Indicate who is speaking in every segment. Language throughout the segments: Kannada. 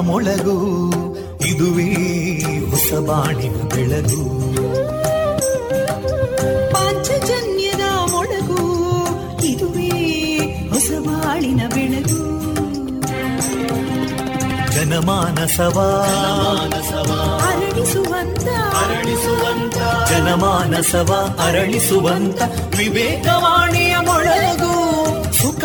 Speaker 1: ಮೊಳಗು ಇದುವೇ ಹೊಸಬಾಣಿನ ಬೆಳಗು.
Speaker 2: ಪಾಂಚಜನ್ಯದ ಮೊಳಗು ಇದುವೇ ಹೊಸಬಾಳಿನ ಬೆಳಗು.
Speaker 1: ಜನಮಾನಸವಾ
Speaker 2: ಅರಳಿಸುವಂತ
Speaker 1: ಅರಳಿಸುವಂತ ಜನಮಾನಸವ ಅರಳಿಸುವಂತ ವಿವೇಕವಾಣಿಯ ಮೊಳಗು. ಸುಖ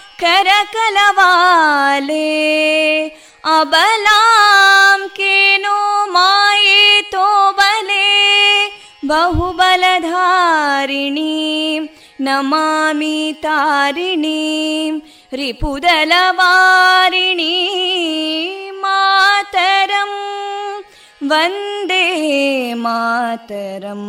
Speaker 3: करकलवाले अबलां केनो मायेतो बले बहुबलधारिणीं नमामि तारिणीं रिपुदलवारिणी मातरं वन्दे मातरम्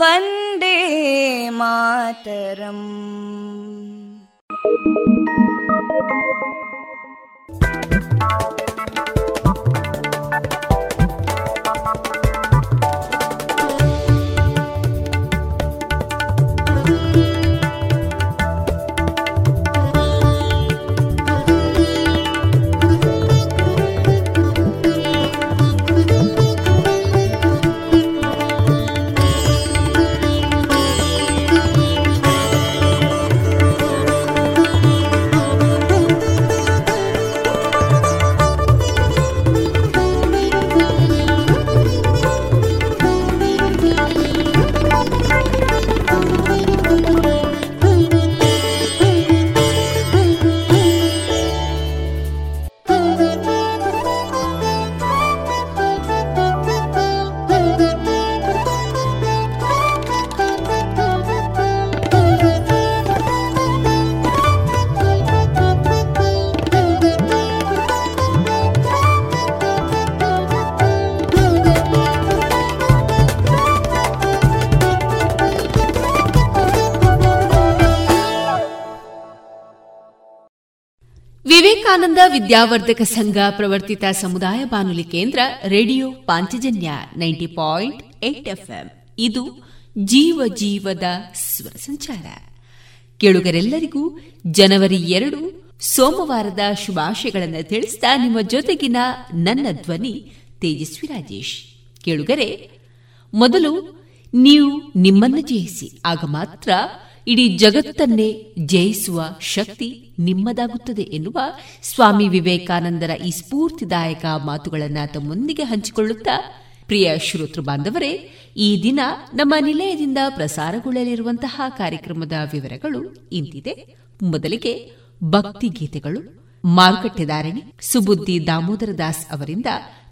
Speaker 3: वन्दे मातरम्
Speaker 4: ವಿವೇಕಾನಂದ ವಿದ್ಯಾವರ್ಧಕ ಸಂಘ ಪ್ರವರ್ತಿತ ಸಮುದಾಯ ಬಾನುಲಿ ಕೇಂದ್ರ radio Panchajanya ninety point eight FM. ಇದು ಜೀವ ಜೀವದ ಸ್ವರ ಸಂಚಾರ. ಕೇಳುಗರೆಲ್ಲರಿಗೂ ಜನವರಿ ಎರಡು, ಸೋಮವಾರದ ಶುಭಾಶಯಗಳನ್ನು ತಿಳಿಸಿದ ನಿಮ್ಮ ಜೊತೆಗಿನ ನನ್ನ ಧ್ವನಿ ತೇಜಸ್ವಿ ರಾಜೇಶ್. ಕೇಳುಗರೆ, ಮೊದಲು ನೀವು ನಿಮ್ಮನ್ನು ಜಯಿಸಿ, ಆಗ ಮಾತ್ರ ಇಡೀ ಜಗತ್ತನ್ನೇ ಜಯಿಸುವ ಶಕ್ತಿ ನಿಮ್ಮದಾಗುತ್ತದೆ ಎನ್ನುವ ಸ್ವಾಮಿ ವಿವೇಕಾನಂದರ ಈ ಸ್ಫೂರ್ತಿದಾಯಕ ಮಾತುಗಳನ್ನು ತಮ್ಮೊಂದಿಗೆ ಹಂಚಿಕೊಳ್ಳುತ್ತಾ ಪ್ರಿಯ ಶ್ರೋತೃ ಬಾಂಧವರೇ, ಈ ದಿನ ನಮ್ಮ ನಿಲಯದಿಂದ ಪ್ರಸಾರಗೊಳ್ಳಲಿರುವಂತಹ ಕಾರ್ಯಕ್ರಮದ ವಿವರಗಳು ಇಂತಿದೆ. ಮೊದಲಿಗೆ ಭಕ್ತಿ ಗೀತೆಗಳು. ಮಾರುಕಟ್ಟೆದಾರಣಿ ಸುಬುದ್ದಿ ದಾಮೋದರ ದಾಸ್ ಅವರಿಂದ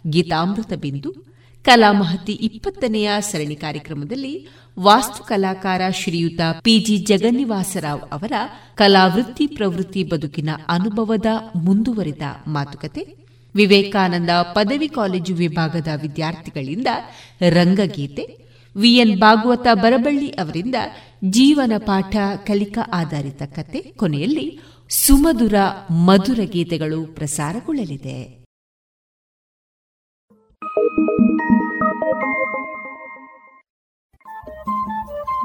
Speaker 4: ಗೀತಾಮೃತ ಬಿಂದು. ಕಲಾಮಹತಿ ಇಪ್ಪತ್ತನೆಯ ಸರಣಿ ಕಾರ್ಯಕ್ರಮದಲ್ಲಿ ವಾಸ್ತು ಕಲಾಕಾರ ಶ್ರೀಯುತ ಪಿಜಿ ಜಗನ್ನಿವಾಸರಾವ್ ಅವರ ಕಲಾವೃತ್ತಿ ಪ್ರವೃತ್ತಿ ಬದುಕಿನ ಅನುಭವದ ಮುಂದುವರಿದ ಮಾತುಕತೆ, ವಿವೇಕಾನಂದ ಪದವಿ ಕಾಲೇಜು ವಿಭಾಗದ ವಿದ್ಯಾರ್ಥಿಗಳಿಂದ ರಂಗಗೀತೆ ವಿಎನ್ ಭಾಗವತ ಬರಬಳ್ಳಿ ಅವರಿಂದ ಜೀವನ ಪಾಠ ಕಲಿಕಾ ಆಧಾರಿತ ಕತೆ, ಕೊನೆಯಲ್ಲಿ ಸುಮಧುರ ಮಧುರ ಗೀತೆಗಳು ಪ್ರಸಾರಗೊಳ್ಳಲಿದೆ.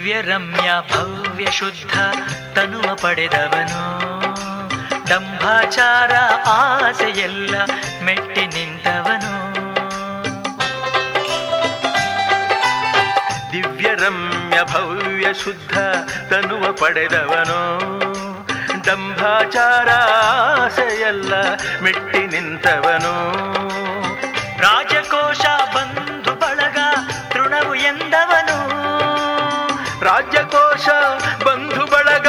Speaker 1: ದಿವ್ಯ ರಮ್ಯ ಭವ್ಯ ಶುದ್ಧ ತನುವ ಪಡೆದವನು. ದಂಭಾಚಾರ ಆಸೆಯೆಲ್ಲ ಮೆಟ್ಟಿ ನಿಂತವನು.
Speaker 5: ದಿವ್ಯ ರಮ್ಯ ಭವ್ಯ ಶುದ್ಧ ತನುವ ಪಡೆದವನು. ದಂಭಾಚಾರ ಆಸೆಯೆಲ್ಲ ಮೆಟ್ಟಿ ನಿಂತವನು.
Speaker 1: ರಾಜಕೋಶ
Speaker 5: ರಾಜ್ಯಕೋಶ ಬಂಧು ಬಳಗ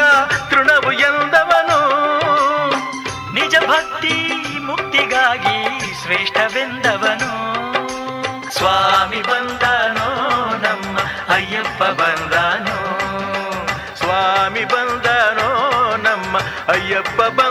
Speaker 5: ತೃಣವು ಎಂದವನು.
Speaker 1: ನಿಜ ಭಕ್ತಿ ಮುಕ್ತಿಗಾಗಿ ಶ್ರೇಷ್ಠವೆಂದವನು. ಸ್ವಾಮಿ ಬಂದನು ನಮ್ಮ ಅಯ್ಯಪ್ಪ ಬಂದನು.
Speaker 5: ಸ್ವಾಮಿ ಬಂದನು ನಮ್ಮ ಅಯ್ಯಪ್ಪ ಬಂದಾನೋ.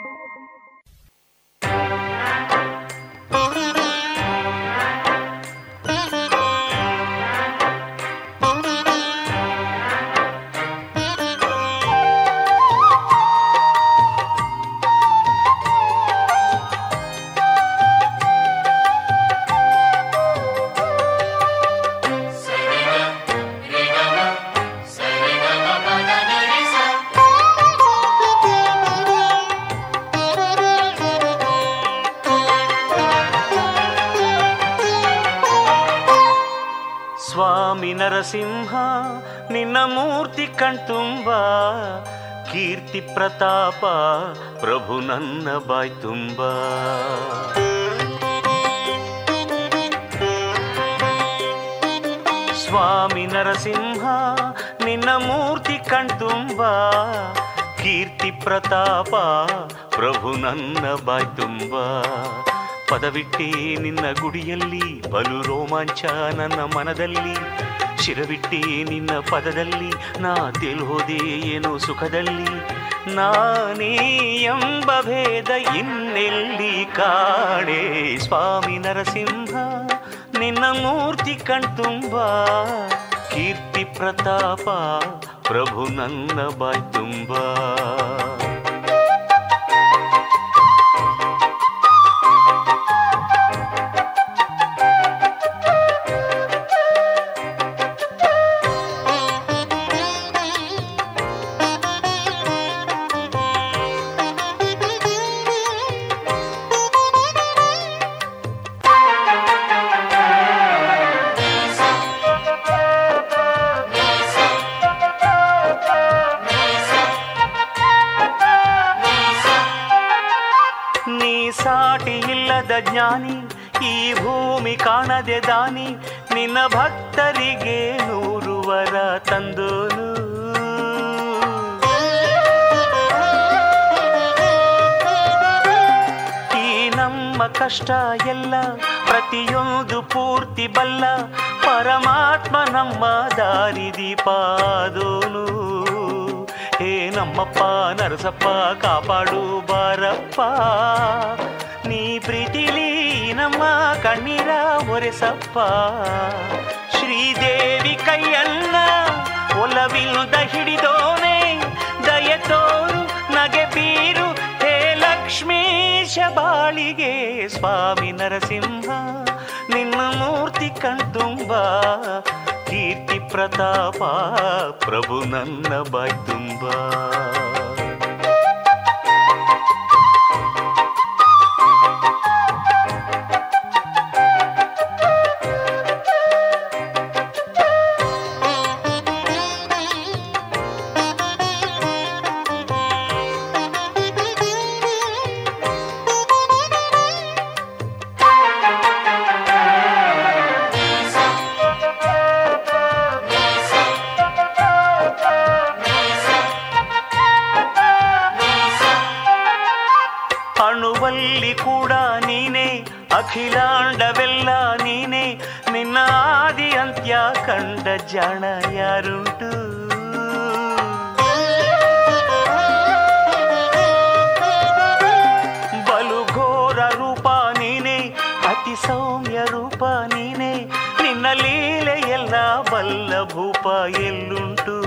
Speaker 1: ಕಣ್ತುಂಬ ಕೀರ್ತಿ ಪ್ರತಾಪ, ಪ್ರಭು ನನ್ನ ಬಾಯ್ ತುಂಬ. ಸ್ವಾಮಿ ನರಸಿಂಹ, ನಿನ್ನ ಮೂರ್ತಿ ಕಣ್ತುಂಬ ಕೀರ್ತಿ ಪ್ರತಾಪ, ಪ್ರಭು ನನ್ನ ಬಾಯ್ ತುಂಬ. ಪದವಿಟ್ಟಿ ನಿನ್ನ ಗುಡಿಯಲ್ಲಿ, ಬಲು ರೋಮಾಂಚ ನನ್ನ ಮನದಲ್ಲಿ. ಶಿರವಿಟ್ಟಿ ನಿನ್ನ ಪದದಲ್ಲಿ, ನಾ ಹೋದೆ ಏನೋ ಸುಖದಲ್ಲಿ. ನಾನೇ ಎಂಬ ಭೇದ ಇನ್ನೆಲ್ಲಿ ಕಾಣೆ ಸ್ವಾಮಿ ನರಸಿಂಹ, ನಿನ್ನ ಮೂರ್ತಿ ಕಣ್ತುಂಬ. ಕೀರ್ತಿ ಪ್ರತಾಪ, ಪ್ರಭು ನನ್ನ ಬಾಯ್ ಜ್ಞಾನಿ, ಈ ಭೂಮಿ ಕಾಣದೆ ದಾನಿ, ನಿನ್ನ ಭಕ್ತರಿಗೆ ನೂರು ವರ ತಂದೋನು. ಈ ನಮ್ಮ ಕಷ್ಟ ಎಲ್ಲ ಪ್ರತಿಯೊಂದು ಪೂರ್ತಿ ಬಲ್ಲ ಪರಮಾತ್ಮ ನಮ್ಮ ದಾರಿ ದೀಪಾದೋನು. ಹೇ ನಮ್ಮಪ್ಪ, ನರಸಪ್ಪ, ಕಾಪಾಡು ಬಾರಪ್ಪ. ನೀ ಪ್ರೀತಿಲಿ ಕಣ್ಣೀರ ಒರೆಸಪ್ಪ. ಶ್ರೀದೇವಿ ಕೈಯನ್ನ ಒಲವಿಲ್ಲದ ಹಿಡಿದೋನೆ, ದಯ ತೋರು, ನಗೆ ಬೀರು, ಹೇ ಲಕ್ಷ್ಮೀಶ ಬಾಳಿಗೆ ಸ್ವಾಮಿ ನರಸಿಂಹ, ನಿನ್ನ ಮೂರ್ತಿ ಕಣ್ತುಂಬ, ಕೀರ್ತಿ ಪ್ರತಾಪ, ಪ್ರಭು ನನ್ನ ಬಾಯ್ ಅಖಿಲಾಂಡವೆಲ್ಲ ನೀನೆ. ನಿನ್ನ ಆದಿ ಅಂತ್ಯ ಕಂಡ ಜಾಣ ಯಾರುಂಟು? ಬಲು ಘೋರ ರೂಪ ನೀನೆ, ಅತಿ ಸೌಮ್ಯ ರೂಪ ನೀನೆ. ನಿನ್ನ ಲೀಲೆ ಎಲ್ಲ ಬಲ್ಲ ಭೂಪ ಎಲ್ಲುಂಟು?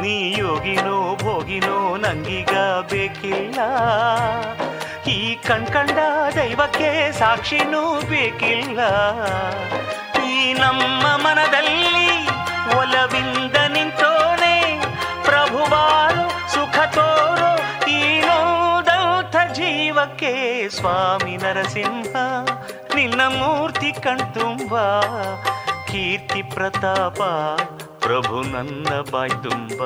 Speaker 1: ನೀ ಯೋಗಿನೋ ಭೋಗಿನೋ ನಂಗೀಗ ಬೇಕಿಲ್ಲ. ಈ ಕಣ್ಕಂಡ ದೈವಕ್ಕೆ ಸಾಕ್ಷಿನೂ ಬೇಕಿಲ್ಲ ಈ ನಮ್ಮ ಮನದಲ್ಲಿ ಒಲವಿಂದ ನಿಂತೋನೆ ಪ್ರಭುವಾರು ಸುಖ ತೋರೋ ಈ ನೋದಂಥ ಜೀವಕ್ಕೆ ಸ್ವಾಮಿ ನರಸಿಂಹ, ನಿನ್ನ ಮೂರ್ತಿ ಕಣ್ತುಂಬ, ಕೀರ್ತಿ ಪ್ರತಾಪ ಪ್ರಭು ನನ್ನ ಬಾಯ್ ತುಂಬ.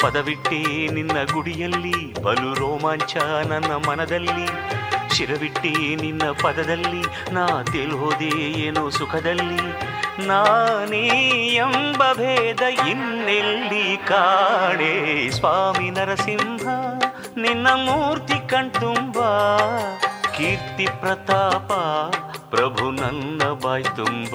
Speaker 1: ಪದವಿಟ್ಟಿ ನಿನ್ನ ಗುಡಿಯಲ್ಲಿ, ಬಲು ರೋಮಾಂಚ ನನ್ನ ಮನದಲ್ಲಿ. ಶಿರವಿಟ್ಟಿ ನಿನ್ನ ಪದದಲ್ಲಿ, ನಾ ತಿಳೋದೆ ಏನೋ ಸುಖದಲ್ಲಿ. ನಾನೇ ಎಂಬ ಭೇದ ಇನ್ನೆಲ್ಲಿ ಕಾಣೆ? ಸ್ವಾಮಿ ನರಸಿಂಹ, ನಿನ್ನ ಮೂರ್ತಿ ಕಣ್ತುಂಬ. ಕೀರ್ತಿ ಪ್ರತಾಪ, ಪ್ರಭು ನನ್ನ ಬಾಯ್ ತುಂಬ.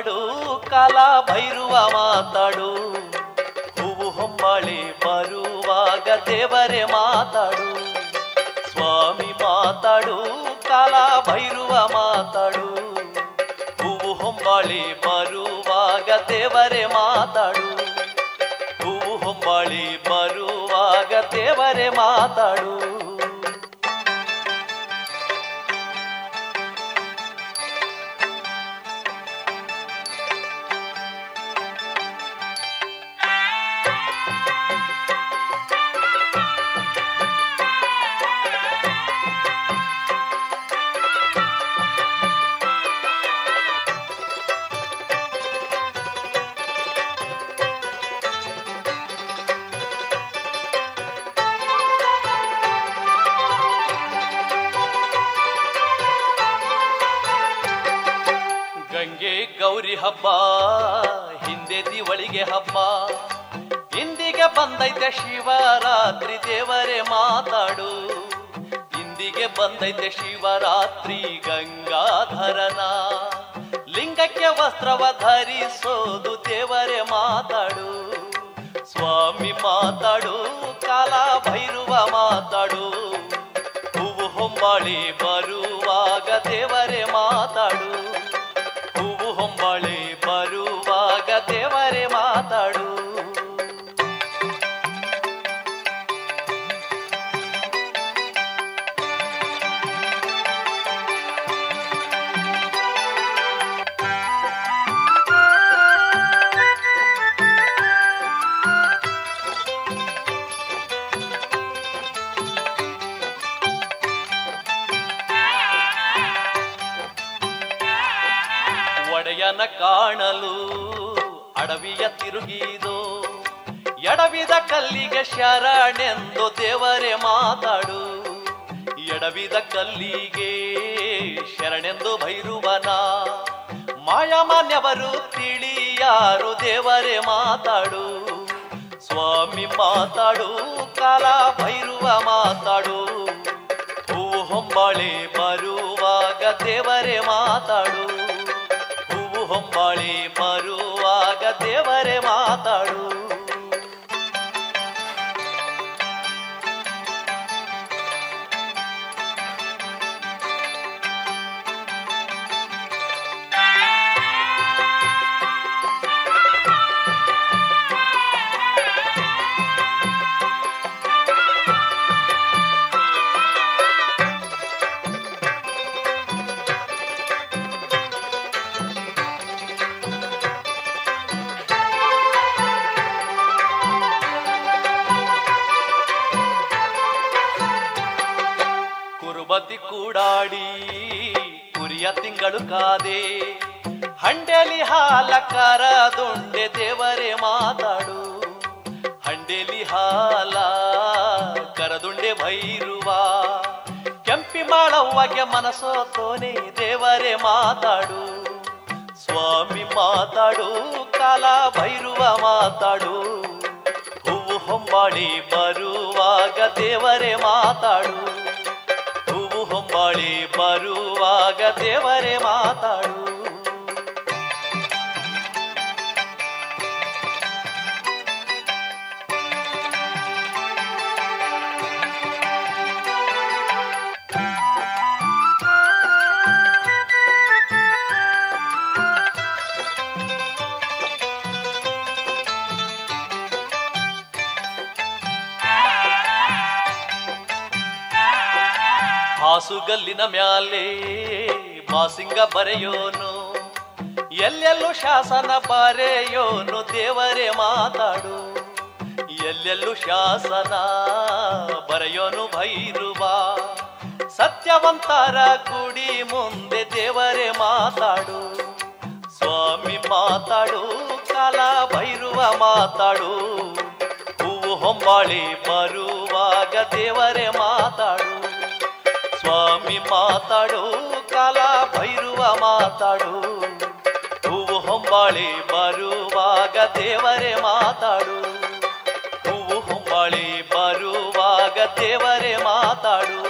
Speaker 1: ಮಾತಾಡು, ಕಾಲ ಭೈರುವ ಮಾತಾಡು. ಹೂವು ಹೊಂಬಾಳೆ ಬರುವಾಗ ದೇವರೇ ಮಾತಾಡು. ಸ್ವಾಮಿ ಮಾತಾಡು, ಕಾಲ ಭೈರುವ ಮಾತಾಡು. ಹೂವು ಮರುವಾಗ ಬರುವಾಗ ದೇವರೇ ಮಾತಾಡು. ಹೂವು ಮರುವಾಗ ಬರುವಾಗ ದೇವರೇ ಮಾತಾಡು. ಗೌರಿ ಹಬ್ಬ, ಹಿಂದೆ ದಿವಳಿಗೆ ಹಬ್ಬ. ಇಂದಿಗೆ ಬಂದೈತೆ ಶಿವರಾತ್ರಿ ದೇವರೇ ಮಾತಾಡು. ಇಂದಿಗೆ ಬಂದೈತೆ ಶಿವರಾತ್ರಿ ಗಂಗಾಧರನ. ಲಿಂಗಕ್ಕೆ ವಸ್ತ್ರವ ಧರಿಸೋದು ದೇವರೇ ಮಾತಾಡು. ಸ್ವಾಮಿ ಮಾತಾಡು, ಕಾಲ ಭೈರುವ ಮಾತಾಡು. ಹೂವು ಹೊಂಬಾಳಿ ಬರುವಾಗ ದೇವರೇ ಮಾತಾಡು. ಕಾಣಲು ಅಡವಿಯ ತಿರುಗಿದೋ, ಎಡವಿದ ಕಲ್ಲಿಗೆ ಶರಣೆಂದು ದೇವರೇ ಮಾತಾಡು.
Speaker 6: ಎಡವಿದ ಕಲ್ಲಿಗೆ ಶರಣೆಂದು ಭೈರುವನ ಮಾಯಮಾನ್ಯವರು ತಿಳಿಯಾರು ದೇವರೇ ಮಾತಾಡು. ಸ್ವಾಮಿ ಮಾತಾಡು, ಕಾಲ ಭೈರುವ ಮಾತಾಡು. ಹೂ ಹೊಂಬಳೆ ಬರುವಾಗ ದೇವರೇ ಮಾತಾಡು. ಹೊಂಬಾಳೆ ಬರುವಾಗ ದೇವರೇ ಮಾತಾಡು. ಹಂಡೆಲಿ ದೊಂಡೆ ದೇವರೆ ಮಾತಾಡು. ಹಂಡೆಲಿ ಹಾಲ, ಕರದುಂಡೆ ಭೈರುವ ಕೆಂಪಿ ಮಾಡವ್ವಗೆ ಮನಸೋತೋನೆ ದೇವರೇ ಮಾತಾಡು. ಸ್ವಾಮಿ ಮಾತಾಡು, ಕಾಲ ಭೈರುವ ಮಾತಾಡು. ಹೂವು ಹೊಂಬಾಳಿ ಬರುವಾಗ ದೇವರೇ ಮಾತಾಡು. ಹೂವು ಹೊಂಬಾಳಿ ಬರುವಾಗ ದೇವರೇ ಮಾತಾಡು. ಹಾಸುಗಲ್ಲಿನ ಮ್ಯಾಲೆ ಬಾಸಿಂಗ ಬರೆಯೋನು, ಎಲ್ಲೆಲ್ಲೂ ಶಾಸನ ಬರೆಯೋನು, ದೇವರೇ ಮಾತಾಡು. ಎಲ್ಲೆಲ್ಲೂ ಶಾಸನ ಬರೆಯೋನು ಭೈರುವ, ಸತ್ಯವಂತರ ಗುಡಿ ಮುಂದೆ ದೇವರೇ ಮಾತಾಡು. ಸ್ವಾಮಿ ಮಾತಾಡು, ಕಾಲ ಭೈರುವ ಮಾತಾಡು. ಹೂವು ಹೊಂಬಾಳಿ ಬರುವಾಗ ದೇವರೇ ಮಾತಾಡು. ಸ್ವಾಮಿ ಮಾತಾಡು, ಕಾಲ ಭೈರುವ ಮಾತಾಡು. ಹೂವು ಹೊಂಬಾಳಿ ಬರುವಾಗ ದೇವರೇ ಮಾತಾಡು. ಹೂವು ಹೊಂಬಾಳಿ ಬರುವಾಗ ದೇವರೇ ಮಾತಾಡು.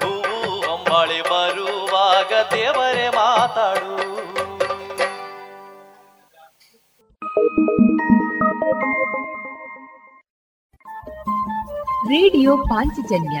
Speaker 6: ಹೂವು ಹೊಂಬಾಳಿ ಬರುವಾಗ ದೇವರೇ ಮಾತಾಡು.
Speaker 7: ರೇಡಿಯೋ ಪಾಂಚಜನ್ಯ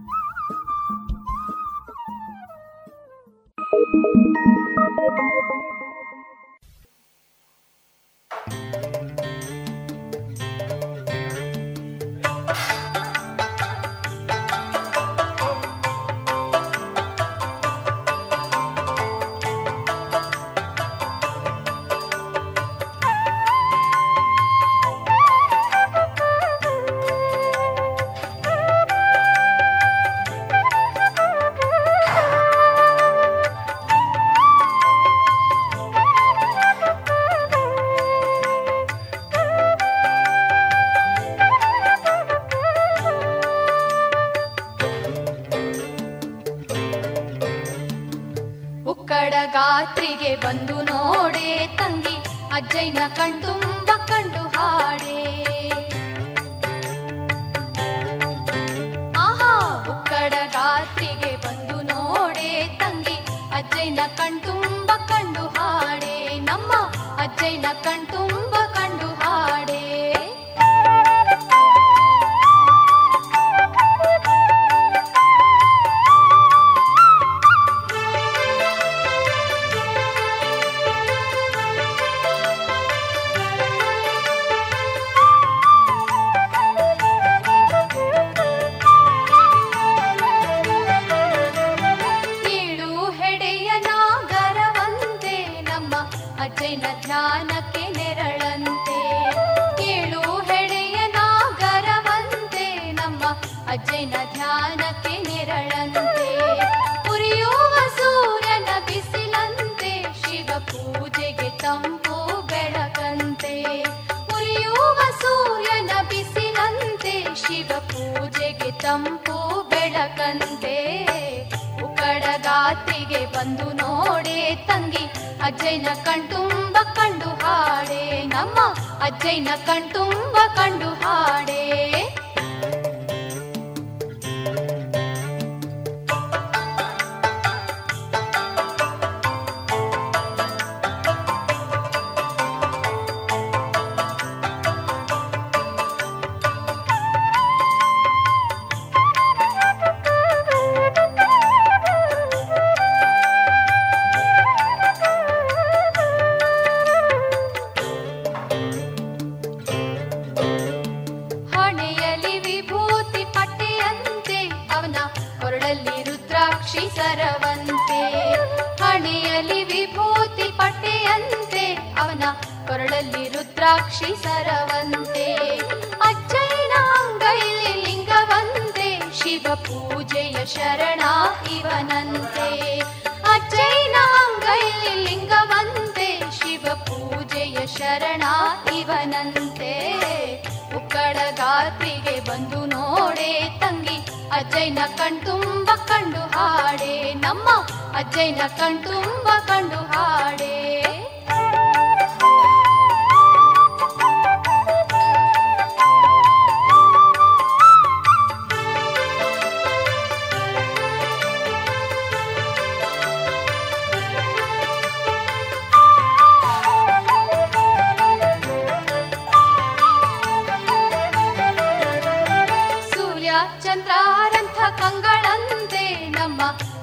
Speaker 8: ಅಜ್ಜಯ್ಯನ ಕಣ್ತುಂಬ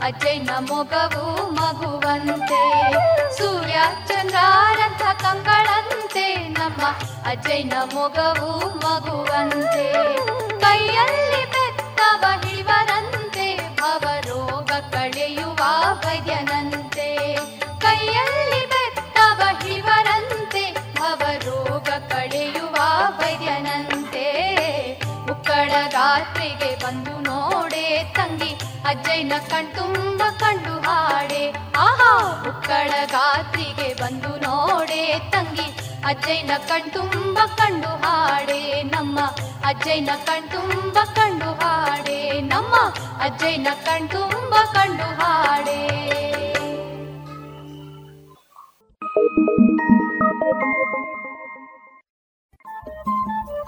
Speaker 8: ಅಜ್ಜಯ್ಯನ ಮೊಗವು ಮಗುವಂತೆ, ಸೂರ್ಯ ಚಂದ್ರಾರಂಥ ಕಂಗಳಂತೆ, ನಮ್ಮ ಅಜ್ಜಯ್ಯನ ಮೊಗವು ಮಗುವಂತೆ. ಕೈಯಲ್ಲಿ ಬೆತ್ತವ ಹಿಡಿವರಂತೆ ಭವರೋಗ ಕಳೆಯುವ ವೈದ್ಯನಂತೆ ಕೈಯಲ್ಲಿ ಬೆತ್ತವ ಹಿಡಿವರಂತೆ ಭವರೋಗ ಕಳೆಯುವ ವೈದ್ಯನಂತೆ ಉಕ್ಕಡ ರಾತ್ರಿಗೆ ಬಂದು ನೋಡೆ ತಂಗಿ. ಅಜ್ಜಯ್ಯನ ಕಣ್ತುಂಬ ಕಂಡು ಹಾಡೆ. ಆಹಾ ಮಕ್ಕಳ ಗಾತ್ರಿಗೆ ಬಂದು ನೋಡೆ ತಂಗಿ. ಅಜ್ಜಯ್ಯನ ಕಣ್ತುಂಬ ಕಂಡು ಹಾಡೆ ನಮ್ಮ. ಅಜ್ಜಯ್ಯನ ಕಣ್ತುಂಬ ಕಂಡು ಹಾಡೆ ನಮ್ಮ. ಅಜ್ಜಯ್ಯನ ಕಣ್ತುಂಬ ಕಂಡು ಹಾಡೆ.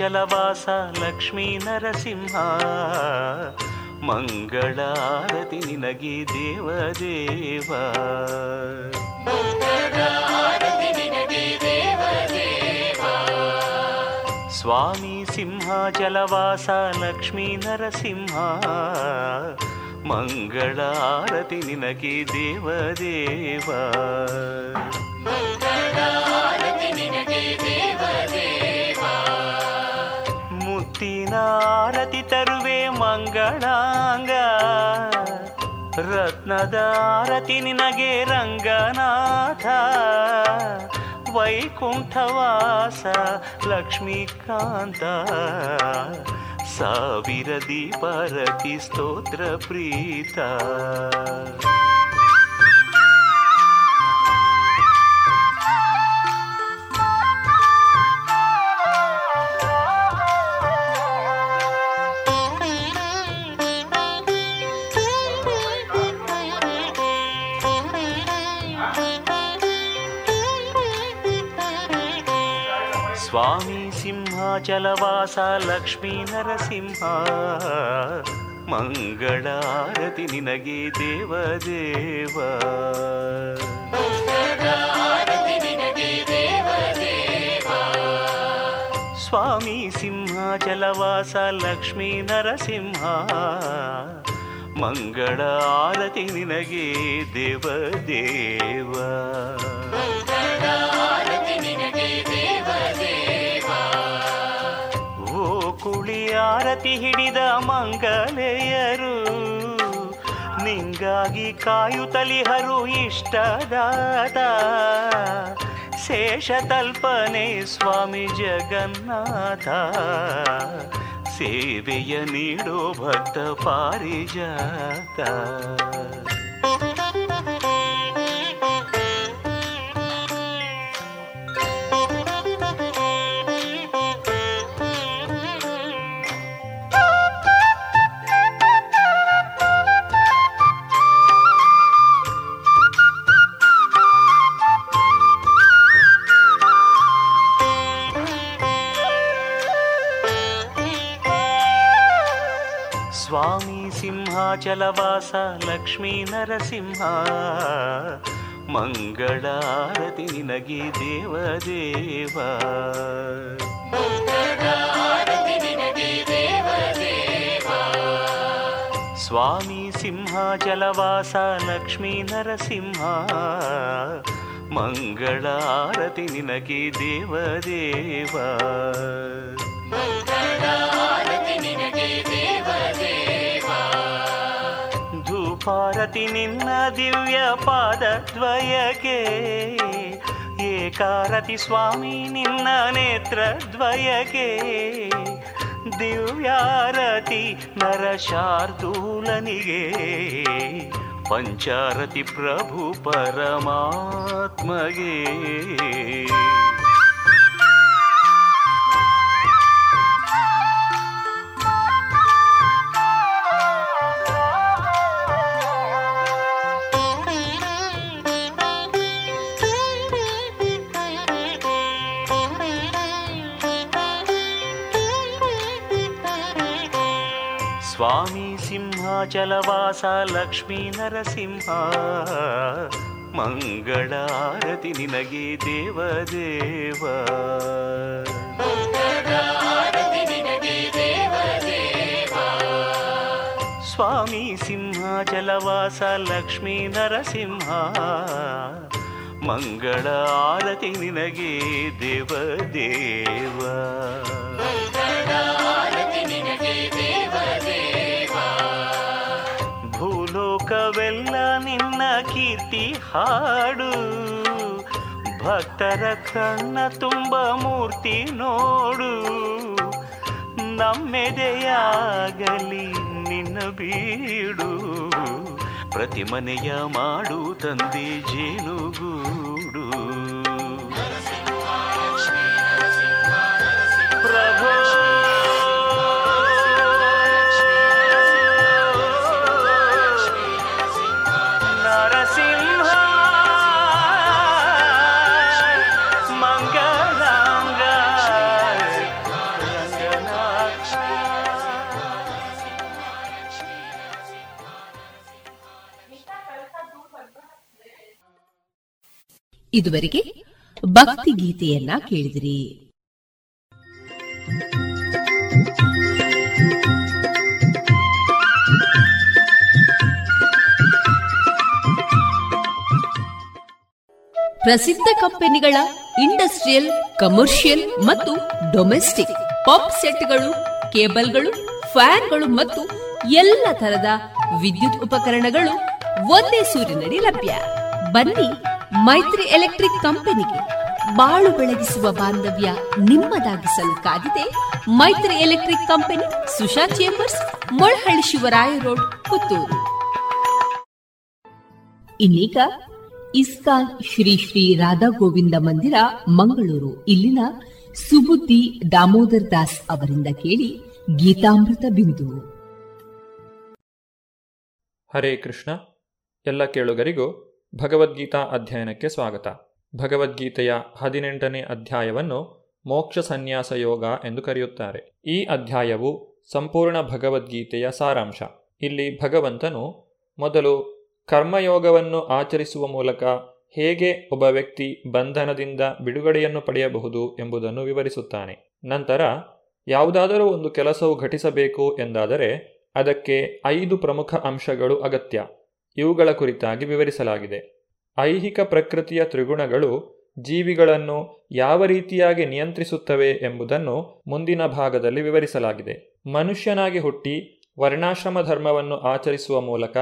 Speaker 1: ಸಿಂಹಾಚಲವಾಸ ಲಕ್ಷ್ಮೀ ನರಸಿಂಹ ಮಂಗಳಾರತಿ ನಿನಗೆ ದೇವದೇವ. ಸ್ವಾಮಿ ಸಿಂಹಾಚಲವಾಸ ಲಕ್ಷ್ಮೀ ನರಸಿಂಹ ಮಂಗಳಾರತಿ ನಿನಗೆ ದೇವದೇವ. ಮುತ್ತಿನಾರತಿ ತರುವೆ ಮಂಗಳಾಂಗ. ರತ್ನದಾರತಿ ನಿನಗೆ ರಂಗನಾಥ. ವೈಕುಂಠವಾಸ ಲಕ್ಷ್ಮೀಕಾಂತ. ಸಾವಿರ ದೀಪಾರತಿ ಸ್ತೋತ್ರ ಪ್ರೀತ. ಸ್ವಾಮಿ ಸಿಂಹಾಚಲವಾಸ ಲಕ್ಷ್ಮೀ ನರಸಿಂಹ ಮಂಗಳಾರತಿ ನಿನಗೆ ದೇವದೇವ. ಸ್ವಾಮಿ ಸಿಂಹಾಚಲವಾಸ ಲಕ್ಷ್ಮೀ ನರಸಿಂಹ ಮಂಗಳ ಆರತಿ ನಿನಗೆ ದೇವ ದೇವ. ಓ ಕುಳಿ ಆರತಿ ಹಿಡಿದ ಮಂಗಲೆಯರು ನಿಂಗಾಗಿ ಕಾಯುತ್ತಲಿಹರು ಇಷ್ಟದಾದ ಶೇಷ ತಲ್ಪನೆ ಸ್ವಾಮಿ ಜಗನ್ನಾಥ. ಸೇವೆಯ ನೀಡೋ ಭಕ್ತ ಪಾರಿಜಾತ. ಸಿಂಹಾಚಲವಾಸ ಲಕ್ಷ್ಮೀ ನರಸಿಂಹ ಮಂಗಳಾರತಿ ನಿನಗೆ ದೇವ ಸ್ವಾಮಿ ಸಿಂಹಾಚಲವಾಸ ಲಕ್ಷ್ಮೀ ನರಸಿಂಹ ಮಂಗಳಾರತಿ ನಿನಗೆ ದೇವದೇವ ಧೂಪಾರತಿ ನಿನ್ನ ದಿವ್ಯ ಪಾದದ್ವಯಕ್ಕೆ. ಏಕಾರತಿ ಸ್ವಾಮಿ ನಿನ್ನ ನೇತ್ರದ್ವಯಕ್ಕೆ. ದಿವ್ಯಾರತಿ ನರಶಾರ್ದೂಲನಿಗೆ. ಪಂಚಾರತಿ ಪ್ರಭು ಪರಮಾತ್ಮಗೆ. ಸ್ವಾಮಿ ಸಿಂಹಾಚಲವಾಸ ಲಕ್ಷ್ಮೀ ನರಸಿಂಹ ಮಂಗಳಾರತಿ ನಿನಗೆ ದೇವ ದೇವ ಸ್ವಾಮಿ ಸಿಂಹಾಚಲವಾಸ ಲಕ್ಷ್ಮೀ ನರಸಿಂಹ, ಮಂಗಳ ಆರತಿ ನಿನಗೆ ದೇವದೇವ. ಭೂಲೋಕವೆಲ್ಲ ನಿನ್ನ ಕೀರ್ತಿ ಹಾಡು. ಭಕ್ತರ ಕಣ್ಣ ತುಂಬ ಮೂರ್ತಿ ನೋಡು. ನಮ್ಮೆದೆಯಾಗಲಿ ನಿನ್ನ ಬೀಡು. ಪ್ರತಿ ಮನೆಯ ಮಾಡು ತಂದೆ ಜೇನುಗೂಡು. ಪ್ರಭೋ
Speaker 4: ಇದುವರೆಗೆ ಭಕ್ತಿ ಗೀತೆಯನ್ನ ಕೇಳಿದಿರಿ. ಪ್ರಸಿದ್ಧ ಕಂಪನಿಗಳ ಇಂಡಸ್ಟ್ರಿಯಲ್, ಕಮರ್ಷಿಯಲ್ ಮತ್ತು ಡೊಮೆಸ್ಟಿಕ್ ಪಾಪ್ ಸೆಟ್ಗಳು, ಕೇಬಲ್ಗಳು, ಫ್ಯಾನ್ಗಳು ಮತ್ತು ಎಲ್ಲ ತರದ ವಿದ್ಯುತ್ ಉಪಕರಣಗಳು ಒಂದೇ ಸೂರಿನಡಿ ಲಭ್ಯ. ಬನ್ನಿ ಮೈತ್ರಿ ಎಲೆಕ್ಟ್ರಿಕ್ ಕಂಪನಿಗೆ ಬಾಳು ಬೆಳಗಿಸುವ ಬಾಂಧವ್ಯ ನಿಮ್ಮದಾಗಿಸಲು ಕಾದಿದೆ Maitri electric company Susha chambers, Molahalli Shivaraya road, Puttur. ಇನ್ನೀಗ ಇಸ್ಕಾನ್ ಶ್ರೀ ಶ್ರೀ ರಾಧಾ ಗೋವಿಂದ ಮಂದಿರ, ಮಂಗಳೂರು. ಇಲ್ಲಿನ ಸುಬುದ್ದಿ ದಾಮೋದರ್ ದಾಸ್ ಅವರಿಂದ ಕೇಳಿ ಗೀತಾಮೃತ ಬಿಂದು.
Speaker 9: ಹರೇ ಕೃಷ್ಣ. ಎಲ್ಲ ಕೇಳುಗರಿಗೂ ಭಗವದ್ಗೀತಾ ಅಧ್ಯಯನಕ್ಕೆ ಸ್ವಾಗತ. ಭಗವದ್ಗೀತೆಯ ಹದಿನೆಂಟನೇ ಅಧ್ಯಾಯವನ್ನು ಮೋಕ್ಷ ಸನ್ಯಾಸ ಯೋಗ ಎಂದು ಕರೆಯುತ್ತಾರೆ. ಈ ಅಧ್ಯಾಯವು ಸಂಪೂರ್ಣ ಭಗವದ್ಗೀತೆಯ ಸಾರಾಂಶ. ಇಲ್ಲಿ ಭಗವಂತನು ಮೊದಲು ಕರ್ಮಯೋಗವನ್ನು ಆಚರಿಸುವ ಮೂಲಕ ಹೇಗೆ ಒಬ್ಬ ವ್ಯಕ್ತಿ ಬಂಧನದಿಂದ ಬಿಡುಗಡೆಯನ್ನು ಪಡೆಯಬಹುದು ಎಂಬುದನ್ನು ವಿವರಿಸುತ್ತಾನೆ. ನಂತರ ಯಾವುದಾದರೂ ಒಂದು ಕೆಲಸವು ಘಟಿಸಬೇಕು ಎಂದಾದರೆ ಅದಕ್ಕೆ ಐದು ಪ್ರಮುಖ ಅಂಶಗಳು ಅಗತ್ಯ. ಇವುಗಳ ಕುರಿತಾಗಿ ವಿವರಿಸಲಾಗಿದೆ. ಐಹಿಕ ಪ್ರಕೃತಿಯ ತ್ರಿಗುಣಗಳು ಜೀವಿಗಳನ್ನು ಯಾವ ರೀತಿಯಾಗಿ ನಿಯಂತ್ರಿಸುತ್ತವೆ ಎಂಬುದನ್ನು ಮುಂದಿನ ಭಾಗದಲ್ಲಿ ವಿವರಿಸಲಾಗಿದೆ. ಮನುಷ್ಯನಾಗಿ ಹುಟ್ಟಿ ವರ್ಣಾಶ್ರಮ ಧರ್ಮವನ್ನು ಆಚರಿಸುವ ಮೂಲಕ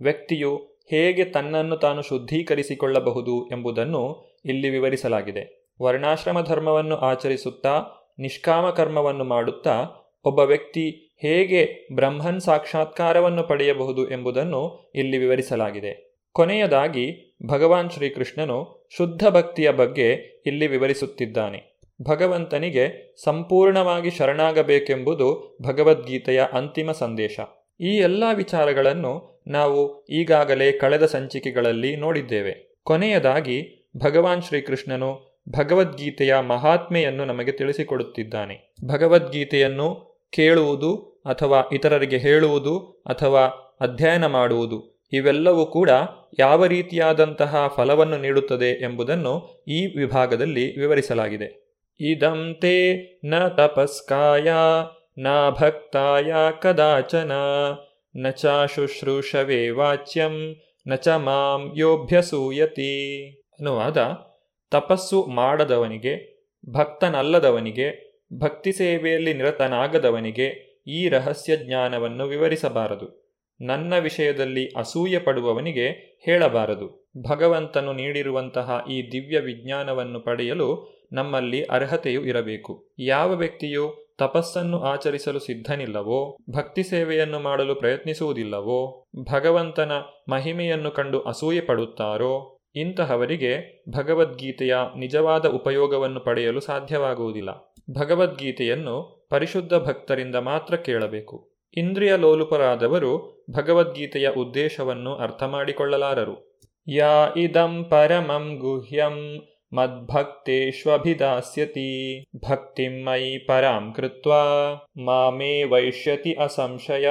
Speaker 9: ವ್ಯಕ್ತಿಯು ಹೇಗೆ ತನ್ನನ್ನು ತಾನು ಶುದ್ಧೀಕರಿಸಿಕೊಳ್ಳಬಹುದು ಎಂಬುದನ್ನು ಇಲ್ಲಿ ವಿವರಿಸಲಾಗಿದೆ. ವರ್ಣಾಶ್ರಮ ಧರ್ಮವನ್ನು ಆಚರಿಸುತ್ತಾ ನಿಷ್ಕಾಮ ಕರ್ಮವನ್ನು ಮಾಡುತ್ತಾ ಒಬ್ಬ ವ್ಯಕ್ತಿ ಹೇಗೆ ಬ್ರಹ್ಮನ್ ಸಾಕ್ಷಾತ್ಕಾರವನ್ನು ಪಡೆಯಬಹುದು ಎಂಬುದನ್ನು ಇಲ್ಲಿ ವಿವರಿಸಲಾಗಿದೆ. ಕೊನೆಯದಾಗಿ, ಭಗವಾನ್ ಶ್ರೀಕೃಷ್ಣನು ಶುದ್ಧ ಭಕ್ತಿಯ ಬಗ್ಗೆ ಇಲ್ಲಿ ವಿವರಿಸುತ್ತಿದ್ದಾನೆ. ಭಗವಂತನಿಗೆ ಸಂಪೂರ್ಣವಾಗಿ ಶರಣಾಗಬೇಕೆಂಬುದು ಭಗವದ್ಗೀತೆಯ ಅಂತಿಮ ಸಂದೇಶ. ಈ ಎಲ್ಲ ವಿಚಾರಗಳನ್ನು ನಾವು ಈಗಾಗಲೇ ಕಳೆದ ಸಂಚಿಕೆಗಳಲ್ಲಿ ನೋಡಿದ್ದೇವೆ. ಕೊನೆಯದಾಗಿ, ಭಗವಾನ್ ಶ್ರೀಕೃಷ್ಣನು ಭಗವದ್ಗೀತೆಯ ಮಹಾತ್ಮೆಯನ್ನು ನಮಗೆ ತಿಳಿಸಿಕೊಡುತ್ತಿದ್ದಾನೆ. ಭಗವದ್ಗೀತೆಯನ್ನು ಕೇಳುವುದು ಅಥವಾ ಇತರರಿಗೆ ಹೇಳುವುದು ಅಥವಾ ಅಧ್ಯಯನ ಮಾಡುವುದು, ಇವೆಲ್ಲವೂ ಕೂಡ ಯಾವ ರೀತಿಯಾದಂತಹ ಫಲವನ್ನು ನೀಡುತ್ತದೆ ಎಂಬುದನ್ನು ಈ ವಿಭಾಗದಲ್ಲಿ ವಿವರಿಸಲಾಗಿದೆ. ಇದಂತೆ ನ ತಪಸ್ಕಾಯ, ನ ಭಕ್ತಾಯ ಕದಾಚನ, ನ ಶುಶ್ರೂಷವೇ ವಾಚ್ಯಂ, ನ ಚ ಮಾಂ ಯೋಭ್ಯಸೂಯತಿ ಅನುವಾದ, ತಪಸ್ಸು ಮಾಡದವನಿಗೆ, ಭಕ್ತನಲ್ಲದವನಿಗೆ, ಭಕ್ತಿ ಸೇವೆಯಲ್ಲಿ ನಿರತನಾಗದವನಿಗೆ ಈ ರಹಸ್ಯ ಜ್ಞಾನವನ್ನು ವಿವರಿಸಬಾರದು. ನನ್ನ ವಿಷಯದಲ್ಲಿ ಅಸೂಯೆ ಪಡುವವನಿಗೆ ಹೇಳಬಾರದು. ಭಗವಂತನು ನೀಡಿರುವಂತಹ ಈ ದಿವ್ಯ ವಿಜ್ಞಾನವನ್ನು ಪಡೆಯಲು ನಮ್ಮಲ್ಲಿ ಅರ್ಹತೆಯು ಇರಬೇಕು. ಯಾವ ವ್ಯಕ್ತಿಯು ತಪಸ್ಸನ್ನು ಆಚರಿಸಲು ಸಿದ್ಧನಿಲ್ಲವೋ, ಭಕ್ತಿ ಸೇವೆಯನ್ನು ಮಾಡಲು ಪ್ರಯತ್ನಿಸುವುದಿಲ್ಲವೋ, ಭಗವಂತನ ಮಹಿಮೆಯನ್ನು ಕಂಡು ಅಸೂಯೆ ಪಡುತ್ತಾರೋ, ಇಂತಹವರಿಗೆ ಭಗವದ್ಗೀತೆಯ ನಿಜವಾದ ಉಪಯೋಗವನ್ನು ಪಡೆಯಲು ಸಾಧ್ಯವಾಗುವುದಿಲ್ಲ. ಭಗವದ್ಗೀತೆಯನ್ನು ಪರಿಶುದ್ಧ ಭಕ್ತರಿಂದ ಮಾತ್ರ ಕೇಳಬೇಕು. ಇಂದ್ರಿಯ ಲೋಲುಪರಾದವರು ಭಗವದ್ಗೀತೆಯ ಉದ್ದೇಶವನ್ನು ಅರ್ಥ ಮಾಡಿಕೊಳ್ಳಲಾರರು. ಯಾ ಇದಂ ಪರಮಂ ಗುಹ್ಯಂ ಮದ್ಭಕ್ತೇಷ್ವಭಿದಾಸ್ಯತಿ ಭಕ್ತಿಂ ಮಯಿ ಪರಾಂ ಕೃತ್ವ ಮಾಮೇ ವೈಷ್ಯತಿ ಅಸಂಶಯ.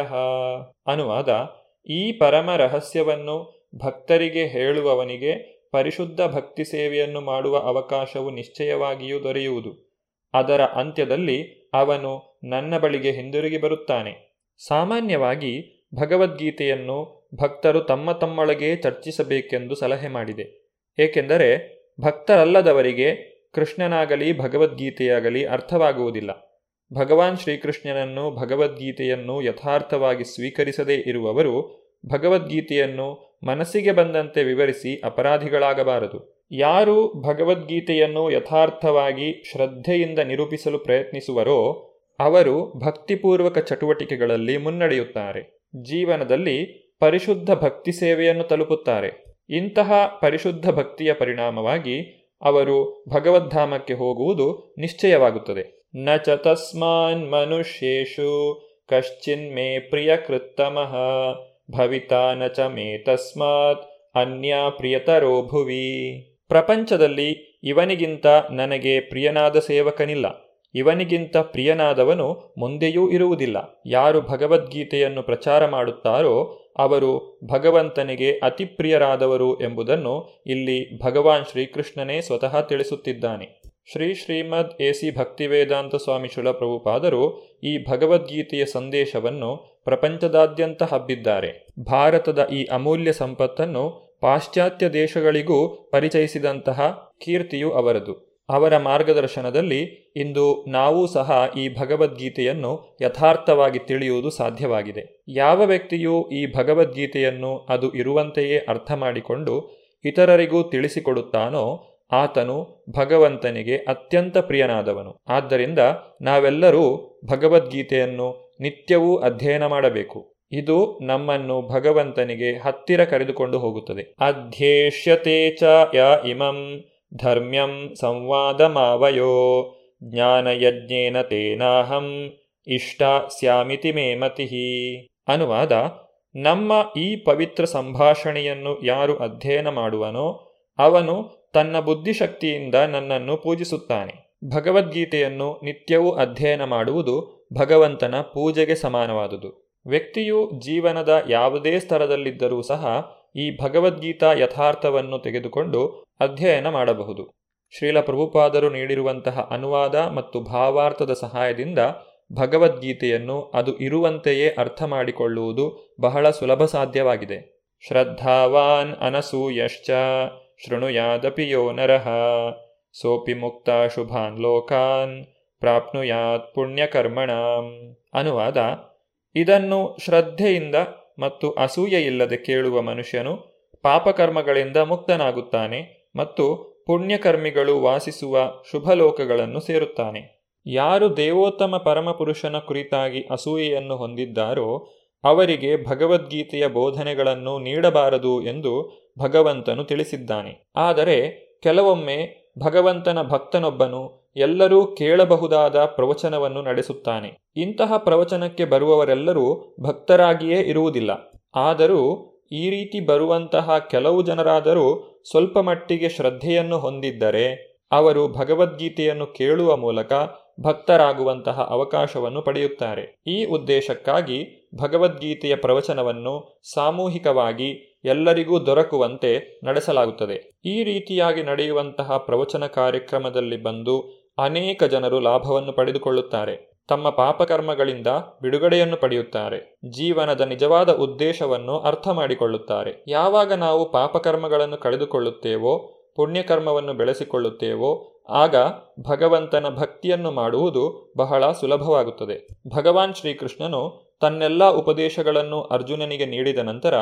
Speaker 9: ಅನುವಾದ, ಈ ಪರಮ ರಹಸ್ಯವನ್ನು ಭಕ್ತರಿಗೆ ಹೇಳುವವನಿಗೆ ಪರಿಶುದ್ಧ ಭಕ್ತಿ ಸೇವೆಯನ್ನು ಮಾಡುವ ಅವಕಾಶವು ನಿಶ್ಚಯವಾಗಿಯೂ ದೊರೆಯುವುದು. ಅದರ ಅಂತ್ಯದಲ್ಲಿ ಅವನು ನನ್ನ ಬಳಿಗೆ ಹಿಂದಿರುಗಿ ಬರುತ್ತಾನೆ. ಸಾಮಾನ್ಯವಾಗಿ ಭಗವದ್ಗೀತೆಯನ್ನು ಭಕ್ತರು ತಮ್ಮ ತಮ್ಮೊಳಗೆ ಚರ್ಚಿಸಬೇಕೆಂದು ಸಲಹೆ ಮಾಡಿದೆ. ಏಕೆಂದರೆ ಭಕ್ತರಲ್ಲದವರಿಗೆ ಕೃಷ್ಣನಾಗಲಿ ಭಗವದ್ಗೀತೆಯಾಗಲಿ ಅರ್ಥವಾಗುವುದಿಲ್ಲ. ಭಗವಾನ್ ಶ್ರೀಕೃಷ್ಣನನ್ನು ಭಗವದ್ಗೀತೆಯನ್ನು ಯಥಾರ್ಥವಾಗಿ ಸ್ವೀಕರಿಸದೇ ಇರುವವರು ಭಗವದ್ಗೀತೆಯನ್ನು ಮನಸ್ಸಿಗೆ ಬಂದಂತೆ ವಿವರಿಸಿ ಅಪರಾಧಿಗಳಾಗಬಾರದು. ಯಾರು ಭಗವದ್ಗೀತೆಯನ್ನು ಯಥಾರ್ಥವಾಗಿ ಶ್ರದ್ಧೆಯಿಂದ ನಿರೂಪಿಸಲು ಪ್ರಯತ್ನಿಸುವರೋ ಅವರು ಭಕ್ತಿಪೂರ್ವಕ ಚಟುವಟಿಕೆಗಳಲ್ಲಿ ಮುನ್ನಡೆಯುತ್ತಾರೆ. ಜೀವನದಲ್ಲಿ ಪರಿಶುದ್ಧ ಭಕ್ತಿ ಸೇವೆಯನ್ನು ತಲುಪುತ್ತಾರೆ. ಇಂತಹ ಪರಿಶುದ್ಧ ಭಕ್ತಿಯ ಪರಿಣಾಮವಾಗಿ ಅವರು ಭಗವದ್ಧಾಮಕ್ಕೆ ಹೋಗುವುದು ನಿಶ್ಚಯವಾಗುತ್ತದೆ. ನ ಚ ತಸ್ಮಾನ್ ಮನುಷ್ಯೇಷು ಕಶ್ಚಿನ್ಮೇ ಪ್ರಿಯ ಕೃತ್ತಮಃ ಭವಿತಾ ನ ಚ ಮೇ ತಸ್ಮಾತ್ ಅನ್ಯ ಪ್ರಿಯತರೋ ಭುವಿ. ಪ್ರಪಂಚದಲ್ಲಿ ಇವನಿಗಿಂತ ನನಗೆ ಪ್ರಿಯನಾದ ಸೇವಕನಿಲ್ಲ. ಇವನಿಗಿಂತ ಪ್ರಿಯನಾದವನು ಮುಂದೆಯೂ ಇರುವುದಿಲ್ಲ. ಯಾರು ಭಗವದ್ಗೀತೆಯನ್ನು ಪ್ರಚಾರ ಮಾಡುತ್ತಾರೋ, ಅವರು ಭಗವಂತನಿಗೆ ಅತಿ ಪ್ರಿಯರಾದವರು ಎಂಬುದನ್ನು ಇಲ್ಲಿ ಭಗವಾನ್ ಶ್ರೀಕೃಷ್ಣನೇ ಸ್ವತಃ ತಿಳಿಸುತ್ತಿದ್ದಾನೆ. ಶ್ರೀ ಶ್ರೀಮದ್ ಎಸಿ ಭಕ್ತಿವೇದಾಂತ ಸ್ವಾಮಿ ಶುಲಪ್ರಭುಪಾದರು ಈ ಭಗವದ್ಗೀತೆಯ ಸಂದೇಶವನ್ನು ಪ್ರಪಂಚದಾದ್ಯಂತ ಹಬ್ಬಿದ್ದಾರೆ. ಭಾರತದ ಈ ಅಮೂಲ್ಯ ಸಂಪತ್ತನ್ನು ಪಾಶ್ಚಾತ್ಯ ದೇಶಗಳಿಗೂ ಪರಿಚಯಿಸಿದಂತಹ ಕೀರ್ತಿಯು ಅವರದು. ಅವರ ಮಾರ್ಗದರ್ಶನದಲ್ಲಿ ಇಂದು ನಾವೂ ಸಹ ಈ ಭಗವದ್ಗೀತೆಯನ್ನು ಯಥಾರ್ಥವಾಗಿ ತಿಳಿಯುವುದು ಸಾಧ್ಯವಾಗಿದೆ. ಯಾವ ವ್ಯಕ್ತಿಯು ಈ ಭಗವದ್ಗೀತೆಯನ್ನು ಅದು ಇರುವಂತೆಯೇ ಅರ್ಥ ಮಾಡಿಕೊಂಡು ಇತರರಿಗೂ ತಿಳಿಸಿಕೊಡುತ್ತಾನೋ ಆತನು ಭಗವಂತನಿಗೆ ಅತ್ಯಂತ ಪ್ರಿಯನಾದವನು. ಆದ್ದರಿಂದ ನಾವೆಲ್ಲರೂ ಭಗವದ್ಗೀತೆಯನ್ನು ನಿತ್ಯವೂ ಅಧ್ಯಯನ ಮಾಡಬೇಕು. ಇದು ನಮ್ಮನ್ನು ಭಗವಂತನಿಗೆ ಹತ್ತಿರ ಕರೆದುಕೊಂಡು ಹೋಗುತ್ತದೆ. ಅಧ್ಯೇಷ್ಯತೆ ಚ ಯ ಇಮಂ ಧರ್ಮ್ಯಂ ಸಂವಾದ ಮಾವಯೋ ಜ್ಞಾನಯಜ್ಞೇನ ತೇನಾಹಂ ಇಷ್ಟ ಸ್ಯಾಮಿತಿ ಮೇ ಅನುವಾದ, ನಮ್ಮ ಈ ಪವಿತ್ರ ಸಂಭಾಷಣೆಯನ್ನು ಯಾರು ಅಧ್ಯಯನ ಮಾಡುವನೋ ಅವನು ತನ್ನ ಬುದ್ಧಿಶಕ್ತಿಯಿಂದ ನನ್ನನ್ನು ಪೂಜಿಸುತ್ತಾನೆ. ಭಗವದ್ಗೀತೆಯನ್ನು ನಿತ್ಯವೂ ಅಧ್ಯಯನ ಮಾಡುವುದು ಭಗವಂತನ ಪೂಜೆಗೆ ಸಮಾನವಾದುದು. ವ್ಯಕ್ತಿಯು ಜೀವನದ ಯಾವುದೇ ಸ್ತರದಲ್ಲಿದ್ದರೂ ಸಹ ಈ ಭಗವದ್ಗೀತಾ ಯಥಾರ್ಥವನ್ನು ತೆಗೆದುಕೊಂಡು ಅಧ್ಯಯನ ಮಾಡಬಹುದು. ಶ್ರೀಲ ಪ್ರಭುಪಾದರು ನೀಡಿರುವಂತಹ ಅನುವಾದ ಮತ್ತು ಭಾವಾರ್ಥದ ಸಹಾಯದಿಂದ ಭಗವದ್ಗೀತೆಯನ್ನು ಅದು ಇರುವಂತೆಯೇ ಅರ್ಥ ಮಾಡಿಕೊಳ್ಳುವುದು ಬಹಳ ಸುಲಭ ಸಾಧ್ಯವಾಗಿದೆ. ಶ್ರದ್ಧಾವಾನ್ ಅನಸೂಯಶ್ಚ, ಶೃಣುಯಾದಪಿ ಯೋ ನರಃ, ಸೋಪಿ ಮುಕ್ತ ಶುಭಾನ್ ಲೋಕಾನ್, ಪ್ರಾಪ್ನುಯಾತ್ ಪುಣ್ಯಕರ್ಮಣ. ಅನುವಾದ ಇದನ್ನು ಶ್ರದ್ಧೆಯಿಂದ ಮತ್ತು ಅಸೂಯೆಯಿಲ್ಲದೆ ಕೇಳುವ ಮನುಷ್ಯನು ಪಾಪಕರ್ಮಗಳಿಂದ ಮುಕ್ತನಾಗುತ್ತಾನೆ ಮತ್ತು ಪುಣ್ಯಕರ್ಮಿಗಳು ವಾಸಿಸುವ ಶುಭಲೋಕಗಳನ್ನು ಸೇರುತ್ತಾನೆ. ಯಾರು ದೇವೋತ್ತಮ ಪರಮಪುರುಷನ ಕುರಿತಾಗಿ ಅಸೂಯೆಯನ್ನು ಹೊಂದಿದ್ದಾರೋ ಅವರಿಗೆ ಭಗವದ್ಗೀತೆಯ ಬೋಧನೆಗಳನ್ನು ನೀಡಬಾರದು ಎಂದು ಭಗವಂತನು ತಿಳಿಸಿದ್ದಾನೆ. ಆದರೆ ಕೆಲವೊಮ್ಮೆ ಭಗವಂತನ ಭಕ್ತನೊಬ್ಬನು ಎಲ್ಲರೂ ಕೇಳಬಹುದಾದ ಪ್ರವಚನವನ್ನು ನಡೆಸುತ್ತಾನೆ. ಇಂತಹ ಪ್ರವಚನಕ್ಕೆ ಬರುವವರೆಲ್ಲರೂ ಭಕ್ತರಾಗಿಯೇ ಇರುವುದಿಲ್ಲ. ಆದರೂ ಈ ರೀತಿ ಬರುವಂತಹ ಕೆಲವು ಜನರಾದರೂ ಸ್ವಲ್ಪ ಮಟ್ಟಿಗೆ ಶ್ರದ್ಧೆಯನ್ನು ಹೊಂದಿದ್ದರೆ ಅವರು ಭಗವದ್ಗೀತೆಯನ್ನು ಕೇಳುವ ಮೂಲಕ ಭಕ್ತರಾಗುವಂತಹ ಅವಕಾಶವನ್ನು ಪಡೆಯುತ್ತಾರೆ. ಈ ಉದ್ದೇಶಕ್ಕಾಗಿ ಭಗವದ್ಗೀತೆಯ ಪ್ರವಚನವನ್ನು ಸಾಮೂಹಿಕವಾಗಿ ಎಲ್ಲರಿಗೂ ದೊರಕುವಂತೆ ನಡೆಸಲಾಗುತ್ತದೆ. ಈ ರೀತಿಯಾಗಿ ನಡೆಯುವಂತಹ ಪ್ರವಚನ ಕಾರ್ಯಕ್ರಮದಲ್ಲಿ ಬಂದು ಅನೇಕ ಜನರು ಲಾಭವನ್ನು ಪಡೆದುಕೊಳ್ಳುತ್ತಾರೆ. ತಮ್ಮ ಪಾಪಕರ್ಮಗಳಿಂದ ಬಿಡುಗಡೆಯನ್ನು ಪಡೆಯುತ್ತಾರೆ. ಜೀವನದ ನಿಜವಾದ ಉದ್ದೇಶವನ್ನು ಅರ್ಥ ಮಾಡಿಕೊಳ್ಳುತ್ತಾರೆ. ಯಾವಾಗ ನಾವು ಪಾಪಕರ್ಮಗಳನ್ನು ಕಳೆದುಕೊಳ್ಳುತ್ತೇವೋ, ಪುಣ್ಯಕರ್ಮವನ್ನು ಬೆಳೆಸಿಕೊಳ್ಳುತ್ತೇವೋ, ಆಗ ಭಗವಂತನ ಭಕ್ತಿಯನ್ನು ಮಾಡುವುದು ಬಹಳ ಸುಲಭವಾಗುತ್ತದೆ. ಭಗವಾನ್ ಶ್ರೀಕೃಷ್ಣನು ತನ್ನೆಲ್ಲ ಉಪದೇಶಗಳನ್ನು ಅರ್ಜುನನಿಗೆ ನೀಡಿದ ನಂತರ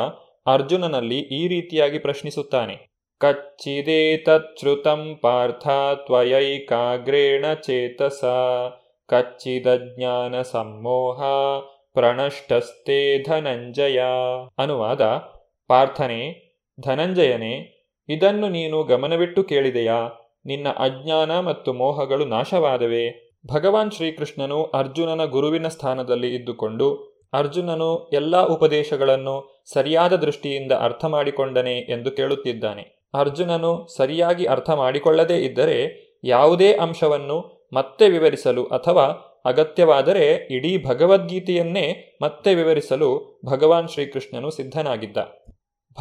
Speaker 9: ಅರ್ಜುನನಲ್ಲಿ ಈ ರೀತಿಯಾಗಿ ಪ್ರಶ್ನಿಸುತ್ತಾನೆ. ಕಚ್ಚಿದೇತಚ್ಛ್ರುತಂ ಪಾರ್ಥ ತ್ವಯೈಕಾಗ್ರೇಣ ಚೇತಸ. ಕಚ್ಚಿದಜ್ಞಾನ ಸಮ್ಮೋಹ ಪ್ರಣಷ್ಟಸ್ತೆ ಧನಂಜಯ. ಅನುವಾದ, ಪಾರ್ಥನೆ, ಧನಂಜಯನೇ, ಇದನ್ನು ನೀನು ಗಮನವಿಟ್ಟು ಕೇಳಿದೆಯಾ? ನಿನ್ನ ಅಜ್ಞಾನ ಮತ್ತು ಮೋಹಗಳು ನಾಶವಾದವೆ. ಭಗವಾನ್ ಶ್ರೀಕೃಷ್ಣನು ಅರ್ಜುನನ ಗುರುವಿನ ಸ್ಥಾನದಲ್ಲಿ ಇದ್ದುಕೊಂಡು ಅರ್ಜುನನು ಎಲ್ಲ ಉಪದೇಶಗಳನ್ನು ಸರಿಯಾದ ದೃಷ್ಟಿಯಿಂದ ಅರ್ಥ ಮಾಡಿಕೊಂಡನೆ ಎಂದು ಕೇಳುತ್ತಿದ್ದಾನೆ. ಅರ್ಜುನನು ಸರಿಯಾಗಿ ಅರ್ಥ ಮಾಡಿಕೊಳ್ಳದೇ ಇದ್ದರೆ ಯಾವುದೇ ಅಂಶವನ್ನು ಮತ್ತೆ ವಿವರಿಸಲು ಅಥವಾ ಅಗತ್ಯವಾದರೆ ಇಡೀ ಭಗವದ್ಗೀತೆಯನ್ನೇ ಮತ್ತೆ ವಿವರಿಸಲು ಭಗವಾನ್ ಶ್ರೀಕೃಷ್ಣನು ಸಿದ್ಧನಾಗಿದ್ದ.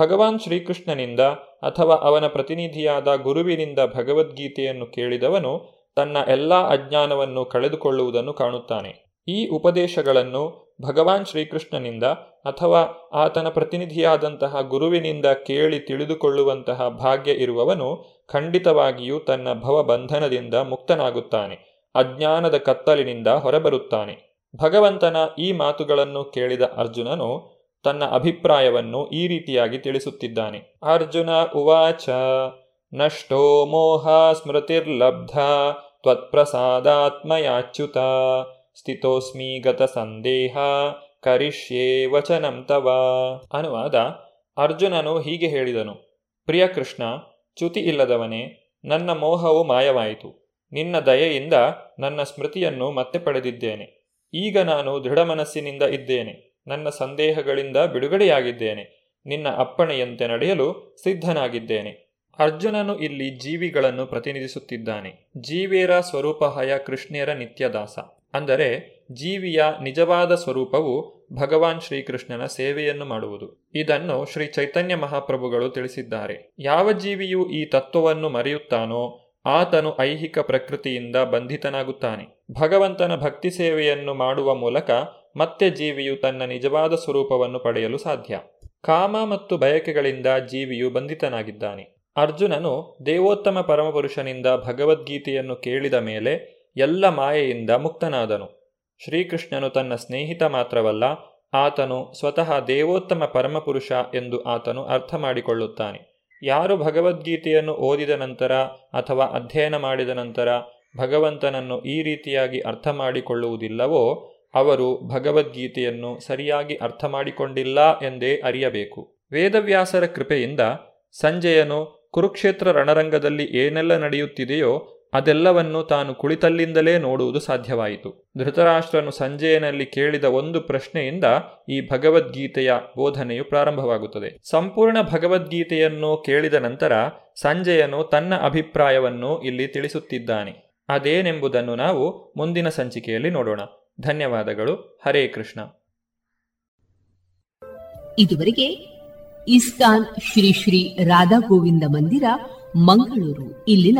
Speaker 9: ಭಗವಾನ್ ಶ್ರೀಕೃಷ್ಣನಿಂದ ಅಥವಾ ಅವನ ಪ್ರತಿನಿಧಿಯಾದ ಗುರುವಿನಿಂದ ಭಗವದ್ಗೀತೆಯನ್ನು ಕೇಳಿದವನು ತನ್ನ ಎಲ್ಲ ಅಜ್ಞಾನವನ್ನು ಕಳೆದುಕೊಳ್ಳುವುದನ್ನು ಕಾಣುತ್ತಾನೆ. ಈ ಉಪದೇಶಗಳನ್ನು ಭಗವಾನ್ ಶ್ರೀಕೃಷ್ಣನಿಂದ ಅಥವಾ ಆತನ ಪ್ರತಿನಿಧಿಯಾದಂತಹ ಗುರುವಿನಿಂದ ಕೇಳಿ ತಿಳಿದುಕೊಳ್ಳುವಂತಹ ಭಾಗ್ಯ ಇರುವವನು ಖಂಡಿತವಾಗಿಯೂ ತನ್ನ ಭವಬಂಧನದಿಂದ ಮುಕ್ತನಾಗುತ್ತಾನೆ, ಅಜ್ಞಾನದ ಕತ್ತಲಿನಿಂದ ಹೊರಬರುತ್ತಾನೆ. ಭಗವಂತನ ಈ ಮಾತುಗಳನ್ನು ಕೇಳಿದ ಅರ್ಜುನನು ತನ್ನ ಅಭಿಪ್ರಾಯವನ್ನು ಈ ರೀತಿಯಾಗಿ ತಿಳಿಸುತ್ತಿದ್ದಾನೆ. ಅರ್ಜುನ ಉವಾಚ, ನಷ್ಟೋ ಮೋಹ ಸ್ಮೃತಿರ್ಲಬ್ಧ, ತ್ವತ್ಪ್ರಸಾದಾತ್ಮಯಾಚ್ಯುತ. ಸ್ಥಿತೋಸ್ಮಿ ಗತ ಸಂದೇಹ ಕರಿಷ್ಯೇ ವಚನಂ ತವ ಅನುವಾದ ಅರ್ಜುನನು ಹೀಗೆ ಹೇಳಿದನು, ಪ್ರಿಯ ಕೃಷ್ಣ, ಚ್ಯುತಿ ಇಲ್ಲದವನೇ, ನನ್ನ ಮೋಹವು ಮಾಯವಾಯಿತು. ನಿನ್ನ ದಯೆಯಿಂದ ನನ್ನ ಸ್ಮೃತಿಯನ್ನು ಮತ್ತೆ ಪಡೆದಿದ್ದೇನೆ. ಈಗ ನಾನು ದೃಢ ಮನಸ್ಸಿನಿಂದ ಇದ್ದೇನೆ. ನನ್ನ ಸಂದೇಹಗಳಿಂದ ಬಿಡುಗಡೆಯಾಗಿದ್ದೇನೆ. ನಿನ್ನ ಅಪ್ಪಣೆಯಂತೆ ನಡೆಯಲು ಸಿದ್ಧನಾಗಿದ್ದೇನೆ. ಅರ್ಜುನನು ಇಲ್ಲಿ ಜೀವಿಗಳನ್ನು ಪ್ರತಿನಿಧಿಸುತ್ತಿದ್ದಾನೆ. ಜೀವೇರ ಸ್ವರೂಪ ಹಯ ಕೃಷ್ಣರ ನಿತ್ಯದಾಸ. ಅಂದರೆ ಜೀವಿಯ ನಿಜವಾದ ಸ್ವರೂಪವು ಭಗವಾನ್ ಶ್ರೀಕೃಷ್ಣನ ಸೇವೆಯನ್ನು ಮಾಡುವುದು. ಇದನ್ನು ಶ್ರೀ ಚೈತನ್ಯ ಮಹಾಪ್ರಭುಗಳು ತಿಳಿಸಿದ್ದಾರೆ. ಯಾವ ಜೀವಿಯು ಈ ತತ್ವವನ್ನು ಮರೆಯುತ್ತಾನೋ ಆತನು ಐಹಿಕ ಪ್ರಕೃತಿಯಿಂದ ಬಂಧಿತನಾಗುತ್ತಾನೆ. ಭಗವಂತನ ಭಕ್ತಿ ಸೇವೆಯನ್ನು ಮಾಡುವ ಮೂಲಕ ಮತ್ತೆ ಜೀವಿಯು ತನ್ನ ನಿಜವಾದ ಸ್ವರೂಪವನ್ನು ಪಡೆಯಲು ಸಾಧ್ಯ. ಕಾಮ ಮತ್ತು ಬಯಕೆಗಳಿಂದ ಜೀವಿಯು ಬಂಧಿತನಾಗಿದ್ದಾನೆ. ಅರ್ಜುನನು ದೇವೋತ್ತಮ ಪರಮಪುರುಷನಿಂದ ಭಗವದ್ಗೀತೆಯನ್ನು ಕೇಳಿದ ಮೇಲೆ ಎಲ್ಲ ಮಾಯೆಯಿಂದ ಮುಕ್ತನಾದನು. ಶ್ರೀಕೃಷ್ಣನು ತನ್ನ ಸ್ನೇಹಿತ ಮಾತ್ರವಲ್ಲ, ಆತನು ಸ್ವತಃ ದೇವೋತ್ತಮ ಪರಮಪುರುಷ ಎಂದು ಆತನು ಅರ್ಥ ಮಾಡಿಕೊಳ್ಳುತ್ತಾನೆ. ಯಾರು ಭಗವದ್ಗೀತೆಯನ್ನು ಓದಿದ ನಂತರ ಅಥವಾ ಅಧ್ಯಯನ ಮಾಡಿದ ನಂತರ ಭಗವಂತನನ್ನು ಈ ರೀತಿಯಾಗಿ ಅರ್ಥ ಮಾಡಿಕೊಳ್ಳುವುದಿಲ್ಲವೋ, ಅವರು ಭಗವದ್ಗೀತೆಯನ್ನು ಸರಿಯಾಗಿ ಅರ್ಥ ಮಾಡಿಕೊಂಡಿಲ್ಲ ಎಂದೇ ಅರಿಯಬೇಕು. ವೇದವ್ಯಾಸರ ಕೃಪೆಯಿಂದ ಸಂಜಯನು ಕುರುಕ್ಷೇತ್ರ ರಣರಂಗದಲ್ಲಿ ಏನೆಲ್ಲ ನಡೆಯುತ್ತಿದೆಯೋ ಅದೆಲ್ಲವನ್ನು ತಾನು ಕುಳಿತಲ್ಲಿಂದಲೇ ನೋಡುವುದು ಸಾಧ್ಯವಾಯಿತು. ಧೃತರಾಷ್ಟ್ರನು ಸಂಜೆಯನಲ್ಲಿ ಕೇಳಿದ ಒಂದು ಪ್ರಶ್ನೆಯಿಂದ ಈ ಭಗವದ್ಗೀತೆಯ ಬೋಧನೆಯು ಪ್ರಾರಂಭವಾಗುತ್ತದೆ. ಸಂಪೂರ್ಣ ಭಗವದ್ಗೀತೆಯನ್ನು ಕೇಳಿದ ನಂತರ ಸಂಜಯನು ತನ್ನ ಅಭಿಪ್ರಾಯವನ್ನು ಇಲ್ಲಿ ತಿಳಿಸುತ್ತಿದ್ದಾನೆ. ಅದೇನೆಂಬುದನ್ನು ನಾವು ಮುಂದಿನ ಸಂಚಿಕೆಯಲ್ಲಿ ನೋಡೋಣ. ಧನ್ಯವಾದಗಳು. ಹರೇ ಕೃಷ್ಣ.
Speaker 4: ಇದುವರೆಗೆ ಇಸ್ಕಾನ್ ಶ್ರೀ ಶ್ರೀ ರಾಧಾ ಗೋವಿಂದ ಮಂದಿರ, ಮಂಗಳೂರು, ಇಲ್ಲಿನ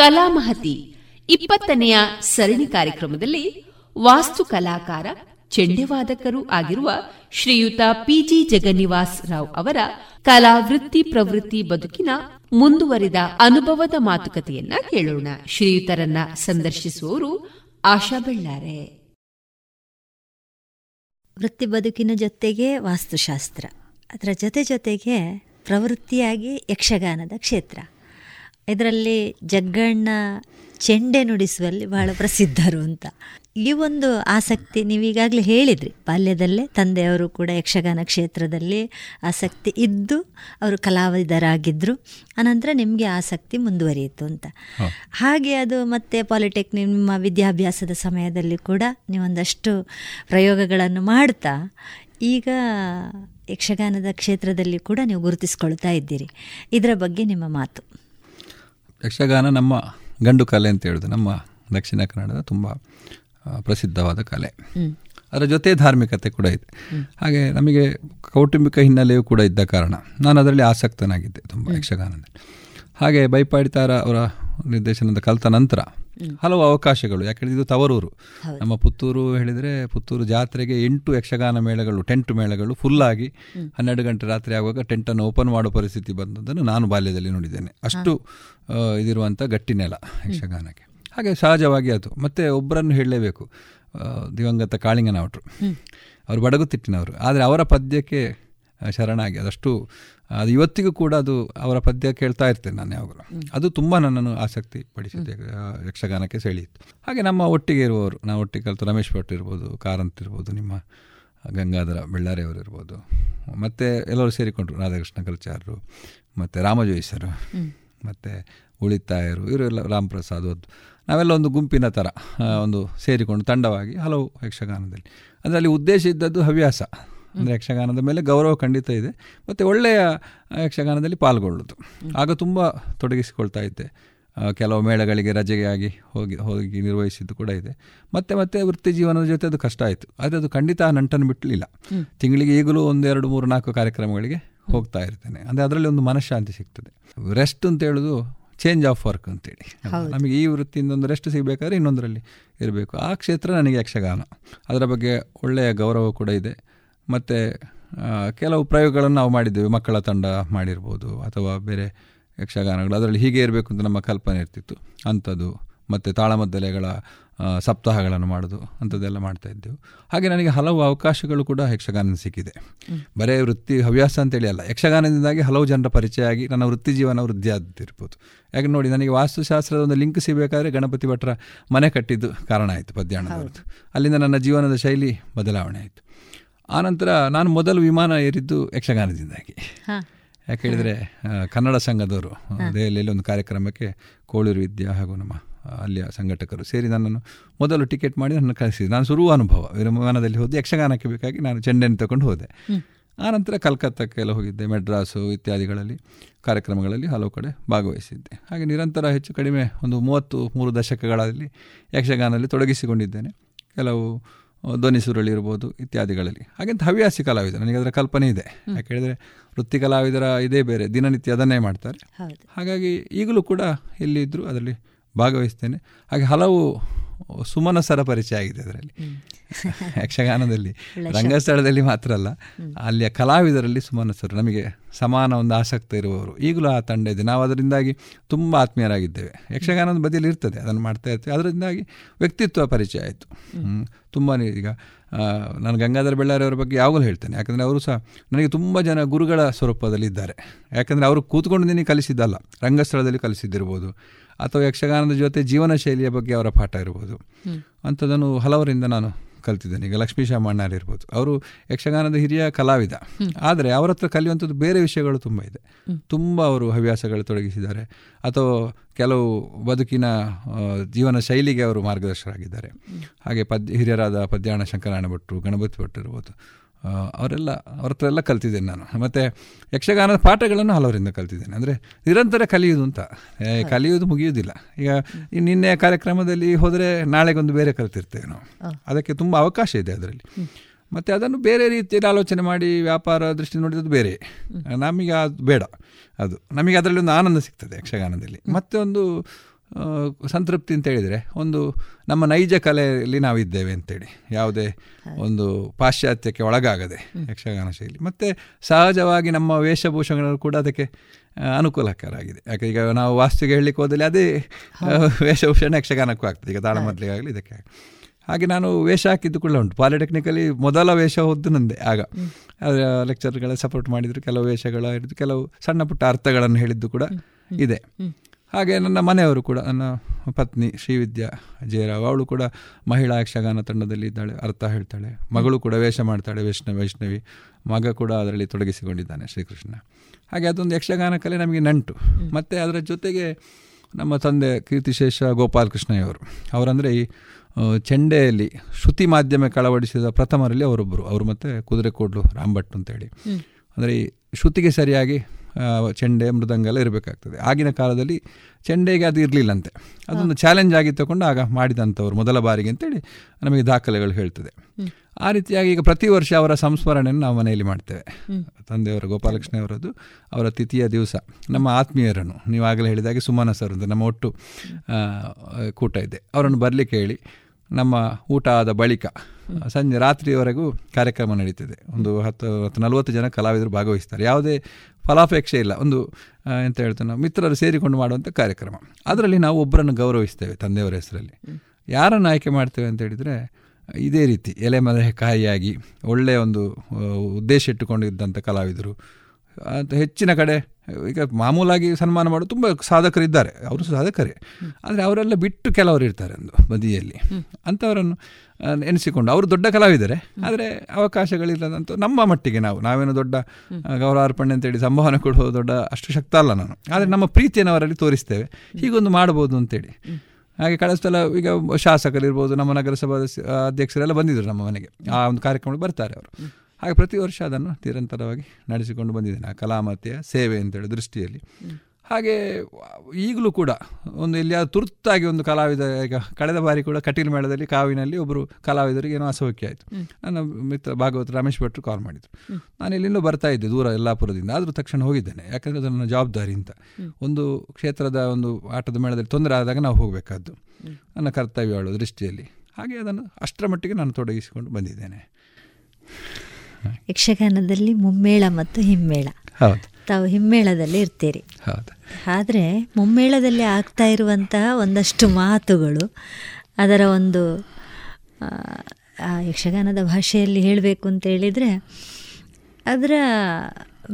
Speaker 4: ಕಲಾಮಹತಿ ಇಪ್ಪತ್ತನೆಯ ಸರಣಿ ಕಾರ್ಯಕ್ರಮದಲ್ಲಿ ವಾಸ್ತು ಕಲಾಕಾರ ಚೆಂಡೆವಾದಕರೂ ಆಗಿರುವ ಶ್ರೀಯುತ ಪಿಜಿ ಜಗನ್ನಿವಾಸ್ ರಾವ್ ಅವರ ಕಲಾ ವೃತ್ತಿ ಪ್ರವೃತ್ತಿ ಬದುಕಿನ ಮುಂದುವರಿದ ಅನುಭವದ ಮಾತುಕತೆಯನ್ನ ಕೇಳೋಣ. ಶ್ರೀಯುತರನ್ನ ಸಂದರ್ಶಿಸುವವರು ಆಶಾ ಬೆಳ್ಳಾರೆ.
Speaker 10: ವೃತ್ತಿ ಬದುಕಿನ ಜೊತೆಗೆ ವಾಸ್ತುಶಾಸ್ತ್ರ. ಅದರ ಜೊತೆ ಜೊತೆಗೆ ಪ್ರವೃತ್ತಿಯಾಗಿ ಯಕ್ಷಗಾನದ ಕ್ಷೇತ್ರ. ಇದರಲ್ಲಿ ಜಗ್ಗಣ್ಣ ಚೆಂಡೆ ನುಡಿಸುವಲ್ಲಿ ಬಹಳ ಪ್ರಸಿದ್ಧರು ಅಂತ. ಈ ಒಂದು ಆಸಕ್ತಿ ನೀವೀಗಾಗಲೇ ಹೇಳಿದ್ರಿ. ಬಾಲ್ಯದಲ್ಲೇ ತಂದೆಯವರು ಕೂಡ ಯಕ್ಷಗಾನ ಕ್ಷೇತ್ರದಲ್ಲಿ ಆಸಕ್ತಿ ಇದ್ದು ಅವರು ಕಲಾವಿದರಾಗಿದ್ದರು ಅನಂತರ ನಿಮಗೆ ಆಸಕ್ತಿ ಮುಂದುವರಿಯಿತು ಅಂತ. ಹಾಗೆ ಅದು ಮತ್ತೆ ಪಾಲಿಟೆಕ್ನಿಕ್ ನಿಮ್ಮ ವಿದ್ಯಾಭ್ಯಾಸದ ಸಮಯದಲ್ಲಿ ಕೂಡ ನೀವೊಂದಷ್ಟು ಪ್ರಯೋಗಗಳನ್ನು ಮಾಡ್ತಾ ಈಗ ಯಕ್ಷಗಾನದ ಕ್ಷೇತ್ರದಲ್ಲಿ ಕೂಡ ನೀವು ಗುರುತಿಸ್ಕೊಳ್ತಾ ಇದ್ದೀರಿ. ಇದರ ಬಗ್ಗೆ ನಿಮ್ಮ ಮಾತು.
Speaker 11: ಯಕ್ಷಗಾನ ನಮ್ಮ ಗಂಡು ಕಲೆ ಅಂತ ಹೇಳೋದು. ನಮ್ಮ ದಕ್ಷಿಣ ಕನ್ನಡದ ತುಂಬ ಪ್ರಸಿದ್ಧವಾದ ಕಲೆ. ಅದರ ಜೊತೆ ಧಾರ್ಮಿಕತೆ ಕೂಡ ಇದೆ. ಹಾಗೆ ನಮಗೆ ಕೌಟುಂಬಿಕ ಹಿನ್ನೆಲೆಯೂ ಕೂಡ ಇದ್ದ ಕಾರಣ. ನಾನು ಅದರಲ್ಲಿ ಆಸಕ್ತನಾಗಿದ್ದೆ ತುಂಬ ಯಕ್ಷಗಾನದಲ್ಲಿ. ಹಾಗೆ ಬೈಪಾಡಿತಾರ ಅವರ ನಿರ್ದೇಶನದ ಕಲಿತ ನಂತರ ಹಲವು ಅವಕಾಶಗಳು. ಯಾಕೆಂದರೆ ಇದು ತವರೂರು. ನಮ್ಮ ಪುತ್ತೂರು ಹೇಳಿದರೆ ಪುತ್ತೂರು ಜಾತ್ರೆಗೆ ಎಂಟು ಯಕ್ಷಗಾನ ಮೇಳಗಳು ಟೆಂಟ್ ಮೇಳಗಳು ಫುಲ್ಲಾಗಿ ಹನ್ನೆರಡು ಗಂಟೆ ರಾತ್ರಿ ಆಗುವಾಗ ಟೆಂಟನ್ನು ಓಪನ್ ಮಾಡೋ ಪರಿಸ್ಥಿತಿ ಬಂದದ್ದನ್ನು ನಾನು ಬಾಲ್ಯದಲ್ಲಿ ನೋಡಿದ್ದೇನೆ. ಅಷ್ಟು ಇದಿರುವಂಥ ಗಟ್ಟಿ ನೆಲ ಯಕ್ಷಗಾನಕ್ಕೆ. ಹಾಗೆ ಸಹಜವಾಗಿ ಅದು. ಮತ್ತೆ ಒಬ್ಬರನ್ನು ಹೇಳಲೇಬೇಕು. ದಿವಂಗತ ಕಾಳಿಂಗನವಟ್ರು ಅವರು ಬಡಗುತಿಟ್ಟಿನವರು ಆದರೆ ಅವರ ಪದ್ಯಕ್ಕೆ ಶರಣಾಗಿ ಅದಷ್ಟು ಅದು ಇವತ್ತಿಗೂ ಕೂಡ ಅದು ಅವರ ಪದ್ಯ ಕೇಳ್ತಾ ಇರ್ತೇನೆ ನಾನು ಯಾವಾಗಲೂ. ಅದು ತುಂಬ ನನ್ನನ್ನು ಆಸಕ್ತಿ ಪಡಿಸಿದೆ ಯಕ್ಷಗಾನಕ್ಕೆ ಸೆಳೆಯಿತು. ಹಾಗೆ ನಮ್ಮ ಒಟ್ಟಿಗೆ ಇರುವವರು ನಾವು ಒಟ್ಟಿಗೆ ಕಲಿತು ರಮೇಶ್ ಭಟ್ ಇರ್ಬೋದು ಕಾರಂತ್ ಇರ್ಬೋದು ನಿಮ್ಮ ಗಂಗಾಧರ ಬೆಳ್ಳಾರಿಯವರು ಇರ್ಬೋದು ಮತ್ತು ಎಲ್ಲರೂ ಸೇರಿಕೊಂಡ್ರು ರಾಧಾಕೃಷ್ಣ ಕಲ್ಚಾರರು ಮತ್ತು ರಾಮಜೋಯಿಸರು ಮತ್ತು ಉಳಿತಾಯರು ಇವರೆಲ್ಲ ರಾಮ್ ಪ್ರಸಾದ್ ನಾವೆಲ್ಲ ಒಂದು ಗುಂಪಿನ ಥರ ಒಂದು ಸೇರಿಕೊಂಡು ತಂಡವಾಗಿ ಹಲವು ಯಕ್ಷಗಾನದಲ್ಲಿ. ಅದರಲ್ಲಿ ಉದ್ದೇಶ ಇದ್ದದ್ದು ಹವ್ಯಾಸ. ಅಂದರೆ ಯಕ್ಷಗಾನದ ಮೇಲೆ ಗೌರವ ಖಂಡಿತ ಇದೆ. ಮತ್ತು ಒಳ್ಳೆಯ ಯಕ್ಷಗಾನದಲ್ಲಿ ಪಾಲ್ಗೊಳ್ಳೋದು. ಆಗ ತುಂಬ ತೊಡಗಿಸಿಕೊಳ್ತಾ ಇದ್ದೆ. ಕೆಲವು ಮೇಳಗಳಿಗೆ ರಜೆಗೆ ಆಗಿ ಹೋಗಿ ಹೋಗಿ ನಿರ್ವಹಿಸಿದ್ದು ಕೂಡ ಇದೆ. ಮತ್ತೆ ಮತ್ತೆ ವೃತ್ತಿ ಜೀವನದ ಜೊತೆ ಅದು ಕಷ್ಟ ಆಯಿತು. ಆದರೆ ಅದು ಖಂಡಿತ ನಂಟನ್ನು ಬಿಟ್ಟಲಿಲ್ಲ ತಿಂಗಳಿಗೆ ಈಗಲೂ ಒಂದೆರಡು ಮೂರು ನಾಲ್ಕು ಕಾರ್ಯಕ್ರಮಗಳಿಗೆ ಹೋಗ್ತಾ ಇರ್ತೇನೆ. ಅಂದರೆ ಅದರಲ್ಲಿ ಒಂದು ಮನಃಶಾಂತಿ ಸಿಗ್ತದೆ. ರೆಸ್ಟ್ ಅಂತ ಹೇಳೋದು ಚೇಂಜ್ ಆಫ್ ವರ್ಕ್ ಅಂತೇಳಿ. ನಮಗೆ ಈ ವೃತ್ತಿಯಿಂದ ಒಂದು ರೆಸ್ಟ್ ಸಿಗಬೇಕಾದ್ರೆ ಇನ್ನೊಂದರಲ್ಲಿ ಇರಬೇಕು. ಆ ಕ್ಷೇತ್ರ ನನಗೆ ಯಕ್ಷಗಾನ. ಅದರ ಬಗ್ಗೆ ಒಳ್ಳೆಯ ಗೌರವ ಕೂಡ ಇದೆ. ಮತ್ತು ಕೆಲವು ಪ್ರಯೋಗಗಳನ್ನು ನಾವು ಮಾಡಿದ್ದೇವೆ. ಮಕ್ಕಳ ತಂಡ ಮಾಡಿರ್ಬೋದು ಅಥವಾ ಬೇರೆ ಯಕ್ಷಗಾನಗಳು. ಅದರಲ್ಲಿ ಹೀಗೆ ಇರಬೇಕು ಅಂತ ನಮ್ಮ ಕಲ್ಪನೆ ಇರ್ತಿತ್ತು. ಅಂಥದ್ದು ಮತ್ತು ತಾಳಮದ್ದಲೆಗಳ ಸಪ್ತಾಹಗಳನ್ನು ಮಾಡೋದು ಅಂಥದ್ದೆಲ್ಲ ಮಾಡ್ತಾ ಇದ್ದೆವು. ಹಾಗೆ ನನಗೆ ಹಲವು ಅವಕಾಶಗಳು ಕೂಡ ಯಕ್ಷಗಾನ ಸಿಕ್ಕಿದೆ. ಬರೇ ವೃತ್ತಿ ಹವ್ಯಾಸ ಅಂತೇಳಿ ಅಲ್ಲ ಯಕ್ಷಗಾನದಿಂದಾಗಿ ಹಲವು ಜನರ ಪರಿಚಯ ಆಗಿ ನನ್ನ ವೃತ್ತಿ ಜೀವನ ವೃದ್ಧಿಯಾದಿರ್ಬೋದು ಯಾಕೆ ನೋಡಿ ನನಗೆ ವಾಸ್ತುಶಾಸ್ತ್ರದ ಒಂದು ಲಿಂಕ್ ಸಿಗಬೇಕಾದ್ರೆ ಗಣಪತಿ ಭಟ್ರ ಮನೆ ಕಟ್ಟಿದ್ದು ಕಾರಣ ಆಯಿತು ಪದ್ಯಾಣದವ್ರದ್ದು ಅಲ್ಲಿಂದ ನನ್ನ ಜೀವನದ ಶೈಲಿ ಬದಲಾವಣೆ ಆಯಿತು. ಆನಂತರ ನಾನು ಮೊದಲು ವಿಮಾನ ಏರಿದ್ದು ಯಕ್ಷಗಾನದಿಂದಾಗಿ. ಯಾಕೆ ಹೇಳಿದರೆ ಕನ್ನಡ ಸಂಘದವರು ದೆಹಲಿಯಲ್ಲಿ ಒಂದು ಕಾರ್ಯಕ್ರಮಕ್ಕೆ ಕೋಳೂರು ವಿದ್ಯಾ ಹಾಗೂ ನಮ್ಮ ಅಲ್ಲಿಯ ಸಂಘಟಕರು ಸೇರಿ ನನ್ನನ್ನು ಮೊದಲು ಟಿಕೆಟ್ ಮಾಡಿ ನನ್ನ ಕಳಿಸಿದ್ರು. ನಾನು ಶುರು ಅನುಭವ. ವಿಮಾನದಲ್ಲಿ ಹೋದೆ ಯಕ್ಷಗಾನಕ್ಕೆ ಬೇಕಾಗಿ ನಾನು ಚೆಂಡೆಯನ್ನು ತಗೊಂಡು ಹೋದೆ. ಆನಂತರ ಕಲ್ಕತ್ತಕ್ಕೆಲ್ಲ ಹೋಗಿದ್ದೆ ಮೆಡ್ರಾಸು ಇತ್ಯಾದಿಗಳಲ್ಲಿ ಕಾರ್ಯಕ್ರಮಗಳಲ್ಲಿ ಹಲವು ಕಡೆ ಭಾಗವಹಿಸಿದ್ದೆ. ಹಾಗೆ ನಿರಂತರ ಹೆಚ್ಚು ಕಡಿಮೆ ಒಂದು ಮೂವತ್ತು ಮೂರು ದಶಕಗಳಲ್ಲಿ ಯಕ್ಷಗಾನದಲ್ಲಿ ತೊಡಗಿಸಿಕೊಂಡಿದ್ದೇನೆ. ಕೆಲವು ಧ್ವನಿ ಸುರುಳಿ ಇರ್ಬೋದು ಇತ್ಯಾದಿಗಳಲ್ಲಿ. ಹಾಗೆಂತ ಹವ್ಯಾಸಿ ಕಲಾವಿದ ನನಗೆ ಅದರ ಕಲ್ಪನೆ ಇದೆ. ಯಾಕೆ ಹೇಳಿದರೆ ವೃತ್ತಿ ಕಲಾವಿದರ ಇದೇ ಬೇರೆ ದಿನನಿತ್ಯ ಅದನ್ನೇ ಮಾಡ್ತಾರೆ. ಹಾಗಾಗಿ ಈಗಲೂ ಕೂಡ ಎಲ್ಲಿದ್ದರೂ ಅದರಲ್ಲಿ ಭಾಗವಹಿಸ್ತೇನೆ. ಹಾಗೆ ಹಲವು ಸುಮನಸರ ಪರಿಚಯ ಆಗಿದೆ ಅದರಲ್ಲಿ. ಯಕ್ಷಗಾನದಲ್ಲಿ ರಂಗಸ್ಥಳದಲ್ಲಿ ಮಾತ್ರ ಅಲ್ಲ ಅಲ್ಲಿಯ ಕಲಾವಿದರಲ್ಲಿ ಸುಮನಸರು ನಮಗೆ ಸಮಾನ ಒಂದು ಆಸಕ್ತಿ ಇರುವವರು. ಈಗಲೂ ಆ ತಂಡ ಇದೆ. ನಾವು ಅದರಿಂದಾಗಿ ತುಂಬ ಆತ್ಮೀಯರಾಗಿದ್ದೇವೆ. ಯಕ್ಷಗಾನದ ಬದಿಯಲ್ಲಿ ಇರ್ತದೆ. ಅದನ್ನು ಮಾಡ್ತಾ ಇರ್ತೀವಿ. ಅದರಿಂದಾಗಿ ವ್ಯಕ್ತಿತ್ವ ಪರಿಚಯ ಆಯಿತು. ತುಂಬಾ ಈಗ ನಾನು ಗಂಗಾಧರ ಬೆಳ್ಳಾರಿಯವರ ಬಗ್ಗೆ ಯಾವಾಗಲೂ ಹೇಳ್ತೇನೆ. ಯಾಕಂದರೆ ಅವರು ಸಹ ನನಗೆ ತುಂಬ ಜನ ಗುರುಗಳ ಸ್ವರೂಪದಲ್ಲಿ ಇದ್ದಾರೆ. ಯಾಕಂದರೆ ಅವರು ಕೂತ್ಕೊಂಡು ಕಲಿಸಿದ್ದಲ್ಲ. ರಂಗಸ್ಥಳದಲ್ಲಿ ಕಲಿಸಿದ್ದಿರ್ಬೋದು. ಅಥವಾ ಯಕ್ಷಗಾನದ ಜೊತೆ ಜೀವನ ಶೈಲಿಯ ಬಗ್ಗೆ ಅವರ ಪಾಠ ಇರ್ಬೋದು. ಅಂಥದ್ದನ್ನು ಹಲವರಿಂದ ನಾನು ಕಲ್ತಿದ್ದೇನೆ. ಈಗ ಲಕ್ಷ್ಮೀ ಶಾಮಣ್ಣಾರ್ ಇರ್ಬೋದು. ಅವರು ಯಕ್ಷಗಾನದ ಹಿರಿಯ ಕಲಾವಿದ. ಆದರೆ ಅವರ ಹತ್ರ ಕಲಿಯುವಂಥದ್ದು ಬೇರೆ ವಿಷಯಗಳು ತುಂಬ ಇದೆ. ತುಂಬ ಅವರು ಹವ್ಯಾಸಗಳು ತೊಡಗಿಸಿದ್ದಾರೆ. ಅಥವಾ ಕೆಲವು ಬದುಕಿನ ಜೀವನ ಶೈಲಿಗೆ ಅವರು ಮಾರ್ಗದರ್ಶಕರಾಗಿದ್ದಾರೆ ಹಾಗೆ ಪದ್ಯ ಹಿರಿಯರಾದ ಪದ್ಯಾಣ ಶಂಕರಾಯಣ ಭಟ್ರು ಗಣಪತಿ ಭಟ್ರು ಇರ್ಬೋದು. ಅವರೆಲ್ಲ ಅವ್ರ ಹತ್ರ ಎಲ್ಲ ಕಲ್ತಿದ್ದೇನೆ ನಾನು. ಮತ್ತು ಯಕ್ಷಗಾನದ ಪಾಠಗಳನ್ನು ಹಲವರಿಂದ ಕಲ್ತಿದ್ದೇನೆ. ಅಂದರೆ ನಿರಂತರ ಕಲಿಯುವುದು ಅಂತ. ಕಲಿಯುವುದು ಮುಗಿಯುವುದಿಲ್ಲ. ಈಗ ನಿನ್ನೆ ಕಾರ್ಯಕ್ರಮದಲ್ಲಿ ಹೋದರೆ ನಾಳೆಗೊಂದು ಬೇರೆ ಕಲ್ತಿರ್ತೇವೆ ನಾವು. ಅದಕ್ಕೆ ತುಂಬ ಅವಕಾಶ ಇದೆ ಅದರಲ್ಲಿ. ಮತ್ತು ಅದನ್ನು ಬೇರೆ ರೀತಿಯಲ್ಲಿ ಆಲೋಚನೆ ಮಾಡಿ ವ್ಯಾಪಾರ ದೃಷ್ಟಿ ನೋಡಿದ್ದು ಬೇರೆ. ನಮಗೆ ಅದು ಬೇಡ. ಅದು ನಮಗೆ ಅದರಲ್ಲಿ ಒಂದು ಆನಂದ ಸಿಗ್ತದೆ ಯಕ್ಷಗಾನದಲ್ಲಿ. ಮತ್ತೆ ಒಂದು ಸಂತೃಪ್ತಿ ಅಂತ ಹೇಳಿದರೆ ಒಂದು ನಮ್ಮ ನೈಜ ಕಲೆಯಲ್ಲಿ ನಾವಿದ್ದೇವೆ ಅಂತೇಳಿ. ಯಾವುದೇ ಒಂದು ಪಾಶ್ಚಾತ್ಯಕ್ಕೆ ಒಳಗಾಗದೆ ಯಕ್ಷಗಾನ ಶೈಲಿ. ಮತ್ತು ಸಹಜವಾಗಿ ನಮ್ಮ ವೇಷಭೂಷಣಗಳು ಕೂಡ ಅದಕ್ಕೆ ಅನುಕೂಲಕರಾಗಿದೆ. ಯಾಕೆ ಈಗ ನಾವು ವಾಸ್ತುಗೆ ಹೇಳಲಿಕ್ಕೆ ಹೋದಲ್ಲಿ ಅದೇ ವೇಷಭೂಷಣ ಯಕ್ಷಗಾನಕ್ಕೂ ಆಗ್ತದೆ. ಈಗ ತಾಳಮದ್ಲಿಗಾಗಲಿ ಇದಕ್ಕೆ ಹಾಗೆ ನಾನು ವೇಷ ಹಾಕಿದ್ದು ಕೂಡ ಉಂಟು. ಪಾಲಿಟೆಕ್ನಿಕಲಿ ಮೊದಲ ವೇಷ ಹೋದ್ದು ನಂದೆ. ಆಗ ಲೆಕ್ಚರ್ಗಳ ಸಪೋರ್ಟ್ ಮಾಡಿದರು. ಕೆಲವು ವೇಷಗಳ ಹಿಡಿದು ಕೆಲವು ಸಣ್ಣ ಪುಟ್ಟ ಅರ್ಥಗಳನ್ನು ಹೇಳಿದ್ದು ಕೂಡ ಇದೆ. ಹಾಗೆ ನನ್ನ ಮನೆಯವರು ಕೂಡ ನನ್ನ ಪತ್ನಿ ಶ್ರೀವಿದ್ಯಾ ಜಯರಾವ್ ಅವಳು ಕೂಡ ಮಹಿಳಾ ಯಕ್ಷಗಾನ ತಂಡದಲ್ಲಿ ಇದ್ದಾಳೆ ಅರ್ಥ ಹೇಳ್ತಾಳೆ. ಮಗಳು ಕೂಡ ವೇಷ ಮಾಡ್ತಾಳೆ ವೈಷ್ಣವ ವೈಷ್ಣವಿ. ಮಗ ಕೂಡ ಅದರಲ್ಲಿ ತೊಡಗಿಸಿಕೊಂಡಿದ್ದಾನೆ ಶ್ರೀಕೃಷ್ಣ. ಹಾಗೆ ಅದೊಂದು ಯಕ್ಷಗಾನ ಕಲೆ ನಮಗೆ ನಂಟು. ಮತ್ತು ಅದರ ಜೊತೆಗೆ ನಮ್ಮ ತಂದೆ ಕೀರ್ತಿಶೇಷ ಗೋಪಾಲಕೃಷ್ಣಯ್ಯವರು. ಅವರಂದರೆ ಈ ಚೆಂಡೆಯಲ್ಲಿ ಶ್ರುತಿ ಮಾಧ್ಯಮ ಕಳವಡಿಸಿದ ಪ್ರಥಮರಲ್ಲಿ ಅವರೊಬ್ಬರು ಅವರು ಮತ್ತು ಕುದುರೆಕೋಡ್ಲು ರಾಂಭಟ್ ಅಂತೇಳಿ ಅಂದರೆ ಈ ಶ್ರುತಿಗೆ ಸರಿಯಾಗಿ ಚೆಂಡೆ ಮೃದಂಗ ಎಲ್ಲ ಇರಬೇಕಾಗ್ತದೆ. ಆಗಿನ ಕಾಲದಲ್ಲಿ ಚೆಂಡೆಗೆ ಅದು ಇರಲಿಲ್ಲಂತೆ. ಅದೊಂದು ಚಾಲೆಂಜ್ ಆಗಿ ತಗೊಂಡು ಆಗ ಮಾಡಿದಂಥವ್ರು ಮೊದಲ ಬಾರಿಗೆ ಅಂತೇಳಿ ನಮಗೆ ದಾಖಲೆಗಳು ಹೇಳ್ತದೆ. ಆ ರೀತಿಯಾಗಿ ಈಗ ಪ್ರತಿ ವರ್ಷ ಅವರ ಸಂಸ್ಮರಣೆಯನ್ನು ನಾವು ಮನೆಯಲ್ಲಿ ಮಾಡ್ತೇವೆ. ತಂದೆಯವರು ಗೋಪಾಲಕೃಷ್ಣ ಅವರದ್ದು ಅವರ ತಿಥಿಯ ದಿವಸ ನಮ್ಮ ಆತ್ಮೀಯರನ್ನು ನೀವು ಆಗಲೇ ಹೇಳಿದಾಗೆ ಸುಮನ ಸರ್ ಅಂತ ನಮ್ಮ ಒಟ್ಟು ಕೂಟ ಇದೆ. ಅವರನ್ನು ಬರಲಿಕ್ಕೆ ಹೇಳಿ ನಮ್ಮ ಊಟ ಆದ ಬಳಿಕ ಸಂಜೆ ರಾತ್ರಿಯವರೆಗೂ ಕಾರ್ಯಕ್ರಮ ನಡೀತಿದೆ. ಒಂದು ಹತ್ತು ಹತ್ತು ನಲವತ್ತು ಜನ ಕಲಾವಿದರು ಭಾಗವಹಿಸ್ತಾರೆ. ಯಾವುದೇ ಫಲಾಪೇಕ್ಷೆ ಇಲ್ಲ. ಒಂದು ಎಂತ ಹೇಳ್ತೇವೆ ನಾವು ಮಿತ್ರರು ಸೇರಿಕೊಂಡು ಮಾಡುವಂಥ ಕಾರ್ಯಕ್ರಮ. ಅದರಲ್ಲಿ ನಾವು ಒಬ್ಬರನ್ನು ಗೌರವಿಸ್ತೇವೆ ತಂದೆಯವರ ಹೆಸರಲ್ಲಿ. ಯಾರನ್ನು ಆಯ್ಕೆ ಮಾಡ್ತೇವೆ ಅಂತ ಹೇಳಿದರೆ ಇದೇ ರೀತಿ ಎಲೆ ಮಲೆ ಕಾಯಿಯಾಗಿ ಒಳ್ಳೆಯ ಒಂದು ಉದ್ದೇಶ ಇಟ್ಟುಕೊಂಡಿದ್ದಂಥ ಕಲಾವಿದರು ಹೆಚ್ಚಿನ ಕಡೆ ಈಗ ಮಾಮೂಲಾಗಿ ಸನ್ಮಾನ ಮಾಡೋ ತುಂಬ ಸಾಧಕರಿದ್ದಾರೆ. ಅವರು ಸಾಧಕರೇ. ಆದರೆ ಅವರೆಲ್ಲ ಬಿಟ್ಟು ಕೆಲವರು ಇರ್ತಾರೆ ಒಂದು ಬದಿಯಲ್ಲಿ. ಅಂಥವರನ್ನು ಎನಿಸಿಕೊಂಡು ಅವರು ದೊಡ್ಡ ಕಲಾವಿದರೆ. ಆದರೆ ಅವಕಾಶಗಳಿಲ್ಲದಂತೂ ನಮ್ಮ ಮಟ್ಟಿಗೆ ನಾವು ನಾವೇನು ದೊಡ್ಡ ಗೌರವಾರ್ಪಣೆ ಅಂತೇಳಿ ಸಂಭಾವನೆ ಕೊಡುವ ದೊಡ್ಡ ಅಷ್ಟು ಶಕ್ತ ಅಲ್ಲ ನಾನು. ಆದರೆ ನಮ್ಮ ಪ್ರೀತಿಯನ್ನು ಅವರಲ್ಲಿ ತೋರಿಸ್ತೇವೆ ಹೀಗೊಂದು ಮಾಡ್ಬೋದು ಅಂತೇಳಿ. ಹಾಗೆ ಕಳೆದ ಸಲ ಈಗ ಶಾಸಕರಿರ್ಬೋದು ನಮ್ಮ ನಗರಸಭಾ ಅಧ್ಯಕ್ಷರೆಲ್ಲ ಬಂದಿದ್ದರು ನಮ್ಮ ಮನೆಗೆ. ಆ ಒಂದು ಕಾರ್ಯಕ್ರಮಕ್ಕೆ ಬರ್ತಾರೆ ಅವರು. ಹಾಗೆ ಪ್ರತಿ ವರ್ಷ ಅದನ್ನು ನಿರಂತರವಾಗಿ ನಡೆಸಿಕೊಂಡು ಬಂದಿದ್ದೇನೆ ಆ ಕಲಾಮತೆಯ ಸೇವೆ ಅಂತೇಳಿ ದೃಷ್ಟಿಯಲ್ಲಿ. ಹಾಗೆ ಈಗಲೂ ಕೂಡ ಒಂದು ಎಲ್ಲಿಯಾದ್ರು ತುರ್ತಾಗಿ ಒಂದು ಕಲಾವಿದ ಈಗ ಕಳೆದ ಬಾರಿ ಕೂಡ ಕಟೀಲ್ ಮೇಳದಲ್ಲಿ ಕಾವಿನಲ್ಲಿ ಒಬ್ಬರು ಕಲಾವಿದರಿಗೆ ಏನೋ ಅಸೌಖ್ಯ ಆಯಿತು. ನನ್ನ ಮಿತ್ರ ಭಾಗವತ್ ರಮೇಶ್ ಭಟ್ರು ಕಾಲ್ ಮಾಡಿದರು. ನಾನು ಇಲ್ಲಿಂದಲೂ ಬರ್ತಾ ಇದ್ದೆ ದೂರ ಯಲ್ಲಾಪುರದಿಂದ ಆದರೂ ತಕ್ಷಣ ಹೋಗಿದ್ದೇನೆ. ಯಾಕಂದರೆ ಅದು ನನ್ನ ಜವಾಬ್ದಾರಿ ಅಂತ. ಒಂದು ಕ್ಷೇತ್ರದ ಒಂದು ಆಟದ ಮೇಳದಲ್ಲಿ ತೊಂದರೆ ಆದಾಗ ನಾವು ಹೋಗಬೇಕಾದ್ದು. ನನ್ನ ಕರ್ತವ್ಯಗಳು ದೃಷ್ಟಿಯಲ್ಲಿ. ಹಾಗೆ ಅದನ್ನು ಅಷ್ಟರ ಮಟ್ಟಿಗೆ ನಾನು ತೊಡಗಿಸಿಕೊಂಡು ಬಂದಿದ್ದೇನೆ.
Speaker 10: ಯಕ್ಷಗಾನದಲ್ಲಿ ಮುಮ್ಮೇಳ ಮತ್ತು ಹಿಮ್ಮೇಳ. ತಾವು ಹಿಮ್ಮೇಳದಲ್ಲಿ ಇರ್ತೀರಿ. ಆದರೆ ಮುಮ್ಮೇಳದಲ್ಲಿ ಆಗ್ತಾ ಇರುವಂತಹ ಒಂದಷ್ಟು ಮಾತುಗಳು ಅದರ ಒಂದು ಯಕ್ಷಗಾನದ ಭಾಷೆಯಲ್ಲಿ ಹೇಳಬೇಕು ಅಂತ ಹೇಳಿದರೆ ಅದರ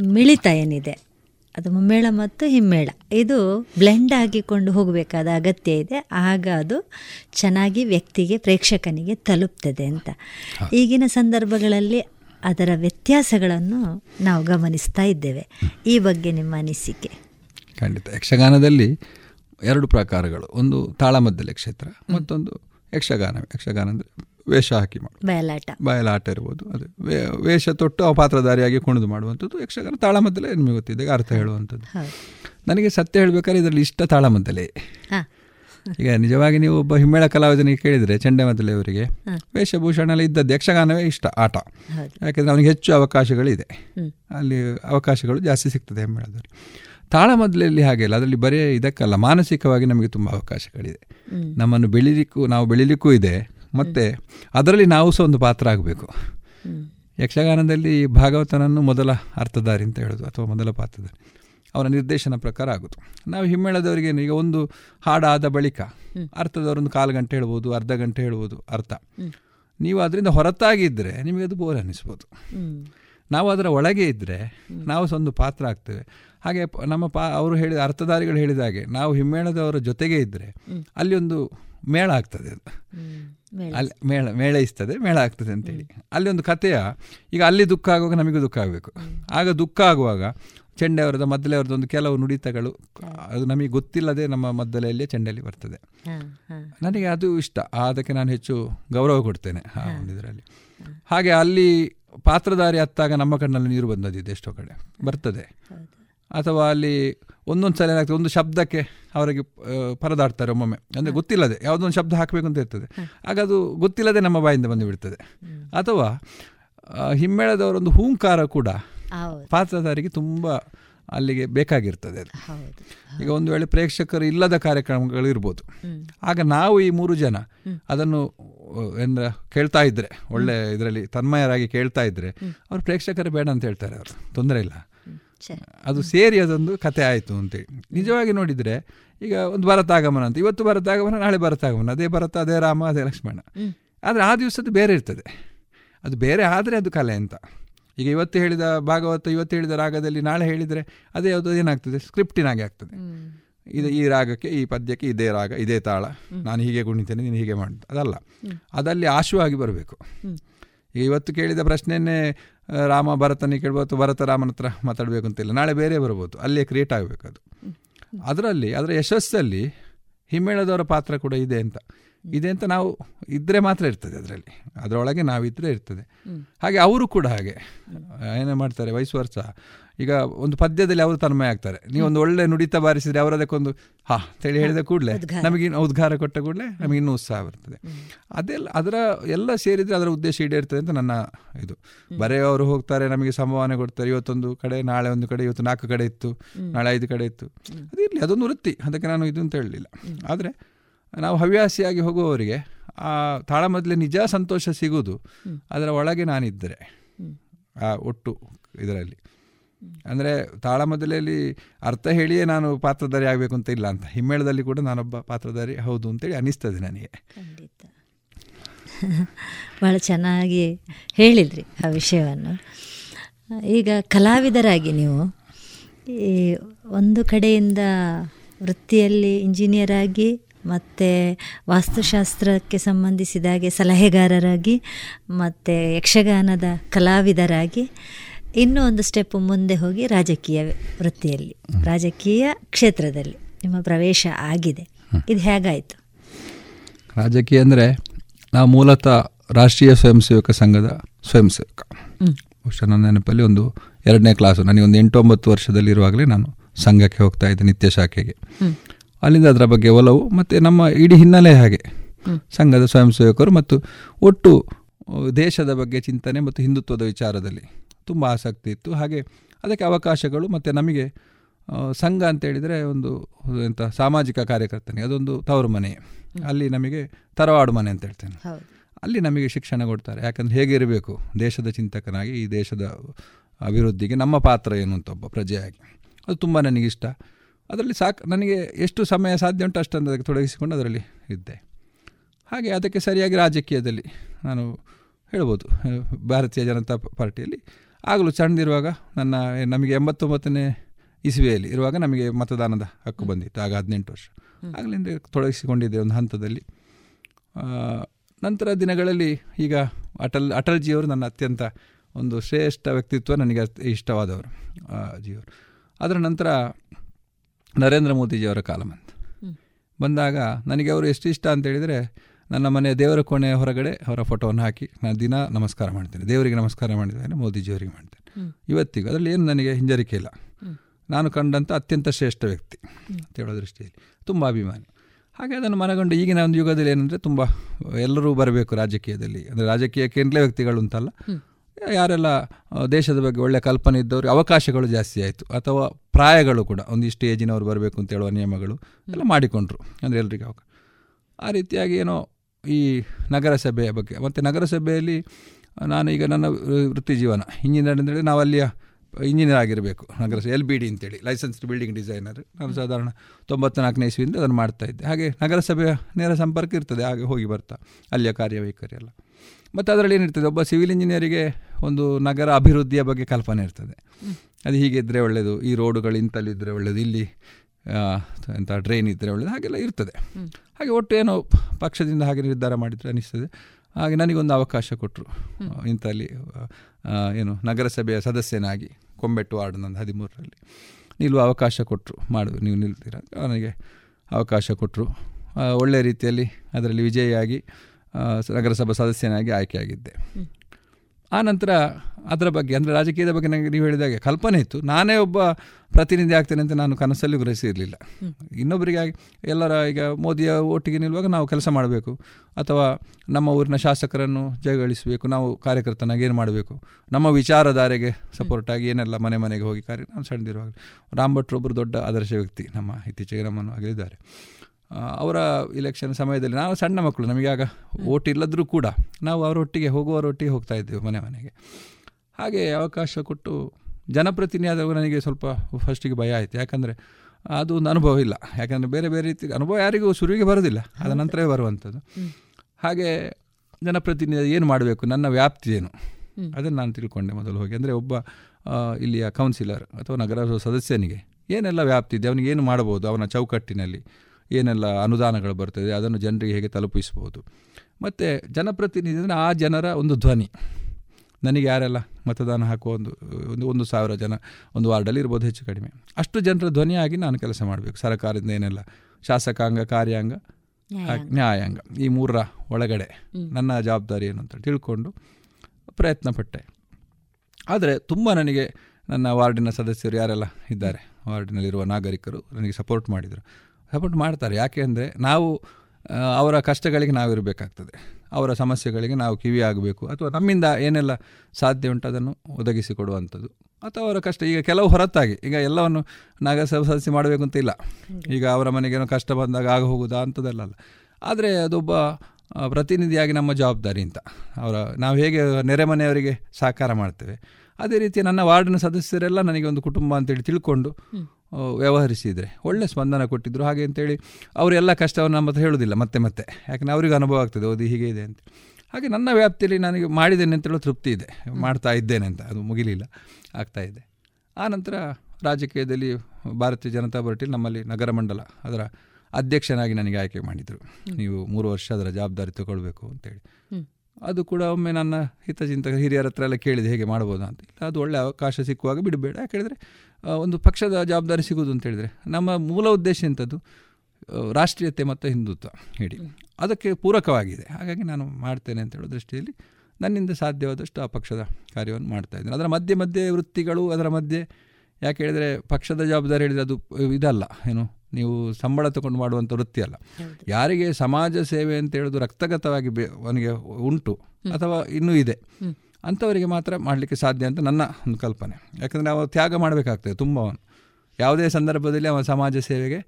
Speaker 10: ಮಿಳಿತ ಏನಿದೆ? ಅದು ಮುಮ್ಮೇಳ ಮತ್ತು ಹಿಮ್ಮೇಳ. ಇದು ಬ್ಲೆಂಡ್ ಆಗಿಕೊಂಡು ಹೋಗಬೇಕಾದ ಅಗತ್ಯ ಇದೆ. ಆಗ ಅದು ಚೆನ್ನಾಗಿ ವ್ಯಕ್ತಿಗೆ ಪ್ರೇಕ್ಷಕನಿಗೆ ತಲುಪ್ತದೆ ಅಂತ. ಈಗಿನ ಸಂದರ್ಭಗಳಲ್ಲಿ ಅದರ ವ್ಯತ್ಯಾಸಗಳನ್ನು ನಾವು ಗಮನಿಸ್ತಾ ಇದ್ದೇವೆ. ಈ ಬಗ್ಗೆ ನಿಮ್ಮ ಅನಿಸಿಕೆ?
Speaker 11: ಖಂಡಿತ. ಯಕ್ಷಗಾನದಲ್ಲಿ ಎರಡು ಪ್ರಕಾರಗಳು. ಒಂದು ತಾಳಮದ್ದಲೆ ಕ್ಷೇತ್ರ ಮತ್ತೊಂದು ಯಕ್ಷಗಾನ. ಯಕ್ಷಗಾನ ಅಂದರೆ ವೇಷ ಹಾಕಿ ಮಾಡು
Speaker 10: ಬಯಲಾಟ.
Speaker 11: ಬಯಲಾಟ ಇರ್ಬೋದು. ಅದು. ವೇಷ ತೊಟ್ಟು ಆ ಪಾತ್ರಧಾರಿಯಾಗಿ ಕುಣಿದು ಮಾಡುವಂಥದ್ದು ಯಕ್ಷಗಾನ. ತಾಳಮದ್ದಲೆ ನಿಮಗೆ ಗೊತ್ತಿದೆ ಅರ್ಥ ಹೇಳುವಂಥದ್ದು. ನನಗೆ ಸತ್ಯ ಹೇಳಬೇಕಾದ್ರೆ ಇದರಲ್ಲಿ ಇಷ್ಟ ತಾಳಮದ್ದಲೆ. ಈಗ ನಿಜವಾಗಿ ನೀವು ಒಬ್ಬ ಹಿಮ್ಮೇಳ ಕಲಾವಿದನಿಗೆ ಕೇಳಿದರೆ ಚಂಡಮದ್ದಲೆಯವರಿಗೆ ವೇಷಭೂಷಣ ಎಲ್ಲ ಇದ್ದದ್ದು ಯಕ್ಷಗಾನವೇ ಇಷ್ಟ ಆಟ. ಯಾಕೆಂದರೆ ಅವನಿಗೆ ಹೆಚ್ಚು ಅವಕಾಶಗಳಿದೆ. ಅಲ್ಲಿ ಅವಕಾಶಗಳು ಜಾಸ್ತಿ ಸಿಗ್ತದೆ ಹಿಮ್ಮೇಳದಲ್ಲಿ. ಹಾಗೆ ಇಲ್ಲ ಅದರಲ್ಲಿ ಬರೀ ಇದಕ್ಕಲ್ಲ ಮಾನಸಿಕವಾಗಿ ನಮಗೆ ತುಂಬ ಅವಕಾಶಗಳಿದೆ. ನಮ್ಮನ್ನು ಬೆಳಿಲಿಕ್ಕೂ ನಾವು ಬೆಳಿಲಿಕ್ಕೂ ಇದೆ ಮತ್ತು ಅದರಲ್ಲಿ ನಾವು ಸಹ ಒಂದು ಪಾತ್ರ ಆಗಬೇಕು. ಯಕ್ಷಗಾನದಲ್ಲಿ ಭಾಗವತನನ್ನು ಮೊದಲ ಅರ್ಥಧಾರಿ ಅಂತ ಹೇಳೋದು ಅಥವಾ ಮೊದಲ ಪಾತ್ರಧಾರಿ. ಅವರ ನಿರ್ದೇಶನ ಪ್ರಕಾರ ಆಗೋದು. ನಾವು ಹಿಮ್ಮೇಳದವರಿಗೆ ಈಗ ಒಂದು ಹಾಡಾದ ಬಳಿಕ ಅರ್ಥದವರೊಂದು ಕಾಲು ಗಂಟೆ ಹೇಳ್ಬೋದು ಅರ್ಧ ಗಂಟೆ ಹೇಳ್ಬೋದು ಅರ್ಥ. ನೀವು ಅದರಿಂದ ಹೊರತಾಗಿದ್ದರೆ ನಿಮಗೆ ಅದು ಬೋರ್ ಅನ್ನಿಸ್ಬೋದು. ನಾವು ಅದರ ಒಳಗೆ ಇದ್ದರೆ ನಾವು ಒಂದು ಪಾತ್ರ ಆಗ್ತೇವೆ. ಹಾಗೆ ನಮ್ಮ ಪಾ ಅವರು ಹೇಳಿದ ಅರ್ಥಧಾರಿಗಳು ಹೇಳಿದ ಹಾಗೆ ನಾವು ಹಿಮ್ಮೇಳದವರ ಜೊತೆಗೆ ಇದ್ದರೆ ಅಲ್ಲಿ ಒಂದು ಮೇಳ ಆಗ್ತದೆ ಅದು. ಅಲ್ಲಿ ಮೇಳ ಮೇಳೈಸ್ತದೆ ಮೇಳ ಆಗ್ತದೆ ಅಂತೇಳಿ. ಅಲ್ಲಿ ಒಂದು ಕಥೆಯ ಈಗ ಅಲ್ಲಿ ದುಃಖ ಆಗುವಾಗ ನಮಗೂ ದುಃಖ ಆಗಬೇಕು. ಆಗ ದುಃಖ ಆಗುವಾಗ ಚೆಂಡೆ ಅವರದ ಮದ್ದಲೆ ಅವರದ್ದು ಒಂದು ಕೆಲವು ನುಡಿತಗಳು. ಅದು ನಮಗೆ ಗೊತ್ತಿಲ್ಲದೆ ನಮ್ಮ ಮದ್ದಲೆಯಲ್ಲಿ ಚೆಂಡೆಯಲ್ಲಿ ಬರ್ತದೆ. ನನಗೆ ಅದು ಇಷ್ಟ. ಅದಕ್ಕೆ ನಾನು ಹೆಚ್ಚು ಗೌರವ ಕೊಡ್ತೇನೆ ಆ ಒಂದು ಇದರಲ್ಲಿ. ಹಾಗೆ ಅಲ್ಲಿ ಪಾತ್ರಧಾರಿ ಹತ್ತಾಗ ನಮ್ಮ ಕಣ್ಣಲ್ಲಿ ನೀರು ಬಂದದಿದೆ ಎಷ್ಟೋ ಕಡೆ. ಬರ್ತದೆ. ಅಥವಾ ಅಲ್ಲಿ ಒಂದೊಂದು ಸಲ ಏನಾಗ್ತದೆ ಒಂದು ಶಬ್ದಕ್ಕೆ ಅವರಿಗೆ ಪರದಾಡ್ತಾರೆ ಒಮ್ಮೊಮ್ಮೆ. ಅಂದರೆ ಗೊತ್ತಿಲ್ಲದೆ ಯಾವುದೊಂದು ಶಬ್ದ ಹಾಕಬೇಕು ಅಂತ ಇರ್ತದೆ. ಆಗ ಅದು ಗೊತ್ತಿಲ್ಲದೆ ನಮ್ಮ ಬಾಯಿಂದ ಬಂದು ಬಿಡ್ತದೆ ಅಥವಾ ಹಿಮ್ಮೇಳದವರೊಂದು ಹೂಂಕಾರ ಕೂಡ ಪಾತ್ರಧಾರಿಗೆ ತುಂಬ ಅಲ್ಲಿಗೆ ಬೇಕಾಗಿರ್ತದೆ ಅದು ಈಗ ಒಂದು ವೇಳೆ ಪ್ರೇಕ್ಷಕರು ಇಲ್ಲದ ಕಾರ್ಯಕ್ರಮಗಳು ಇರ್ಬೋದು. ಆಗ ನಾವು ಈ ಮೂರು ಜನ ಅದನ್ನು ಏನಾರ ಕೇಳ್ತಾ ಇದ್ರೆ ಒಳ್ಳೆ ಇದರಲ್ಲಿ ತನ್ಮಯರಾಗಿ ಕೇಳ್ತಾ ಇದ್ರೆ ಅವ್ರು ಪ್ರೇಕ್ಷಕರು ಬೇಡ ಅಂತ ಹೇಳ್ತಾರೆ ಅವರು. ತೊಂದರೆ ಇಲ್ಲ. ಅದು ಸೇರಿ ಅದೊಂದು ಕತೆ ಆಯಿತು ಅಂತೇಳಿ. ನಿಜವಾಗಿ ನೋಡಿದರೆ ಈಗ ಒಂದು ಭರತಾಗಮನ ಅಂತ ಇವತ್ತು ಭರತಾಗಮನ ನಾಳೆ ಭರತಾಗಮನ ಅದೇ ಭರತ ಅದೇ ರಾಮ ಅದೇ ಲಕ್ಷ್ಮಣ. ಆದರೆ ಆ ದಿವಸದ್ದು ಬೇರೆ ಇರ್ತದೆ. ಅದು ಬೇರೆ ಆದರೆ ಅದು ಕಲೆ ಅಂತ. ಈಗ ಇವತ್ತು ಹೇಳಿದ ಭಾಗವತ ಇವತ್ತು ಹೇಳಿದ ರಾಗದಲ್ಲಿ ನಾಳೆ ಹೇಳಿದರೆ ಅದೇ ಯಾವುದು ಏನಾಗ್ತದೆ? ಸ್ಕ್ರಿಪ್ಟಿನಾಗೆ ಆಗ್ತದೆ. ಇದು ಈ ರಾಗಕ್ಕೆ ಈ ಪದ್ಯಕ್ಕೆ ಇದೇ ರಾಗ ಇದೇ ತಾಳ. ನಾನು ಹೀಗೆ ಕುಣಿತೇನೆ ನೀನು ಹೀಗೆ ಮಾಡ ಅದಲ್ಲ. ಅದಲ್ಲಿ ಆಶುವಾಗಿ ಬರಬೇಕು. ಈಗ ಇವತ್ತು ಕೇಳಿದ ಪ್ರಶ್ನೆಯನ್ನೇ ರಾಮ ಭರತನಿಗೆ ಕೇಳ್ಬೋದು ಭರತ ರಾಮನ ಹತ್ರ ಮಾತಾಡಬೇಕು ಅಂತಿಲ್ಲ. ನಾಳೆ ಬೇರೆ ಬರ್ಬೋದು. ಅಲ್ಲೇ ಕ್ರಿಯೇಟ್ ಆಗಬೇಕು ಅದು. ಅದರಲ್ಲಿ ಅದರ ಯಶಸ್ಸಲ್ಲಿ ಹಿಮ್ಮೇಳದವರ ಪಾತ್ರ ಕೂಡ ಇದೆ ಅಂತ. ಇದೆ ಅಂತ ನಾವು ಇದ್ದರೆ ಮಾತ್ರ ಇರ್ತದೆ ಅದರಲ್ಲಿ. ಅದರೊಳಗೆ ನಾವಿದ್ದರೆ ಇರ್ತದೆ. ಹಾಗೆ ಅವರು ಕೂಡ ಹಾಗೆ. ಏನೇ ಮಾಡ್ತಾರೆ ವಯಸ್ಸು ವರ್ಷ ಈಗ ಒಂದು ಪದ್ಯದಲ್ಲಿ ಅವರು ತನ್ಮಯ ಆಗ್ತಾರೆ. ನೀವು ಒಂದು ಒಳ್ಳೆ ನುಡಿತ ಬಾರಿಸಿದ್ರೆ ಅದಕ್ಕೊಂದು ಹಾ ಅಂತೇಳಿ ಹೇಳಿದ ಕೂಡಲೇ ನಮಗೆ ಉದ್ಘಾರ ಕೊಟ್ಟ ಕೂಡಲೇ ನಮಗೆ ಇನ್ನೂ ಉತ್ಸಾಹ ಬರ್ತದೆ. ಅದೆಲ್ಲ ಅದರ ಎಲ್ಲ ಸೇರಿದರೆ ಅದರ ಉದ್ದೇಶ ಈಡೇರ್ತದೆ ಅಂತ ನನ್ನ ಇದು. ಬರೆಯವರು ಹೋಗ್ತಾರೆ ನಮಗೆ ಸಂಭಾವನೆ ಕೊಡ್ತಾರೆ. ಇವತ್ತೊಂದು ಕಡೆ ನಾಳೆ ಒಂದು ಕಡೆ ಇವತ್ತು ನಾಲ್ಕು ಕಡೆ ಇತ್ತು. ನಾಳೆ ಐದು ಕಡೆ ಇತ್ತು. ಅದಿರಲಿ ಅದೊಂದು ವೃತ್ತಿ. ಅದಕ್ಕೆ ನಾನು ಇದು ಅಂತ ಹೇಳಲಿಲ್ಲ. ಆದರೆ ನಾವು ಹವ್ಯಾಸಿಯಾಗಿ ಹೋಗುವವರಿಗೆ ಆ ತಾಳಮದ್ದಲೆ ನಿಜ ಸಂತೋಷ ಸಿಗುವುದು. ಅದರ ಒಳಗೆ ನಾನಿದ್ದರೆ. ಆ ಒಟ್ಟು ಇದರಲ್ಲಿ. ಅಂದರೆ ತಾಳಮದ್ದಲೆಯಲ್ಲಿ ಅರ್ಥ ಹೇಳಿಯೇ ನಾನು ಪಾತ್ರಧಾರಿ ಆಗಬೇಕು ಅಂತ ಇಲ್ಲ ಅಂತ. ಹಿಮ್ಮೇಳದಲ್ಲಿ ಕೂಡ ನಾನೊಬ್ಬ ಪಾತ್ರಧಾರಿ ಹೌದು ಅಂತೇಳಿ ಅನ್ನಿಸ್ತದೆ ನನಗೆ.
Speaker 10: ಭಾಳ ಚೆನ್ನಾಗಿ ಹೇಳಿದ್ರಿ ಆ ವಿಷಯವನ್ನು. ಈಗ ಕಲಾವಿದರಾಗಿ ನೀವು ಈ ಒಂದು ಕಡೆಯಿಂದ ವೃತ್ತಿಯಲ್ಲಿ ಇಂಜಿನಿಯರ್ ಆಗಿ ಮತ್ತು ವಾಸ್ತುಶಾಸ್ತ್ರಕ್ಕೆ ಸಂಬಂಧಿಸಿದ ಹಾಗೆ ಸಲಹೆಗಾರರಾಗಿ ಮತ್ತು ಯಕ್ಷಗಾನದ ಕಲಾವಿದರಾಗಿ ಇನ್ನೂ ಒಂದು ಸ್ಟೆಪ್ ಮುಂದೆ ಹೋಗಿ ರಾಜಕೀಯ ವೃತ್ತಿಯಲ್ಲಿ ರಾಜಕೀಯ ಕ್ಷೇತ್ರದಲ್ಲಿ ನಿಮ್ಮ ಪ್ರವೇಶ ಆಗಿದೆ. ಇದು ಹೇಗಾಯಿತು?
Speaker 11: ರಾಜಕೀಯ ಅಂದರೆ ನಾವು ಮೂಲತಃ ರಾಷ್ಟ್ರೀಯ ಸ್ವಯಂ ಸೇವಕ ಸಂಘದ ಸ್ವಯಂ ಸೇವಕ ಬಹುಶಃ ನನ್ನ ನೆನಪಲ್ಲಿ ಒಂದು ಎರಡನೇ ಕ್ಲಾಸು ನನಗೆ ಒಂದು ಎಂಟು ಒಂಬತ್ತು ವರ್ಷದಲ್ಲಿರುವಾಗಲೇ ನಾನು ಸಂಘಕ್ಕೆ ಹೋಗ್ತಾ ಇದ್ದೆ ನಿತ್ಯ ಶಾಖೆಗೆ. ಅಲ್ಲಿಂದ ಅದರ ಬಗ್ಗೆ ಒಲವು ಮತ್ತು ನಮ್ಮ ಇಡೀ ಹಿನ್ನೆಲೆ ಹಾಗೆ. ಸಂಘದ ಸ್ವಯಂ ಸೇವಕರು ಮತ್ತು ಒಟ್ಟು ದೇಶದ ಬಗ್ಗೆ ಚಿಂತನೆ ಮತ್ತು ಹಿಂದುತ್ವದ ವಿಚಾರದಲ್ಲಿ ತುಂಬ ಆಸಕ್ತಿ ಇತ್ತು. ಹಾಗೆ ಅದಕ್ಕೆ ಅವಕಾಶಗಳು ಮತ್ತು ನಮಗೆ ಸಂಘ ಅಂತ ಹೇಳಿದರೆ ಒಂದು ಎಂಥ ಸಾಮಾಜಿಕ ಕಾರ್ಯಕರ್ತನೆ ಅದೊಂದು ತವರು ಮನೆ. ಅಲ್ಲಿ ನಮಗೆ ತರವಾಡು ಮನೆ ಅಂತ ಹೇಳ್ತೇನೆ. ಅಲ್ಲಿ ನಮಗೆ ಶಿಕ್ಷಣ ಕೊಡ್ತಾರೆ. ಯಾಕಂದರೆ ಹೇಗಿರಬೇಕು ದೇಶದ ಚಿಂತಕನಾಗಿ ಈ ದೇಶದ ಅಭಿವೃದ್ಧಿಗೆ ನಮ್ಮ ಪಾತ್ರ ಏನು ಅಂತ ಒಬ್ಬ ಪ್ರಜೆಯಾಗಿ. ಅದು ತುಂಬ ನನಗಿಷ್ಟ. ಅದರಲ್ಲಿ ಸಾಕು ನನಗೆ ಎಷ್ಟು ಸಮಯ ಸಾಧ್ಯ ಉಂಟು ಅಷ್ಟೊಂದು ಅದಕ್ಕೆ ತೊಡಗಿಸಿಕೊಂಡು ಅದರಲ್ಲಿ ಇದ್ದೆ. ಹಾಗೆ ಅದಕ್ಕೆ ಸರಿಯಾಗಿ ರಾಜಕೀಯದಲ್ಲಿ ನಾನು ಹೇಳ್ಬೋದು ಭಾರತೀಯ ಜನತಾ ಪಾರ್ಟಿಯಲ್ಲಿ. ಆಗಲೂ ಸಣ್ಣದಿರುವಾಗ ನನ್ನ ನಮಗೆ ಎಂಬತ್ತೊಂಬತ್ತನೇ ಇಸುವೆಯಲ್ಲಿ ಇರುವಾಗ ನಮಗೆ ಮತದಾನದ ಹಕ್ಕು ಬಂದಿತ್ತು ಆಗ ಹದಿನೆಂಟು ವರ್ಷ. ಆಗಲಿಂದ ತೊಡಗಿಸಿಕೊಂಡಿದ್ದೆ ಒಂದು ಹಂತದಲ್ಲಿ. ನಂತರ ದಿನಗಳಲ್ಲಿ ಈಗ ಅಟಲ್ ಅಟಲ್ಜಿಯವರು ನನ್ನ ಅತ್ಯಂತ ಒಂದು ಶ್ರೇಷ್ಠ ವ್ಯಕ್ತಿತ್ವ ನನಗೆ ಇಷ್ಟವಾದವರು ಜಿಯವರು. ಅದರ ನಂತರ ನರೇಂದ್ರ ಮೋದಿಜಿಯವರ ಕಾಲ ಬಂತು ಬಂದಾಗ ನನಗೆ ಅವರು ಎಷ್ಟು ಇಷ್ಟ ಅಂತ ಹೇಳಿದರೆ ನನ್ನ ಮನೆಯ ದೇವರ ಕೋಣೆಯ ಹೊರಗಡೆ ಅವರ ಫೋಟೋವನ್ನು ಹಾಕಿ ನಾನು ದಿನ ನಮಸ್ಕಾರ ಮಾಡ್ತೇನೆ. ದೇವರಿಗೆ ನಮಸ್ಕಾರ ಮಾಡಿದ್ದೇನೆ ಮೋದಿಜಿಯವರಿಗೆ ಮಾಡ್ತೇನೆ. ಇವತ್ತಿಗೂ ಅದರಲ್ಲಿ ಏನು ನನಗೆ ಹಿಂಜರಿಕೆ ಇಲ್ಲ. ನಾನು ಕಂಡಂಥ ಅತ್ಯಂತ ಶ್ರೇಷ್ಠ ವ್ಯಕ್ತಿ ಅಂತ ಹೇಳೋ ದೃಷ್ಟಿಯಲ್ಲಿ ತುಂಬ ಅಭಿಮಾನಿ. ಹಾಗೆ ಅದನ್ನು ಮನಗೊಂಡು ಈಗಿನ ಒಂದು ಯುಗದಲ್ಲಿ ಏನಂದರೆ ತುಂಬ ಎಲ್ಲರೂ ಬರಬೇಕು ರಾಜಕೀಯದಲ್ಲಿ. ಅಂದರೆ ರಾಜಕೀಯ ಕೇಂದ್ರ ವ್ಯಕ್ತಿಗಳು ಅಂತಲ್ಲ. ಯಾರೆಲ್ಲ ದೇಶದ ಬಗ್ಗೆ ಒಳ್ಳೆಯ ಕಲ್ಪನೆ ಇದ್ದವ್ರಿಗೆ ಅವಕಾಶಗಳು ಜಾಸ್ತಿ ಆಯಿತು. ಅಥವಾ ಪ್ರಾಯಗಳು ಕೂಡ ಒಂದಿಷ್ಟು ಏಜಿನವರು ಬರಬೇಕು ಅಂತ ಹೇಳುವ ನಿಯಮಗಳು ಎಲ್ಲ ಮಾಡಿಕೊಂಡ್ರು ಅಂದರೆ ಎಲ್ರಿಗೆ ಅವಕಾಶ ಆ ರೀತಿಯಾಗಿ ಏನೋ ಈ ನಗರಸಭೆಯ ಬಗ್ಗೆ ಮತ್ತು ನಗರಸಭೆಯಲ್ಲಿ ನಾನು ಈಗ ನನ್ನ ವೃತ್ತಿ ಜೀವನ ಇಂಜಿನಿಯರ್ ಅಂದರೆ ನಾವು ಅಲ್ಲಿಯ ಇಂಜಿನಿಯರ್ ಆಗಿರಬೇಕು ನಗರಸಭೆ ಎಲ್ ಬಿ ಡಿ ಅಂತೇಳಿ ಲೈಸೆನ್ಸ್ಡ್ ಬಿಲ್ಡಿಂಗ್ ಡಿಸೈನರ್. ನಾನು ಸಾಧಾರಣ ತೊಂಬತ್ನಾಲ್ಕನೇ ಇಸ್ವಿಯಿಂದ ಅದನ್ನು ಮಾಡ್ತಾ ಇದ್ದೆ. ಹಾಗೆ ನಗರಸಭೆಯ ನೇರ ಸಂಪರ್ಕ ಇರ್ತದೆ ಹಾಗೆ ಹೋಗಿ ಬರ್ತಾ ಅಲ್ಲಿಯ ಕಾರ್ಯವೈಖರಿ ಎಲ್ಲ. ಮತ್ತು ಅದರಲ್ಲಿ ಏನಿರ್ತದೆ ಒಬ್ಬ ಸಿವಿಲ್ ಇಂಜಿನಿಯರಿಗೆ ಒಂದು ನಗರ ಅಭಿವೃದ್ಧಿಯ ಬಗ್ಗೆ ಕಲ್ಪನೆ ಇರ್ತದೆ. ಅದು ಹೀಗೆ ಇದ್ದರೆ ಒಳ್ಳೆಯದು ಈ ರೋಡುಗಳು ಇಂಥಲ್ಲಿದ್ದರೆ ಒಳ್ಳೆಯದು ಇಲ್ಲಿ ಎಂಥ ಡ್ರೈನ್ ಇದ್ದರೆ ಒಳ್ಳೆಯದು ಹಾಗೆಲ್ಲ ಇರ್ತದೆ. ಹಾಗೆ ಒಟ್ಟು ಏನೋ ಪಕ್ಷದಿಂದ ಹಾಗೆ ನಿರ್ಧಾರ ಮಾಡಿದರೆ ಅನಿಸ್ತದೆ. ಹಾಗೆ ನನಗೊಂದು ಅವಕಾಶ ಕೊಟ್ಟರು ಇಂಥಲ್ಲಿ ಏನು ನಗರಸಭೆಯ ಸದಸ್ಯನಾಗಿ ಕೊಂಬೆಟ್ಟು ವಾರ್ಡ್ ನಂದು ಹದಿಮೂರರಲ್ಲಿ. ನಿಲ್ಲುವ ಅವಕಾಶ ಕೊಟ್ಟರು ಮಾಡು ನೀವು ನಿಲ್ತೀರ. ನನಗೆ ಅವಕಾಶ ಕೊಟ್ಟರು ಒಳ್ಳೆಯ ರೀತಿಯಲ್ಲಿ ಅದರಲ್ಲಿ ವಿಜಯಿಯಾಗಿ ನಗರಸಭಾ ಸದಸ್ಯನಾಗಿ ಆಯ್ಕೆಯಾಗಿದ್ದೆ. ಆ ನಂತರ ಅದರ ಬಗ್ಗೆ, ಅಂದರೆ ರಾಜಕೀಯದ ಬಗ್ಗೆ ನನಗೆ ನೀವು ಹೇಳಿದಾಗೆ ಕಲ್ಪನೆ ಇತ್ತು. ನಾನೇ ಒಬ್ಬ ಪ್ರತಿನಿಧಿ ಆಗ್ತೇನೆ ಅಂತ ನಾನು ಕನಸಲ್ಲಿ ಗ್ರಹಿಸಿರಲಿಲ್ಲ ಇನ್ನೊಬ್ಬರಿಗೆ ಎಲ್ಲರ ಈಗ ಮೋದಿಯ ಒಟ್ಟಿಗೆ ನಿಲ್ಲುವಾಗ ನಾವು ಕೆಲಸ ಮಾಡಬೇಕು. ಅಥವಾ ನಮ್ಮ ಊರಿನ ಶಾಸಕರನ್ನು ಜಯಗಳಿಸಬೇಕು. ನಾವು ಕಾರ್ಯಕರ್ತನಾಗಿ ಏನು ಮಾಡಬೇಕು. ನಮ್ಮ ವಿಚಾರಧಾರೆಗೆ ಸಪೋರ್ಟಾಗಿ ಏನೆಲ್ಲ ಮನೆ ಮನೆಗೆ ಹೋಗಿ ಕಾರ್ಯ ನಾನು ಸಣ್ಣದಿರುವಾಗ ರಾಮ್ ಭಟ್ರು ಒಬ್ಬರು ದೊಡ್ಡ ಆದರ್ಶ ವ್ಯಕ್ತಿ. ನಮ್ಮ ಇತ್ತೀಚೆಗೆ ನಮ್ಮನ್ನು ಆಗಲಿದ್ದಾರೆ ಅವರ ಇಲೆಕ್ಷನ್ ಸಮಯದಲ್ಲಿ ನಾವು ಸಣ್ಣ ಮಕ್ಕಳು ನಮಗೆ ಆಗ ಓಟ್ ಇಲ್ಲದರೂ ಕೂಡ ನಾವು ಅವರೊಟ್ಟಿಗೆ ಹೋಗುವವರೊಟ್ಟಿಗೆ ಹೋಗ್ತಾ ಇದ್ದೆವು ಮನೆ ಮನೆಗೆ. ಹಾಗೆ ಅವಕಾಶ ಕೊಟ್ಟು ಜನಪ್ರತಿನಿಧಿಯಾದಾಗ ನನಗೆ ಸ್ವಲ್ಪ ಫಸ್ಟಿಗೆ ಭಯ ಆಯಿತು. ಯಾಕಂದರೆ ಅದು ಒಂದು ಅನುಭವ ಇಲ್ಲ. ಯಾಕಂದರೆ ಬೇರೆ ಬೇರೆ ರೀತಿ ಅನುಭವ ಯಾರಿಗೂ ಶುರುವಿಗೆ ಬರೋದಿಲ್ಲ ಅದ ನಂತರವೇ ಬರುವಂಥದ್ದು. ಹಾಗೆ ಜನಪ್ರತಿನಿಧಿ ಏನು ಮಾಡಬೇಕು? ನನ್ನ ವ್ಯಾಪ್ತಿ ಏನು? ಅದನ್ನು ನಾನು ತಿಳ್ಕೊಂಡೆ ಮೊದಲು ಹೋಗಿ. ಅಂದರೆ ಒಬ್ಬ ಇಲ್ಲಿಯ ಕೌನ್ಸಿಲರ್ ಅಥವಾ ನಗರಸಭಾ ಸದಸ್ಯನಿಗೆ ಏನೆಲ್ಲ ವ್ಯಾಪ್ತಿ ಇದೆ? ಅವನಿಗೆ ಏನು ಮಾಡ್ಬೋದು? ಅವನ ಚೌಕಟ್ಟಿನಲ್ಲಿ ಏನೆಲ್ಲ ಅನುದಾನಗಳು ಬರ್ತದೆ ಅದನ್ನು ಜನರಿಗೆ ಹೇಗೆ ತಲುಪಿಸ್ಬೋದು ಮತ್ತು ಜನಪ್ರತಿನಿಧಿ ಅಂದರೆ ಆ ಜನರ ಒಂದು ಧ್ವನಿ. ನನಗೆ ಯಾರೆಲ್ಲ ಮತದಾನ ಹಾಕುವ ಒಂದು ಒಂದು ಒಂದು ಸಾವಿರ ಜನ ಒಂದು ವಾರ್ಡಲ್ಲಿ ಇರ್ಬೋದು ಹೆಚ್ಚು ಕಡಿಮೆ. ಅಷ್ಟು ಜನರ ಧ್ವನಿಯಾಗಿ ನಾನು ಕೆಲಸ ಮಾಡಬೇಕು. ಸರ್ಕಾರದಿಂದ ಏನೆಲ್ಲ ಶಾಸಕಾಂಗ ಕಾರ್ಯಾಂಗ ನ್ಯಾಯಾಂಗ. ಈ ಮೂರರ ಒಳಗಡೆ ನನ್ನ ಜವಾಬ್ದಾರಿ ಏನು ಅಂತ ತಿಳ್ಕೊಂಡು ಪ್ರಯತ್ನ ಪಟ್ಟೆ ಆದರೆ ತುಂಬ ನನಗೆ ನನ್ನ ವಾರ್ಡಿನ ಸದಸ್ಯರು ಯಾರೆಲ್ಲ ಇದ್ದಾರೆ ವಾರ್ಡಿನಲ್ಲಿರುವ ನಾಗರಿಕರು ನನಗೆ ಸಪೋರ್ಟ್ ಮಾಡಿದರು. ಸಪೋರ್ಟ್ ಮಾಡ್ತಾರೆ. ಯಾಕೆ ಅಂದರೆ ನಾವು ಅವರ ಕಷ್ಟಗಳಿಗೆ ನಾವು ಇರಬೇಕಾಗ್ತದೆ. ಅವರ ಸಮಸ್ಯೆಗಳಿಗೆ ನಾವು ಕಿವಿ ಆಗಬೇಕು. ಅಥವಾ ನಮ್ಮಿಂದ ಏನೆಲ್ಲ ಸಾಧ್ಯ ಉಂಟು ಅದನ್ನು ಒದಗಿಸಿಕೊಡುವಂಥದ್ದು. ಅಥವಾ ಅವರ ಕಷ್ಟ ಈಗ ಕೆಲವು ಹೊರತಾಗಿ ಈಗ ಎಲ್ಲವನ್ನು ನಗರಸಭೆ ಸದಸ್ಯ ಮಾಡಬೇಕು ಅಂತ ಇಲ್ಲ. ಈಗ ಅವರ ಮನೆಗೇನೋ ಕಷ್ಟ ಬಂದಾಗ ಆಗ ಹೋಗುದಾ ಅಂಥದ್ದಲ್ಲ ಆದರೆ ಅದೊಬ್ಬ ಪ್ರತಿನಿಧಿಯಾಗಿ ನಮ್ಮ ಜವಾಬ್ದಾರಿ ಅಂತ ಅವರ ನಾವು ಹೇಗೆ ನೆರೆಮನೆಯವರಿಗೆ ಸಹಕಾರ ಮಾಡ್ತೇವೆ. ಅದೇ ರೀತಿ ನನ್ನ ವಾರ್ಡಿನ ಸದಸ್ಯರೆಲ್ಲ ನನಗೆ ಒಂದು ಕುಟುಂಬ ಅಂತೇಳಿ ತಿಳ್ಕೊಂಡು ವ್ಯವಹರಿಸಿದರೆ. ಒಳ್ಳೆ ಸ್ಪಂದನ ಕೊಟ್ಟಿದ್ದರು ಹಾಗೆ ಅಂತೇಳಿ ಅವರೆಲ್ಲ ಕಷ್ಟವನ್ನು ನಮ್ಮ ಹತ್ರ ಹೇಳೋದಿಲ್ಲ. ಮತ್ತೆ ಮತ್ತೆ. ಯಾಕಂದರೆ ಅವರಿಗೆ ಅನುಭವ ಆಗ್ತದೆ. ಓದಿ ಹೀಗೆ ಇದೆ ಅಂತ. ಹಾಗೆ ನನ್ನ ವ್ಯಾಪ್ತಿಯಲ್ಲಿ ನನಗೆ ಮಾಡಿದ್ದೇನೆ ಅಂತೇಳೋ ತೃಪ್ತಿ ಇದೆ. ಮಾಡ್ತಾ ಇದ್ದೇನೆ ಅಂತ. ಅದು ಮುಗಿಲಿಲ್ಲ. ಆಗ್ತಾ ಇದೆ. ಆ ನಂತರ ರಾಜಕೀಯದಲ್ಲಿ ಭಾರತೀಯ ಜನತಾ ಪಾರ್ಟಿಲಿ ನಮ್ಮಲ್ಲಿ ನಗರ ಮಂಡಲ ಅದರ ಅಧ್ಯಕ್ಷನಾಗಿ ನನಗೆ ಆಯ್ಕೆ ಮಾಡಿದರು. ನೀವು ಮೂರು ವರ್ಷ ಅದರ ಜವಾಬ್ದಾರಿ ತಗೊಳ್ಬೇಕು ಅಂತೇಳಿ. ಅದು ಕೂಡ ಒಮ್ಮೆ ನನ್ನ ಹಿತಚಿಂತಕ ಹಿರಿಯರ ಹತ್ರ ಎಲ್ಲ ಕೇಳಿದೆ. ಹೇಗೆ ಮಾಡ್ಬೋದು ಅಂತ. ಇಲ್ಲ ಅದು ಒಳ್ಳೆ ಅವಕಾಶ ಸಿಕ್ಕುವಾಗ ಬಿಡಬೇಡ. ಯಾಕೆ ಹೇಳಿದರೆ ಒಂದು ಪಕ್ಷದ ಜವಾಬ್ದಾರಿ ಸಿಗೋದು ಅಂತ ಹೇಳಿದರೆ ನಮ್ಮ ಮೂಲ ಉದ್ದೇಶ ಎಂಥದ್ದು? ರಾಷ್ಟ್ರೀಯತೆ ಮತ್ತು ಹಿಂದುತ್ವ ಹೇಳಿ. ಅದಕ್ಕೆ ಪೂರಕವಾಗಿದೆ. ಹಾಗಾಗಿ ನಾನು ಮಾಡ್ತೇನೆ ಅಂತ ಹೇಳೋ ದೃಷ್ಟಿಯಲ್ಲಿ ನನ್ನಿಂದ ಸಾಧ್ಯವಾದಷ್ಟು ಆ ಪಕ್ಷದ ಕಾರ್ಯವನ್ನು ಮಾಡ್ತಾ ಇದ್ದೇನೆ. ಅದರ ಮಧ್ಯೆ ಮಧ್ಯೆ ವೃತ್ತಿಗಳು ಅದರ ಮಧ್ಯೆ ಯಾಕೆ ಹೇಳಿದರೆ ಪಕ್ಷದ ಜವಾಬ್ದಾರಿ ಹೇಳಿದರೆ ಅದು ಇದಲ್ಲ. ಏನು? ನೀವು ಸಂಬಳ ತಗೊಂಡು ಮಾಡುವಂಥ ವೃತ್ತಿ ಅಲ್ಲ. ಯಾರಿಗೆ ಸಮಾಜ ಸೇವೆ ಅಂತ ಹೇಳೋದು ರಕ್ತಗತವಾಗಿ ಅವನಿಗೆ ಉಂಟು ಅಥವಾ ಇನ್ನೂ ಇದೆ. ಅಂಥವರಿಗೆ ಮಾತ್ರ ಮಾಡಲಿಕ್ಕೆ ಸಾಧ್ಯ ಅಂತ ನನ್ನ ಒಂದು ಕಲ್ಪನೆ. ಯಾಕಂದರೆ ಅವರು ತ್ಯಾಗ ಮಾಡಬೇಕಾಗ್ತದೆ ತುಂಬ. ಅವನು ಯಾವುದೇ ಸಂದರ್ಭದಲ್ಲಿ ಅವನ ಸಮಾಜ ಸೇವೆಗೆ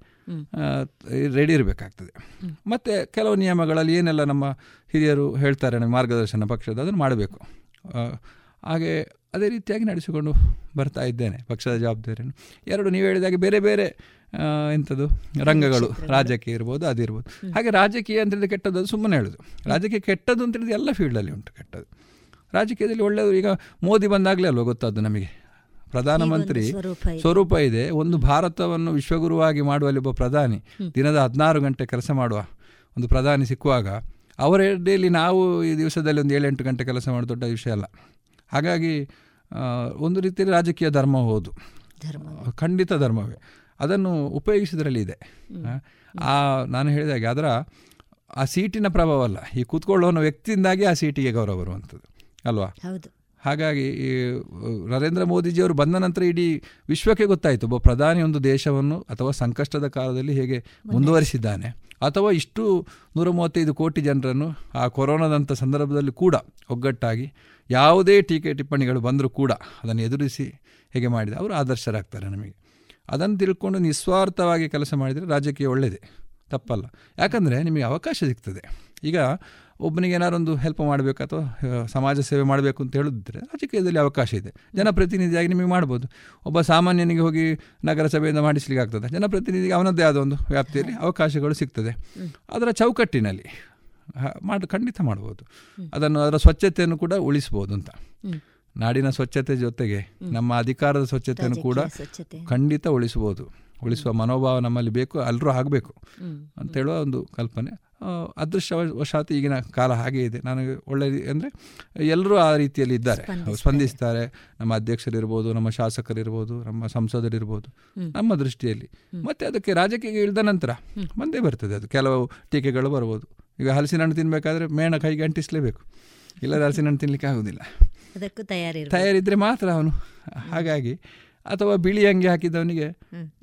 Speaker 11: ರೆಡಿ ಇರಬೇಕಾಗ್ತದೆ. ಮತ್ತು ಕೆಲವು ನಿಯಮಗಳಲ್ಲಿ ಏನೆಲ್ಲ ನಮ್ಮ ಹಿರಿಯರು ಹೇಳ್ತಾರೆ ನಮ್ಮ ಮಾರ್ಗದರ್ಶನ ಪಕ್ಷದ ಅದನ್ನು ಮಾಡಬೇಕು. ಹಾಗೆ ಅದೇ ರೀತಿಯಾಗಿ ನಡೆಸಿಕೊಂಡು ಬರ್ತಾ ಇದ್ದೇನೆ ಪಕ್ಷದ ಜವಾಬ್ದಾರಿಯನ್ನು. ಎರಡು ನೀವು ಹೇಳಿದಾಗೆ ಬೇರೆ ಬೇರೆ ಎಂಥದ್ದು ರಂಗಗಳು ರಾಜಕೀಯ. ಇರ್ಬೋದು ಅದಿರ್ಬೋದು ಹಾಗೆ ರಾಜಕೀಯ ಅಂತ ಹೇಳಿದ್ರೆ ಕೆಟ್ಟದ್ದು ಅದು ಸುಮ್ಮನೆ ಹೇಳೋದು. ರಾಜಕೀಯ ಕೆಟ್ಟದ್ದು ಅಂತ ಹೇಳಿದ್ರೆ ಎಲ್ಲ ಫೀಲ್ಡಲ್ಲಿ ಉಂಟು ಕೆಟ್ಟದ್ದು. ರಾಜಕೀಯದಲ್ಲಿ ಒಳ್ಳೆಯದು. ಈಗ ಮೋದಿ ಬಂದಾಗಲೇ ಅಲ್ವ ಗೊತ್ತಾದ್ದು ನಮಗೆ. ಪ್ರಧಾನಮಂತ್ರಿ ಸ್ವರೂಪ ಇದೆ. ಒಂದು ಭಾರತವನ್ನು ವಿಶ್ವಗುರುವಾಗಿ ಮಾಡುವಲ್ಲಿ ಒಬ್ಬ ಪ್ರಧಾನಿ ದಿನದ ಹದಿನಾರು ಗಂಟೆ ಕೆಲಸ ಮಾಡುವ ಒಂದು ಪ್ರಧಾನಿ ಸಿಕ್ಕುವಾಗ ಅವರ ಡೇಲಿ ನಾವು ಈ ದಿವಸದಲ್ಲಿ ಒಂದು ಏಳೆಂಟು ಗಂಟೆ ಕೆಲಸ ಮಾಡೋ ದೊಡ್ಡ ವಿಷಯ ಅಲ್ಲ. ಹಾಗಾಗಿ ಒಂದು ರೀತಿಯಲ್ಲಿ ರಾಜಕೀಯ ಧರ್ಮ ಹೋದು. ಖಂಡಿತ ಧರ್ಮವೇ. ಅದನ್ನು ಉಪಯೋಗಿಸಿದ್ರಲ್ಲಿ ಇದೆ. ಆ ನಾನು ಹೇಳಿದಾಗೆ ಅದರ ಆ ಸೀಟಿನ ಪ್ರಭಾವ ಅಲ್ಲ. ಈ ಕೂತ್ಕೊಳ್ಳೋನ ವ್ಯಕ್ತಿಯಿಂದಾಗಿ ಆ ಸೀಟಿಗೆ ಗೌರವ ಬರುವಂಥದ್ದು. ಅಲ್ವಾ?
Speaker 10: ಹೌದು.
Speaker 11: ಹಾಗಾಗಿ ಈ ನರೇಂದ್ರ ಮೋದಿಜಿಯವರು ಬಂದ ನಂತರ ಇಡೀ ವಿಶ್ವಕ್ಕೆ ಗೊತ್ತಾಯಿತು ಒಬ್ಬ ಪ್ರಧಾನಿ ಒಂದು ದೇಶವನ್ನು ಅಥವಾ ಸಂಕಷ್ಟದ ಕಾಲದಲ್ಲಿ ಹೇಗೆ ಮುಂದುವರಿಸಿದ್ದಾನೆ. ಅಥವಾ ಇಷ್ಟು ನೂರ ಮೂವತ್ತೈದು ಕೋಟಿ ಜನರನ್ನು ಆ ಕೊರೋನಾದಂಥ ಸಂದರ್ಭದಲ್ಲಿ ಕೂಡ ಒಗ್ಗಟ್ಟಾಗಿ ಯಾವುದೇ ಟೀಕೆ ಟಿಪ್ಪಣಿಗಳು ಬಂದರೂ ಕೂಡ ಅದನ್ನು ಎದುರಿಸಿ ಹೇಗೆ ಮಾಡಿದೆ ಅವರು ಆದರ್ಶರಾಗ್ತಾರೆ ನಮಗೆ. ಅದನ್ನು ತಿಳ್ಕೊಂಡು ನಿಸ್ವಾರ್ಥವಾಗಿ ಕೆಲಸ ಮಾಡಿದರೆ ರಾಜಕೀಯ ಒಳ್ಳೆಯದೇ ತಪ್ಪಲ್ಲ. ಯಾಕಂದರೆ ನಿಮಗೆ ಅವಕಾಶ ಸಿಗ್ತದೆ. ಈಗ ಒಬ್ಬನಿಗೆ ಒಂದು ಹೆಲ್ಪ್ ಮಾಡಬೇಕು ಅಥವಾ ಸಮಾಜ ಸೇವೆ ಮಾಡಬೇಕು ಅಂತ ಹೇಳಿದ್ರೆ ರಾಜಕೀಯದಲ್ಲಿ ಅವಕಾಶ ಇದೆ. ಜನಪ್ರತಿನಿಧಿಯಾಗಿ ನಿಮಗೆ ಮಾಡ್ಬೋದು. ಒಬ್ಬ ಸಾಮಾನ್ಯನಿಗೆ ಹೋಗಿ ನಗರಸಭೆಯಿಂದ ಮಾಡಿಸ್ಲಿಕ್ಕೆ ಆಗ್ತದೆ. ಜನಪ್ರತಿನಿಧಿಗೆ ಅವನದ್ದೇ ಆದ ಒಂದು ವ್ಯಾಪ್ತಿಯಲ್ಲಿ ಅವಕಾಶಗಳು ಸಿಗ್ತದೆ. ಅದರ ಚೌಕಟ್ಟಿನಲ್ಲಿ ಮಾಡಿ ಖಂಡಿತ ಮಾಡ್ಬೋದು. ಅದನ್ನು ಅದರ ಸ್ವಚ್ಛತೆಯನ್ನು ಕೂಡ ಉಳಿಸ್ಬೋದು ಅಂತ. ನಾಡಿನ ಸ್ವಚ್ಛತೆ ಜೊತೆಗೆ ನಮ್ಮ ಅಧಿಕಾರದ ಸ್ವಚ್ಛತೆಯನ್ನು ಕೂಡ ಖಂಡಿತ ಉಳಿಸ್ಬೋದು. ಉಳಿಸುವ ಮನೋಭಾವ ನಮ್ಮಲ್ಲಿ ಬೇಕು ಎಲ್ಲರೂ ಆಗಬೇಕು ಅಂತ ಹೇಳುವ ಒಂದು ಕಲ್ಪನೆ. ಅದೃಷ್ಟವಶಾತ್ ಈಗಿನ ಕಾಲ ಹಾಗೆ ಇದೆ. ನನಗೆ ಒಳ್ಳೆ ಅಂದರೆ ಎಲ್ಲರೂ ಆ ರೀತಿಯಲ್ಲಿ ಇದ್ದಾರೆ. ಸ್ಪಂದಿಸ್ತಾರೆ. ನಮ್ಮ ಅಧ್ಯಕ್ಷರಿರ್ಬೋದು ನಮ್ಮ ಶಾಸಕರಿರ್ಬೋದು ನಮ್ಮ ಸಂಸದರಿರ್ಬೋದು. ನಮ್ಮ ದೃಷ್ಟಿಯಲ್ಲಿ. ಮತ್ತೆ ಅದಕ್ಕೆ ರಾಜಕೀಯ ಇಳಿದ ನಂತರ ಮುಂದೆ ಬರ್ತದೆ ಅದು. ಕೆಲವು ಟೀಕೆಗಳು ಬರ್ಬೋದು. ಈಗ ಹಲಸಿನ ಹಣ್ಣು ತಿನ್ನಬೇಕಾದ್ರೆ ಮೇಣ ಕೈಗೆ ಅಂಟಿಸಲೇಬೇಕು. ಇಲ್ಲದ ಹಲಸಿನ ಹಣ್ಣು ತಿನ್ಲಿಕ್ಕೆ ಆಗೋದಿಲ್ಲ.
Speaker 10: ಅದಕ್ಕೂ ತಯಾರಿ
Speaker 11: ತಯಾರಿದ್ರೆ ಮಾತ್ರ ಅವನು. ಹಾಗಾಗಿ ಅಥವಾ ಬಿಳಿ ಅಂಗಿ ಹಾಕಿದವನಿಗೆ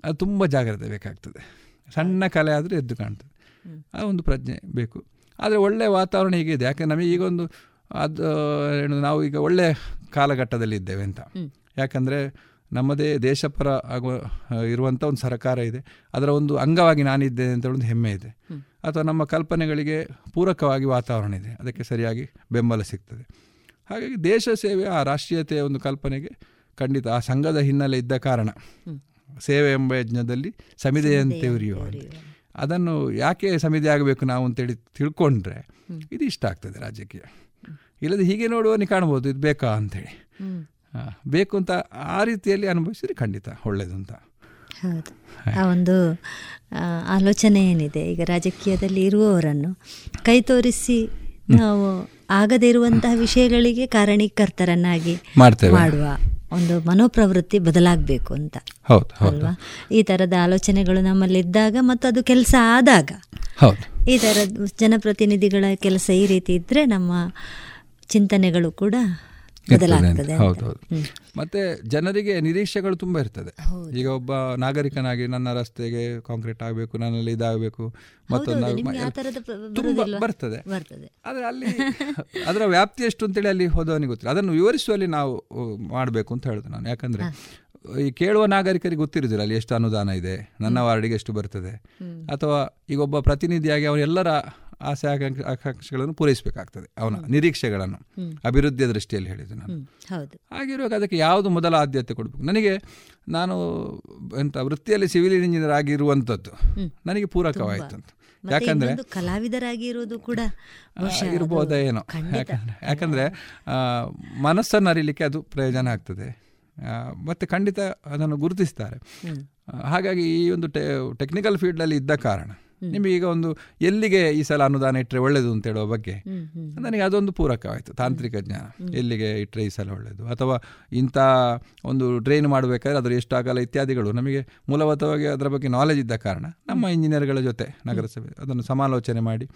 Speaker 11: ಅದು ತುಂಬ ಜಾಗ್ರತೆ ಬೇಕಾಗ್ತದೆ. ಸಣ್ಣ ಕಲೆ ಆದರೆ ಎದ್ದು ಕಾಣ್ತದೆ. ಆ ಒಂದು ಪ್ರಜ್ಞೆ ಬೇಕು. ಆದರೆ ಒಳ್ಳೆಯ ವಾತಾವರಣ ಹೀಗಿದೆ. ಯಾಕೆ ನಮಗೆ ಈಗ ಒಂದು ಅದು ಏನು ನಾವು ಈಗ ಒಳ್ಳೆಯ ಕಾಲಘಟ್ಟದಲ್ಲಿ ಇದ್ದೇವೆ ಅಂತ. ಯಾಕಂದರೆ ನಮ್ಮದೇ ದೇಶಪರ ಆಗುವ ಇರುವಂಥ ಒಂದು ಸರ್ಕಾರ ಇದೆ. ಅದರ ಒಂದು ಅಂಗವಾಗಿ ನಾನಿದ್ದೇನೆ ಅಂತ ಒಂದು ಹೆಮ್ಮೆ ಇದೆ. ಅಥವಾ ನಮ್ಮ ಕಲ್ಪನೆಗಳಿಗೆ ಪೂರಕವಾಗಿ ವಾತಾವರಣ ಇದೆ. ಅದಕ್ಕೆ ಸರಿಯಾಗಿ ಬೆಂಬಲ ಸಿಗ್ತದೆ. ಹಾಗಾಗಿ ದೇಶ ಸೇವೆ ಆ ರಾಷ್ಟ್ರೀಯತೆಯ ಒಂದು ಕಲ್ಪನೆಗೆ ಖಂಡಿತ ಆ ಸಂಘದ ಹಿನ್ನೆಲೆ ಇದ್ದ ಕಾರಣ. ಸೇವೆ ಎಂಬ ಯಜ್ಞದಲ್ಲಿ ಸಮಿತಿಯಂತೆ ಉರಿಯುವ ಅದನ್ನು ಯಾಕೆ ಸಮಿತಿ ಆಗಬೇಕು ನಾವು ಅಂತೇಳಿ ತಿಳ್ಕೊಂಡ್ರೆ ಇದು ಇಷ್ಟ ಆಗ್ತದೆ ರಾಜಕೀಯ. ಇಲ್ಲದೆ ಹೀಗೆ ನೋಡುವನಿ ಕಾಣ್ಬೋದು ಇದು ಬೇಕಾ ಅಂಥೇಳಿ ಬೇಕು ಅಂತ ಆ ರೀತಿಯಲ್ಲಿ ಅನುಭವಿಸಿದ್ರೆ ಖಂಡಿತ ಒಳ್ಳೆಯದು ಅಂತ.
Speaker 10: ಹೌದು. ಆ ಒಂದು ಆಲೋಚನೆ ಏನಿದೆ? ಈಗ ರಾಜಕೀಯದಲ್ಲಿ ಇರುವವರನ್ನು ಕೈ ತೋರಿಸಿ ನಾವು ಆಗದೇ ಇರುವಂತಹ ವಿಷಯಗಳಿಗೆ ಕಾರಣೀಕರ್ತರನ್ನಾಗಿ ಮಾಡುವ ಒಂದು ಮನೋಪ್ರವೃತ್ತಿ ಬದಲಾಗಬೇಕು ಅಂತ. ಅಲ್ವಾ? ಈ ತರದ ಆಲೋಚನೆಗಳು ನಮ್ಮಲ್ಲಿ ಇದ್ದಾಗ ಮತ್ತು ಅದು ಕೆಲಸ ಆದಾಗ. ಈ ತರದ ಜನಪ್ರತಿನಿಧಿಗಳ ಕೆಲಸ ಈ ರೀತಿ ಇದ್ರೆ ನಮ್ಮ ಚಿಂತನೆಗಳು ಕೂಡ
Speaker 11: ಹೌದೌದು. ಮತ್ತೆ ಜನರಿಗೆ ನಿರೀಕ್ಷೆಗಳು ತುಂಬಾ ಇರ್ತದೆ. ಈಗ ಒಬ್ಬ ನಾಗರಿಕನಾಗಿ ನನ್ನ ರಸ್ತೆಗೆ ಕಾಂಕ್ರೀಟ್ ಆಗಬೇಕು ನನ್ನಲ್ಲಿ ಇದಾಗಬೇಕು ಮತ್ತೊಂದು ಬರ್ತದೆ. ಆದ್ರೆ ಅಲ್ಲಿ ಅದರ ವ್ಯಾಪ್ತಿ ಎಷ್ಟು ಅಂತೇಳಿ ಅಲ್ಲಿ ಹೋದವನಿಗೆ ಗೊತ್ತಿಲ್ಲ. ಅದನ್ನು ವಿವರಿಸುವಲ್ಲಿ ನಾವು ಮಾಡಬೇಕು ಅಂತ ಹೇಳಿದೆ ನಾನು. ಯಾಕಂದ್ರೆ ಈ ಕೇಳುವ ನಾಗರಿಕರಿಗೆ ಗೊತ್ತಿರುವುದಿಲ್ಲ ಅಲ್ಲಿ ಎಷ್ಟು ಅನುದಾನ ಇದೆ ನನ್ನ ವಾರ್ಡಿಗೆ ಎಷ್ಟು ಬರ್ತದೆ. ಅಥವಾ ಈಗ ಒಬ್ಬ ಪ್ರತಿನಿಧಿಯಾಗಿ ಅವರೆಲ್ಲರ ಆಸೆ ಆಕಾಂಕ್ಷ ಆಕಾಂಕ್ಷೆಗಳನ್ನು ಪೂರೈಸಬೇಕಾಗ್ತದೆ. ಅವನ ನಿರೀಕ್ಷೆಗಳನ್ನು ಅಭಿವೃದ್ಧಿಯ ದೃಷ್ಟಿಯಲ್ಲಿ ಹೇಳಿದ್ದು ನಾನು. ಹಾಗಿರುವಾಗ ಅದಕ್ಕೆ ಯಾವುದು ಮೊದಲ ಆದ್ಯತೆ ಕೊಡಬೇಕು? ನನಗೆ ನಾನು ಎಂತ ವೃತ್ತಿಯಲ್ಲಿ ಸಿವಿಲ್ ಇಂಜಿನಿಯರ್ ಆಗಿರುವಂಥದ್ದು ನನಗೆ ಪೂರಕವಾಯಿತು ಅಂತ. ಯಾಕಂದ್ರೆ
Speaker 10: ಕಲಾವಿದರಾಗಿ ಇರೋದು ಕೂಡ
Speaker 11: ಇರ್ಬೋದ ಏನೋ. ಯಾಕಂದ್ರೆ ಮನಸ್ಸನ್ನು ಅರಿಲಿಕ್ಕೆ ಅದು ಪ್ರಯೋಜನ ಆಗ್ತದೆ. ಮತ್ತೆ ಖಂಡಿತ ಅದನ್ನು ಗುರುತಿಸ್ತಾರೆ. ಹಾಗಾಗಿ ಈ ಒಂದು ಟೆಕ್ನಿಕಲ್ ಫೀಲ್ಡಲ್ಲಿ ಇದ್ದ ಕಾರಣ ನಿಮಗೆ ಈಗ ಒಂದು ಎಲ್ಲಿಗೆ ಈ ಸಲ ಅನುದಾನ ಇಟ್ಟರೆ ಒಳ್ಳೆಯದು ಅಂತ ಹೇಳುವ ಬಗ್ಗೆ ನನಗೆ ಅದೊಂದು ಪೂರಕವಾಯಿತು ತಾಂತ್ರಿಕ ಜ್ಞಾನ. ಎಲ್ಲಿಗೆ ಇಟ್ಟರೆ ಈ ಸಲ ಒಳ್ಳೆಯದು ಅಥವಾ ಇಂಥ ಒಂದು ಡ್ರೈನ್ ಮಾಡಬೇಕಾದ್ರೆ ಅದರ ಎಷ್ಟು ಆಗಲ್ಲ ಇತ್ಯಾದಿಗಳು. ನಮಗೆ ಮೂಲಭೂತವಾಗಿ ಅದರ ಬಗ್ಗೆ ನಾಲೆಜ್ ಇದ್ದ ಕಾರಣ ನಮ್ಮ ಇಂಜಿನಿಯರ್ಗಳ ಜೊತೆ ನಗರಸಭೆ ಅದನ್ನು ಸಮಾಲೋಚನೆ ಮಾಡಿ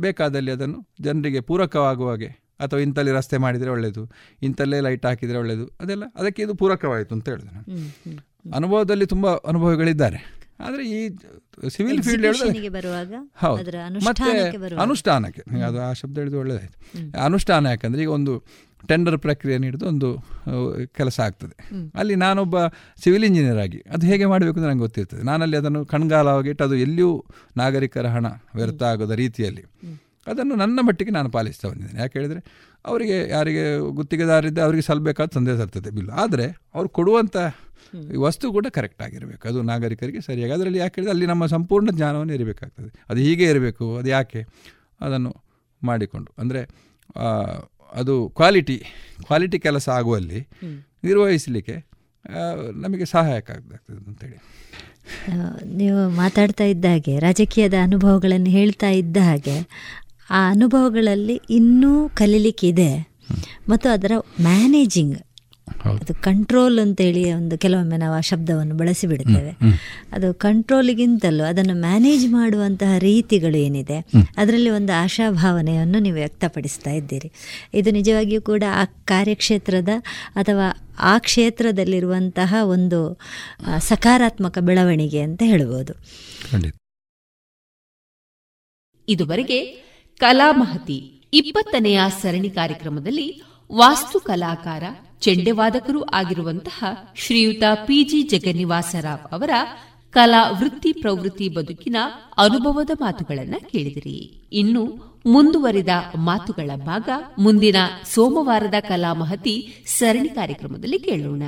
Speaker 11: ಬೇಕಾದಲ್ಲಿ ಅದನ್ನು ಜನರಿಗೆ ಪೂರಕವಾಗುವ ಹಾಗೆ ಅಥವಾ ಇಂಥಲ್ಲಿ ರಸ್ತೆ ಮಾಡಿದರೆ ಒಳ್ಳೆಯದು ಇಂಥಲ್ಲೇ ಲೈಟ್ ಹಾಕಿದರೆ ಒಳ್ಳೆಯದು ಅದೆಲ್ಲ ಅದಕ್ಕೆ ಇದು ಪೂರಕವಾಯಿತು ಅಂತ ಹೇಳಿದೆ ನಾನು. ಅನುಭವದಲ್ಲಿ ತುಂಬ ಅನುಭವಿಗಳಿದ್ದಾರೆ. ಆದರೆ ಈ ಸಿವಿಲ್ ಫೀಲ್ಡ್ ಹೇಳಿದ್ರೆ ಹೌದು. ಮತ್ತೆ ಅನುಷ್ಠಾನಕ್ಕೆ ಅದು ಆ ಶಬ್ದ ಹೇಳಿದ್ರೆ ಒಳ್ಳೆಯದಾಯಿತು ಅನುಷ್ಠಾನ ಯಾಕಂದರೆ ಈಗ ಒಂದು ಟೆಂಡರ್ ಪ್ರಕ್ರಿಯೆ ನೀಡಿದ ಒಂದು ಕೆಲಸ ಆಗ್ತದೆ. ಅಲ್ಲಿ ನಾನೊಬ್ಬ ಸಿವಿಲ್ ಇಂಜಿನಿಯರ್ ಆಗಿ ಅದು ಹೇಗೆ ಮಾಡಬೇಕು ಅಂತ ನಂಗೆ ಗೊತ್ತಿರ್ತದೆ. ನಾನಲ್ಲಿ ಅದನ್ನು ಕಣ್ಗಾಲವಾಗಿಟ್ಟು ಅದು ಎಲ್ಲಿಯೂ ನಾಗರಿಕರ ಹಣ ವ್ಯರ್ಥ ಆಗದ ರೀತಿಯಲ್ಲಿ ಅದನ್ನು ನನ್ನ ಮಟ್ಟಿಗೆ ನಾನು ಪಾಲಿಸ್ತಾ ಬಂದಿದ್ದೇನೆ. ಯಾಕೆ ಹೇಳಿದರೆ ಅವರಿಗೆ ಯಾರಿಗೆ ಗುತ್ತಿಗೆದಾರಿದ್ದ ಅವರಿಗೆ ಸಲ್ಲಬೇಕಾದ ಸಂದೇಶ ಇರ್ತದೆ ಬಿಲ್. ಆದರೆ ಅವ್ರು ಕೊಡುವಂಥ ವಸ್ತು ಕೂಡ ಕರೆಕ್ಟ್ ಆಗಿರಬೇಕು. ಅದು ನಾಗರಿಕರಿಗೆ ಸರಿಯಾಗಿ. ಅದರಲ್ಲಿ ಯಾಕೆ ಹೇಳಿದ್ರೆ ಅಲ್ಲಿ ನಮ್ಮ ಸಂಪೂರ್ಣ ಜ್ಞಾನವನ್ನು ಇರಬೇಕಾಗ್ತದೆ. ಅದು ಹೀಗೆ ಇರಬೇಕು ಅದು ಯಾಕೆ? ಅದನ್ನು ಮಾಡಿಕೊಂಡು. ಅಂದರೆ ಅದು ಕ್ವಾಲಿಟಿ ಕ್ವಾಲಿಟಿ ಕೆಲಸ ಆಗುವಲ್ಲಿ ನಿರ್ವಹಿಸಲಿಕ್ಕೆ ನಮಗೆ ಸಹಾಯಕ ಆಗ್ತದೆ ಅಂತೇಳಿ
Speaker 10: ನೀವು ಮಾತಾಡ್ತಾ ಇದ್ದ ಹಾಗೆ ರಾಜಕೀಯದ ಅನುಭವಗಳನ್ನು ಹೇಳ್ತಾ ಇದ್ದ ಹಾಗೆ ಆ ಅನುಭವಗಳಲ್ಲಿ ಇನ್ನೂ ಕಲೀಲಿಕ್ಕಿದೆ. ಮತ್ತು ಅದರ ಮ್ಯಾನೇಜಿಂಗ್ ಅದು ಕಂಟ್ರೋಲ್ ಅಂತೇಳಿ ಒಂದು ಕೆಲವೊಮ್ಮೆ ನಾವು ಆ ಶಬ್ದವನ್ನು ಬಳಸಿ ಬಿಡುತ್ತೇವೆ ಅದು ಕಂಟ್ರೋಲಿಗಿಂತಲೂ ಅದನ್ನು ಮ್ಯಾನೇಜ್ ಮಾಡುವಂತಹ ರೀತಿಗಳು ಏನಿದೆ ಅದರಲ್ಲಿ ಒಂದು ಆಶಾಭಾವನೆಯನ್ನು ನೀವು ವ್ಯಕ್ತಪಡಿಸ್ತಾ ಇದ್ದೀರಿ. ಇದು ನಿಜವಾಗಿಯೂ ಕೂಡ ಆ ಕಾರ್ಯಕ್ಷೇತ್ರದ ಅಥವಾ ಆ ಕ್ಷೇತ್ರದಲ್ಲಿರುವಂತಹ ಒಂದು ಸಕಾರಾತ್ಮಕ ಬೆಳವಣಿಗೆ ಅಂತ ಹೇಳ್ಬೋದು.
Speaker 4: ಇದುವರೆಗೆ ಕಲಾ ಮಹತಿ ಇಪ್ಪತ್ತನೆಯ ಸರಣಿ ಕಾರ್ಯಕ್ರಮದಲ್ಲಿ ವಾಸ್ತು ಕಲಾಕಾರ ಚೆಂಡೆವಾದಕರೂ ಆಗಿರುವಂತಹ ಶ್ರೀಯುತ ಪಿಜಿ ಜಗನ್ನಿವಾಸರಾವ್ ಅವರ ಕಲಾ ವೃತ್ತಿ ಪ್ರವೃತ್ತಿ ಬದುಕಿನ ಅನುಭವದ ಮಾತುಗಳನ್ನು ಕೇಳಿದಿರಿ. ಇನ್ನು ಮುಂದುವರಿದ ಮಾತುಗಳ ಭಾಗ ಮುಂದಿನ ಸೋಮವಾರದ ಕಲಾ ಮಹತಿ ಸರಣಿ ಕಾರ್ಯಕ್ರಮದಲ್ಲಿ ಕೇಳೋಣ.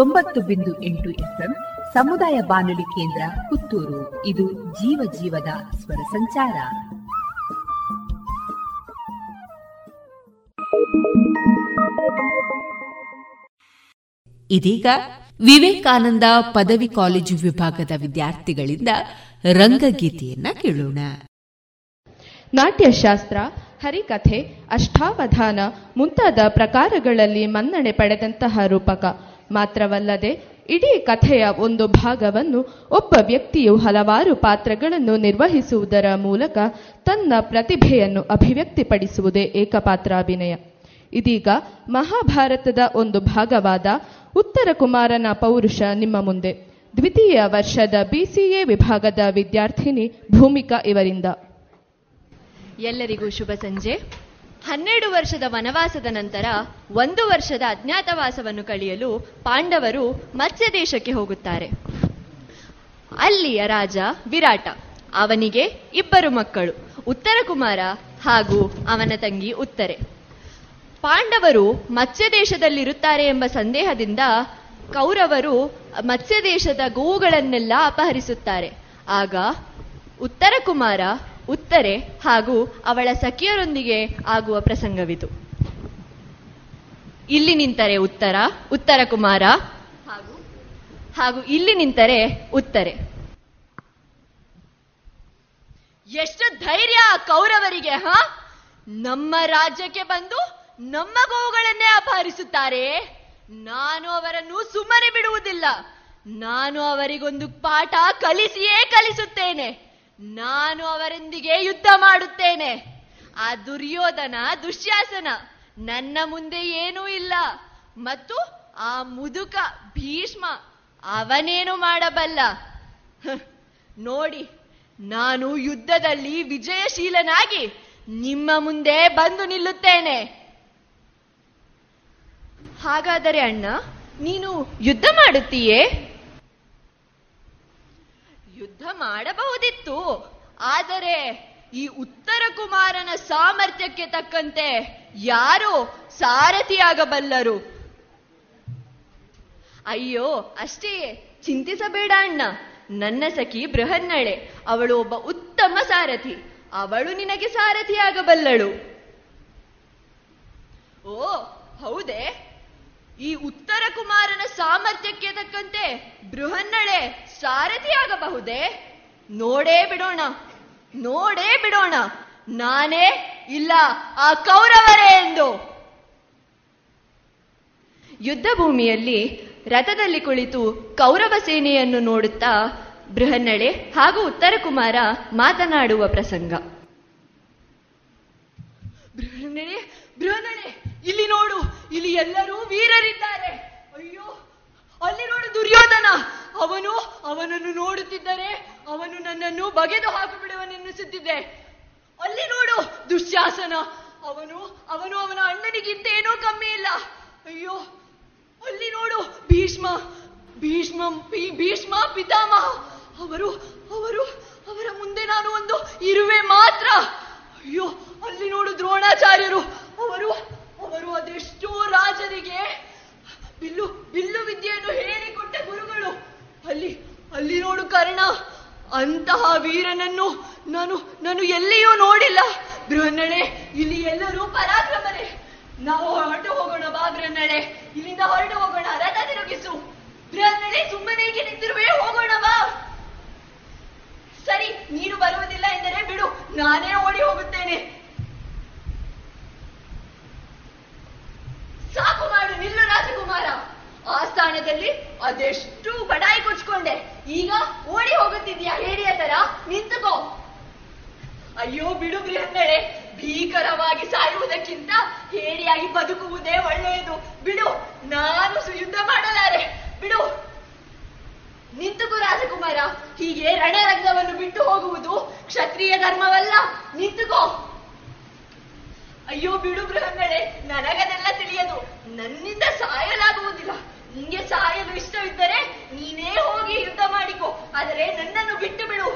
Speaker 7: ತೊಂಬತ್ತು ಬಿಂದು ಎಂಟು ಎಫ್ಎಂ ಸಮುದಾಯ ಬಾನುಲಿ ಕೇಂದ್ರ ಪುತ್ತೂರು. ಇದು ಜೀವ ಜೀವದ ಸ್ವರ ಸಂಚಾರ.
Speaker 4: ಇದೀಗ ವಿವೇಕಾನಂದ ಪದವಿ ಕಾಲೇಜು ವಿಭಾಗದ ವಿದ್ಯಾರ್ಥಿಗಳಿಂದ ರಂಗಗೀತೆಯನ್ನ ಕೇಳೋಣ.
Speaker 12: ನಾಟ್ಯಶಾಸ್ತ್ರ ಹರಿಕಥೆ ಅಷ್ಟಾವಧಾನ ಮುಂತಾದ ಪ್ರಕಾರಗಳಲ್ಲಿ ಮನ್ನಣೆ ಪಡೆದಂತಹ ರೂಪಕ ಮಾತ್ರವಲ್ಲದೆ ಇಡೀ ಕಥೆಯ ಒಂದು ಭಾಗವನ್ನು ಒಬ್ಬ ವ್ಯಕ್ತಿಯು ಹಲವಾರು ಪಾತ್ರಗಳನ್ನು ನಿರ್ವಹಿಸುವುದರ ಮೂಲಕ ತನ್ನ ಪ್ರತಿಭೆಯನ್ನು ಅಭಿವ್ಯಕ್ತಿಪಡಿಸುವುದೇ ಏಕಪಾತ್ರಾಭಿನಯ. ಇದೀಗ ಮಹಾಭಾರತದ ಒಂದು ಭಾಗವಾದ ಉತ್ತರ ಕುಮಾರನ ಪೌರುಷ ನಿಮ್ಮ ಮುಂದೆ. ದ್ವಿತೀಯ ವರ್ಷದ ಬಿಸಿಎ ವಿಭಾಗದ ವಿದ್ಯಾರ್ಥಿನಿ ಭೂಮಿಕಾ ಇವರಿಂದ.
Speaker 13: ಎಲ್ಲರಿಗೂ ಶುಭ ಸಂಜೆ. ಹನ್ನೆರಡು ವರ್ಷದ ವನವಾಸದ ನಂತರ ಒಂದು ವರ್ಷದ ಅಜ್ಞಾತವಾಸವನ್ನು ಕಳೆಯಲು ಪಾಂಡವರು ಮತ್ಸ್ಯ ದೇಶಕ್ಕೆ ಹೋಗುತ್ತಾರೆ. ಅಲ್ಲಿಯ ರಾಜ ವಿರಾಟ, ಅವನಿಗೆ ಇಬ್ಬರು ಮಕ್ಕಳು, ಉತ್ತರ ಕುಮಾರ ಹಾಗೂ ಅವನ ತಂಗಿ ಉತ್ತರೆ. ಪಾಂಡವರು ಮತ್ಸ್ಯ ದೇಶದಲ್ಲಿರುತ್ತಾರೆ ಎಂಬ ಸಂದೇಹದಿಂದ ಕೌರವರು ಮತ್ಸ್ಯ ದೇಶದ ಗೋವುಗಳನ್ನೆಲ್ಲ ಅಪಹರಿಸುತ್ತಾರೆ. ಆಗ ಉತ್ತರ ಕುಮಾರ ಉತ್ತರೆ ಹಾಗೂ ಅವಳ ಸಖಿಯರೊಂದಿಗೆ ಆಗುವ ಪ್ರಸಂಗವಿದು. ಇಲ್ಲಿ ನಿಂತರೆ ಉತ್ತರ ಉತ್ತರ ಕುಮಾರ ಹಾಗೂ ಹಾಗೂ ಇಲ್ಲಿ ನಿಂತರೆ ಉತ್ತರೆ. ಎಷ್ಟು ಧೈರ್ಯ ಕೌರವರಿಗೆ, ಹ? ನಮ್ಮ ರಾಜ್ಯಕ್ಕೆ ಬಂದು ನಮ್ಮ ಗೋವುಗಳನ್ನೇ ಅಪಹರಿಸುತ್ತಾರೆ. ನಾನು ಅವರನ್ನು ಸುಮ್ಮನೆ ಬಿಡುವುದಿಲ್ಲ. ನಾನು ಅವರಿಗೊಂದು ಪಾಠ ಕಲಿಸಿಯೇ ಕಲಿಸುತ್ತೇನೆ. ನಾನು ಅವರೊಂದಿಗೆ ಯುದ್ಧ ಮಾಡುತ್ತೇನೆ. ಆ ದುರ್ಯೋಧನ ದುಶ್ಯಾಸನ ನನ್ನ ಮುಂದೆ ಏನೂ ಇಲ್ಲ. ಮತ್ತು ಆ ಮುದುಕ ಭೀಷ್ಮ ಅವನೇನು ಮಾಡಬಲ್ಲ. ನೋಡಿ, ನಾನು ಯುದ್ಧದಲ್ಲಿ ವಿಜಯಶೀಲನಾಗಿ ನಿಮ್ಮ ಮುಂದೆ ಬಂದು ನಿಲ್ಲುತ್ತೇನೆ. ಹಾಗಾದರೆ ಅಣ್ಣ, ನೀನು ಯುದ್ಧ ಮಾಡುತ್ತೀಯೇ? ಯುದ್ಧ ಮಾಡಬಹುದಿತ್ತು. ಆದರೆ ಈ ಉತ್ತರ ಕುಮಾರನ ಸಾಮರ್ಥ್ಯಕ್ಕೆ ತಕ್ಕಂತೆ ಯಾರು ಸಾರಥಿಯಾಗಬಲ್ಲರು. ಅಯ್ಯೋ, ಅಷ್ಟೇ ಚಿಂತಿಸಬೇಡ ಅಣ್ಣ. ನನ್ನ ಸಖಿ ಬೃಹನ್ನಳೆ, ಅವಳು ಒಬ್ಬ ಉತ್ತಮ ಸಾರಥಿ. ಅವಳು ನಿನಗೆ ಸಾರಥಿಯಾಗಬಲ್ಲಳು. ಓ, ಹೌದೇ? ಈ ಉತ್ತರ ಕುಮಾರನ ಸಾಮರ್ಥ್ಯಕ್ಕೆ ತಕ್ಕಂತೆ ಬೃಹನ್ನಳೆ ಸಾರಥಿಯಾಗಬಹುದೇ? ನೋಡೇ ಬಿಡೋಣ ನೋಡೇ ಬಿಡೋಣ. ನಾನೇ ಇಲ್ಲ, ಆ ಕೌರವರೇ ಎಂದು. ಯುದ್ಧ ಭೂಮಿಯಲ್ಲಿ ರಥದಲ್ಲಿ ಕುಳಿತು ಕೌರವ ಸೇನೆಯನ್ನು ನೋಡುತ್ತಾ ಬೃಹನ್ನಳೆ ಹಾಗೂ ಉತ್ತರ ಕುಮಾರ ಮಾತನಾಡುವ ಪ್ರಸಂಗ. ಬೃಹನ್ನಳೆ ಬೃಹನ್ನಳೆ, ಇಲ್ಲಿ ನೋಡು ಇಲ್ಲಿ ಎಲ್ಲರೂ ವೀರರಿದ್ದಾರೆ. ಅಯ್ಯೋ, ಅಲ್ಲಿ ನೋಡು ದುರ್ಯೋಧನ. ಅವನು ಅವನನ್ನು ನೋಡುತ್ತಿದ್ದರೆ ಅವನು ನನ್ನನ್ನು ಬಗೆದು ಹಾಕು ಬಿಡುವನೆನ್ನಿಸುತ್ತಿದ್ದೆ ಅಲ್ಲಿ ನೋಡು ದುಶ್ಯಾಸನ. ಅವನು ಅವನು ಅವನ ಅಣ್ಣನಿಗಿಂತ ಏನೋ ಕಮ್ಮಿ ಇಲ್ಲ. ಅಯ್ಯೋ, ಅಲ್ಲಿ ನೋಡು ಭೀಷ್ಮ. ಭೀಷ್ಮ ಭೀಷ್ಮ ಪಿತಾಮಹ. ಅವರು ಅವರು, ಅವರ ಮುಂದೆ ನಾನು ಒಂದು ಇರುವೆ ಮಾತ್ರ. ಅಯ್ಯೋ, ಅಲ್ಲಿ ನೋಡು ದ್ರೋಣಾಚಾರ್ಯರು. ಅವರು ಅವರು ಅದೆಷ್ಟೋ ರಾಜರಿಗೆ ಬಿಲ್ಲು ಬಿಲ್ಲು ವಿದ್ಯೆಯನ್ನು ಹೇಳಿಕೊಟ್ಟ ಗುರುಗಳು. ಅಲ್ಲಿ ಅಲ್ಲಿ ನೋಡು ಕರ್ಣ, ಅಂತಹ ವೀರನನ್ನು ನಾನು ನಾನು ಎಲ್ಲಿಯೂ ನೋಡಿಲ್ಲ. ಬೃಹನ್ನಳೆ, ಇಲ್ಲಿ ಎಲ್ಲರೂ ಪರಾಕ್ರಮರೇ. ನಾವು ಹೊರಟು ಹೋಗೋಣ ಬಾ ಬೃಹನ್ನಳೆ. ಇಲ್ಲಿಂದ ಹೊರಟು ಹೋಗೋಣ, ರಥ ತಿರುಗಿಸು. ಬೃಹನ್ನಳೆ, ಸುಮ್ಮನೆ ನಿಂತಿರುವೆ, ಹೋಗೋಣ ಬಾ. ಸರಿ, ನೀನು ಬರುವುದಿಲ್ಲ ಎಂದರೆ ಬಿಡು, ನಾನೇ ಓಡಿ ಹೋಗುತ್ತೇನೆ. ಸಾಕು ಮಾಡು ನಿಲ್ಲು ರಾಜಕುಮಾರ. ಆ ಸ್ಥಾನದಲ್ಲಿ ಅದೆಷ್ಟು ಬಡಾಯಿ ಕೊಚ್ಕೊಂಡೆ. ಈಗ ಓಡಿ ಹೋಗುತ್ತಿದ್ಯಾ ಹೇಳಿಯ ತರ ನಿಂತುಕೋ. ಅಯ್ಯೋ, ಬಿಡು ಬೃಹನ್ನಳೆ ಭೀಕರವಾಗಿ ಸಾಯುವುದಕ್ಕಿಂತ ಹೇಡಿಯಾಗಿ ಬದುಕುವುದೇ ಒಳ್ಳೆಯದು. ಬಿಡು, ನಾನು ಸುಯುದ್ಧ ಮಾಡಲಾರೆ. ಬಿಡು. ನಿಂತುಕು ರಾಜಕುಮಾರ. ಹೀಗೆ ರಣರಂಗವನ್ನು ಬಿಟ್ಟು ಹೋಗುವುದು ಕ್ಷತ್ರಿಯ ಧರ್ಮವಲ್ಲ. ನಿಂತುಕೋ. ಅಯ್ಯೋ ಬಿಡು ಬೃಹಂಗಳೆ ನನಗದೆಲ್ಲ ತಿಳಿಯದು. ನನ್ನಿಂದ ಸಾಯಲಾಗುವುದಿಲ್ಲ. ನಿಂಗೆ ಸಾಯಲು ಇಷ್ಟವಿದ್ದರೆ ನೀನೇ ಹೋಗಿ ಯುದ್ಧ ಮಾಡಿಕೊ. ಆದರೆ ನನ್ನನ್ನು ಬಿಟ್ಟು ಬಿಡು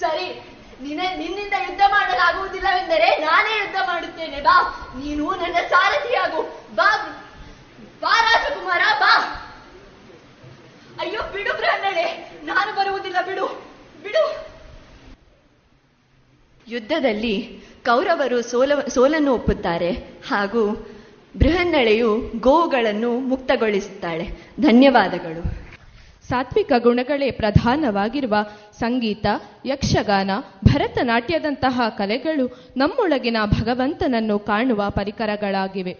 Speaker 13: ಸರಿ, ನಿನ್ನ, ನಿನ್ನಿಂದ ಯುದ್ಧ ಮಾಡಲಾಗುವುದಿಲ್ಲವೆಂದರೆ ನಾನೇ ಯುದ್ಧ ಮಾಡುತ್ತೇನೆ. ಬಾ, ನೀನು ನನ್ನ ಸಾರಥಿಯಾಗು. ಬಾ ಬಾ ರಾಜಕುಮಾರ, ಬಾ. ಅಯ್ಯೋ ಬಿಡು ಬ್ರಹ್ಮಣೆ ನಾನು ಬರುವುದಿಲ್ಲ. ಬಿಡು ಬಿಡು. ಯುದ್ಧದಲ್ಲಿ ಕೌರವರು ಸೋಲ, ಸೋಲನ್ನು ಒಪ್ಪುತ್ತಾರೆ ಹಾಗೂ ಬೃಹನ್ನಳೆಯು ಗೋವುಗಳನ್ನು ಮುಕ್ತಗೊಳಿಸುತ್ತಾಳೆ. ಧನ್ಯವಾದಗಳು.
Speaker 12: ಸಾತ್ವಿಕ ಗುಣಗಳೇ ಪ್ರಧಾನವಾಗಿರುವ ಸಂಗೀತ, ಯಕ್ಷಗಾನ, ಭರತನಾಟ್ಯದಂತಹ ಕಲೆಗಳು ನಮ್ಮೊಳಗಿನ ಭಗವಂತನನ್ನು ಕಾಣುವ ಪರಿಕರಗಳಾಗಿವೆ.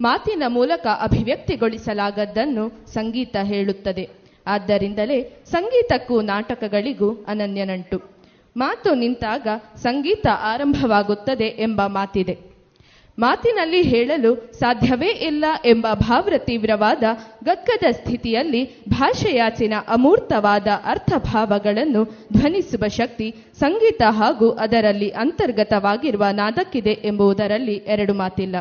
Speaker 12: ಮಾತಿನ ಮೂಲಕ ಅಭಿವ್ಯಕ್ತಿಗೊಳಿಸಲಾಗದ್ದನ್ನು ಸಂಗೀತ ಹೇಳುತ್ತದೆ. ಆದ್ದರಿಂದಲೇ ಸಂಗೀತಕ್ಕೂ ನಾಟಕಗಳಿಗೂ ಅನನ್ಯ ನಂಟು ಮಾತು ನಿಂತಾಗ ಸಂಗೀತ ಆರಂಭವಾಗುತ್ತದೆ ಎಂಬ ಮಾತಿದೆ. ಮಾತಿನಲ್ಲಿ ಹೇಳಲು ಸಾಧ್ಯವೇ ಇಲ್ಲ ಎಂಬ ಭಾವ್ರ ತೀವ್ರವಾದ ಗಕ್ಕದ ಸ್ಥಿತಿಯಲ್ಲಿ ಭಾಷೆಯಾಚಿನ ಅಮೂರ್ತವಾದ ಅರ್ಥಭಾವಗಳನ್ನು ಧ್ವನಿಸುವ ಶಕ್ತಿ ಸಂಗೀತ ಹಾಗೂ ಅದರಲ್ಲಿ ಅಂತರ್ಗತವಾಗಿರುವ ನಾದಕ್ಕಿದೆ ಎಂಬುದರಲ್ಲಿ ಎರಡು ಮಾತಿಲ್ಲ.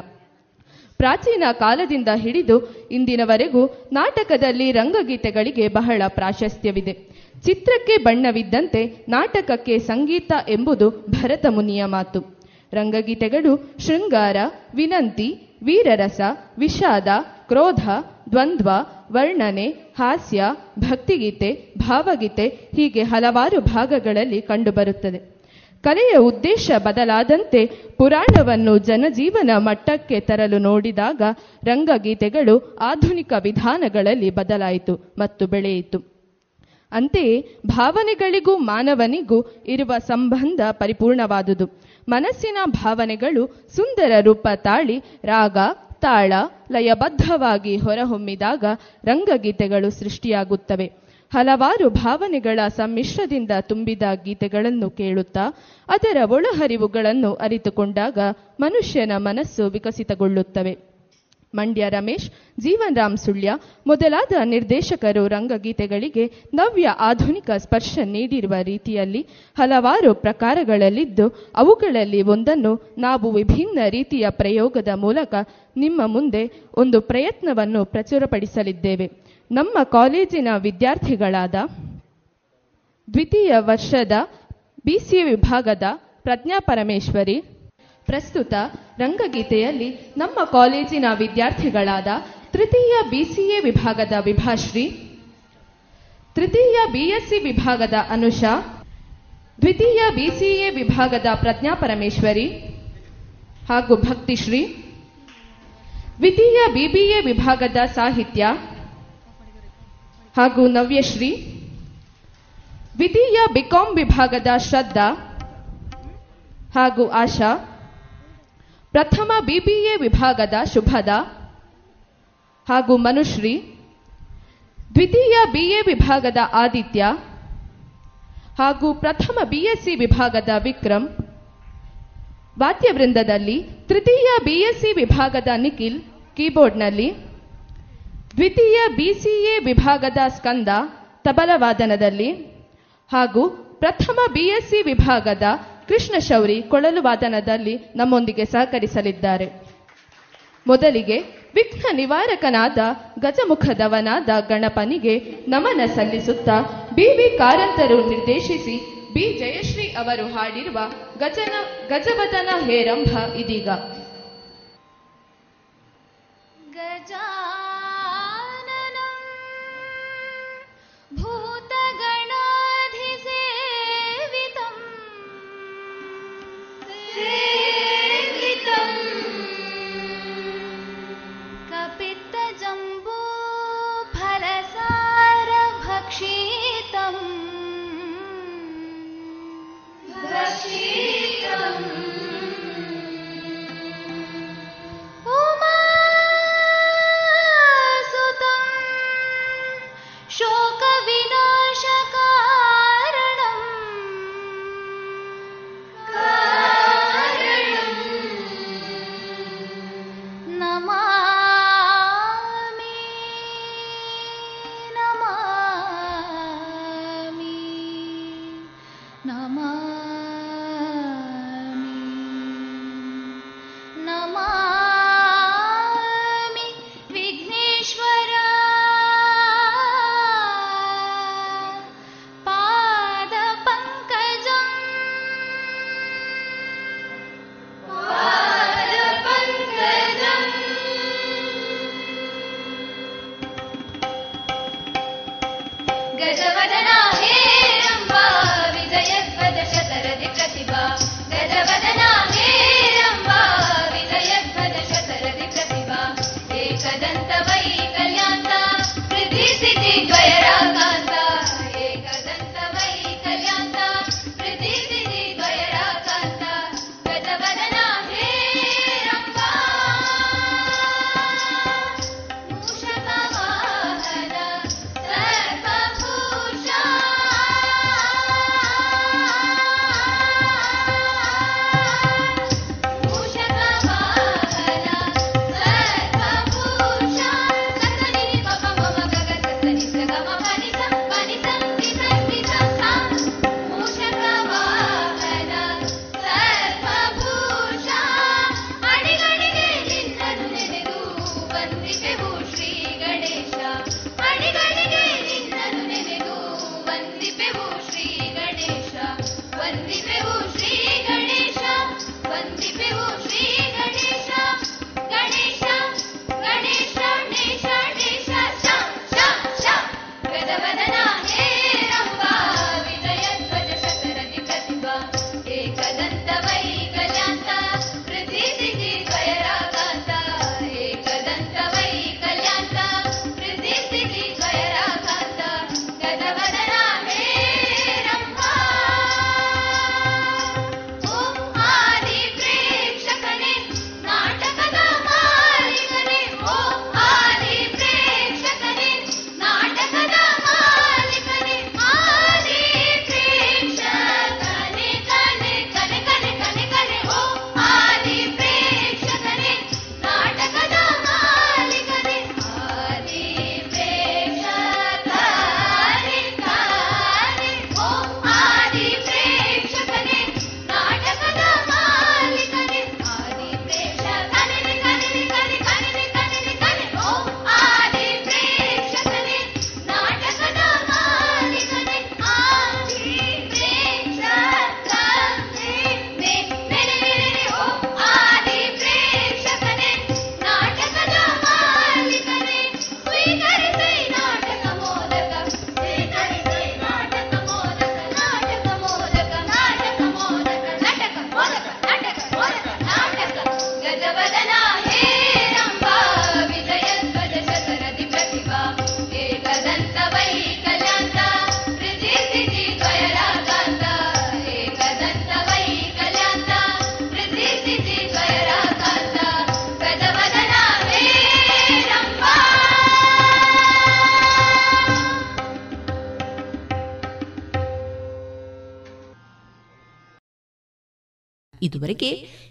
Speaker 12: ಪ್ರಾಚೀನ ಕಾಲದಿಂದ ಹಿಡಿದು ಇಂದಿನವರೆಗೂ ನಾಟಕದಲ್ಲಿ ರಂಗಗೀತೆಗಳಿಗೆ ಬಹಳ ಪ್ರಾಶಸ್ತ್ಯವಿದೆ. ಚಿತ್ರಕ್ಕೆ ಬಣ್ಣವಿದ್ದಂತೆ ನಾಟಕಕ್ಕೆ ಸಂಗೀತ ಎಂಬುದು ಭರತ ಮುನಿಯ ಮಾತು. ರಂಗಗೀತೆಗಳು ಶೃಂಗಾರ, ವಿನಂತಿ, ವೀರರಸ, ವಿಷಾದ, ಕ್ರೋಧ, ದ್ವಂದ್ವ, ವರ್ಣನೆ, ಹಾಸ್ಯ, ಭಕ್ತಿಗೀತೆ, ಭಾವಗೀತೆ ಹೀಗೆ ಹಲವಾರು ಭಾಗಗಳಲ್ಲಿ ಕಂಡುಬರುತ್ತದೆ. ಕಲೆಯ ಉದ್ದೇಶ ಬದಲಾದಂತೆ ಪುರಾಣವನ್ನು ಜನಜೀವನ ಮಟ್ಟಕ್ಕೆ ತರಲು ನೋಡಿದಾಗ ರಂಗಗೀತೆಗಳು ಆಧುನಿಕ ವಿಧಾನಗಳಲ್ಲಿ ಬದಲಾಯಿತು ಮತ್ತು ಬೆಳೆಯಿತು. ಅಂತೆಯೇ ಭಾವನೆಗಳಿಗೂ ಮಾನವನಿಗೂ ಇರುವ ಸಂಬಂಧ ಪರಿಪೂರ್ಣವಾದುದು. ಮನಸ್ಸಿನ ಭಾವನೆಗಳು ಸುಂದರ ರೂಪ ತಾಳಿ, ರಾಗ, ತಾಳ, ಲಯಬದ್ಧವಾಗಿ ಹೊರಹೊಮ್ಮಿದಾಗ ರಂಗಗೀತೆಗಳು ಸೃಷ್ಟಿಯಾಗುತ್ತವೆ. ಹಲವಾರು ಭಾವನೆಗಳ ಸಮ್ಮಿಶ್ರದಿಂದ ತುಂಬಿದ ಗೀತೆಗಳನ್ನು ಕೇಳುತ್ತಾ, ಅದರ ಒಳಹರಿವುಗಳನ್ನು ಅರಿತುಕೊಂಡಾಗ ಮನುಷ್ಯನ ಮನಸ್ಸು ವಿಕಸಿತಗೊಳ್ಳುತ್ತವೆ. ಮಂಡ್ಯ ರಮೇಶ್, ಜೀವನ್ ರಾಮ್ ಸುಳ್ಯ ಮೊದಲಾದ ನಿರ್ದೇಶಕರು ರಂಗಗೀತೆಗಳಿಗೆ ನವ್ಯ ಆಧುನಿಕ ಸ್ಪರ್ಶ ನೀಡಿರುವ ರೀತಿಯಲ್ಲಿ ಹಲವಾರು ಪ್ರಕಾರಗಳಲ್ಲಿದ್ದು ಅವುಗಳಲ್ಲಿ ಒಂದನ್ನು ನಾವು ವಿಭಿನ್ನ ರೀತಿಯ ಪ್ರಯೋಗದ ಮೂಲಕ ನಿಮ್ಮ ಮುಂದೆ ಒಂದು ಪ್ರಯತ್ನವನ್ನು ಪ್ರಚುರಪಡಿಸಲಿದ್ದೇವೆ. ನಮ್ಮ ಕಾಲೇಜಿನ ವಿದ್ಯಾರ್ಥಿಗಳಾದ ದ್ವಿತೀಯ ವರ್ಷದ ಬಿಸಿ ವಿಭಾಗದ ಪ್ರಜ್ಞಾ ಪರಮೇಶ್ವರಿ ಪ್ರಸ್ತುತ ರಂಗಗೀತೆಯಲ್ಲಿ ನಮ್ಮ ಕಾಲೇಜಿನ ವಿದ್ಯಾರ್ಥಿಗಳಾದ ತೃತೀಯ ಬಿಸಿಎ ವಿಭಾಗದ ವಿಭಾಶ್ರೀ, ತೃತೀಯ ಬಿಎಸ್ಸಿ ವಿಭಾಗದ ಅನುಷಾ, ದ್ವಿತೀಯ ಬಿಸಿಎ ವಿಭಾಗದ ಪ್ರಜ್ಞಾ ಪರಮೇಶ್ವರಿ ಹಾಗೂ ಭಕ್ತಿಶ್ರೀ, ದ್ವಿತೀಯ ಬಿಬಿಎ ವಿಭಾಗದ ಸಾಹಿತ್ಯ ಹಾಗೂ ನವ್ಯಶ್ರೀ, ದ್ವಿತೀಯ ಬಿಕಾಂ ವಿಭಾಗದ ಶ್ರದ್ಧಾ ಹಾಗೂ ಆಶಾ ಪ್ರಥಮ ಬಿಬಿಎ ವಿಭಾಗದ ಶುಭದ ಹಾಗೂ ಮನುಶ್ರೀ, ದ್ವಿತೀಯ ಬಿಎ ವಿಭಾಗದ ಆದಿತ್ಯ ಹಾಗೂ ಪ್ರಥಮ ಬಿಎಸ್ಸಿ ವಿಭಾಗದ ವಿಕ್ರಮ್, ವಾದ್ಯವೃಂದದಲ್ಲಿ ತೃತೀಯ ಬಿಎಸ್ಸಿ ವಿಭಾಗದ ನಿಖಿಲ್ ಕೀಬೋರ್ಡ್ನಲ್ಲಿ, ದ್ವಿತೀಯ ಬಿಸಿಎ ವಿಭಾಗದ ಸ್ಕಂದ ತಬಲವಾದನದಲ್ಲಿ ಹಾಗೂ ಪ್ರಥಮ ಬಿಎಸ್ಸಿ ವಿಭಾಗದ ಕೃಷ್ಣ ಶೌರಿ ಕೊಳಲು ವಾದನದಲ್ಲಿ ನಮ್ಮೊಂದಿಗೆ ಸಹಕರಿಸಲಿದ್ದಾರೆ. ಮೊದಲಿಗೆ ವಿಘ್ನ ನಿವಾರಕನಾದ ಗಜಮುಖದವನಾದ ಗಣಪನಿಗೆ ನಮನ ಸಲ್ಲಿಸುತ್ತಾ ಬಿವಿ ಕಾರಂತರು ನಿರ್ದೇಶಿಸಿ ಬಿ. ಜಯಶ್ರೀ ಅವರು ಹಾಡಿರುವ ಗಜನ, ಗಜವದನ ಹೇರಂಭ ಇದೀಗ.
Speaker 8: ಗಜಾ ीतम्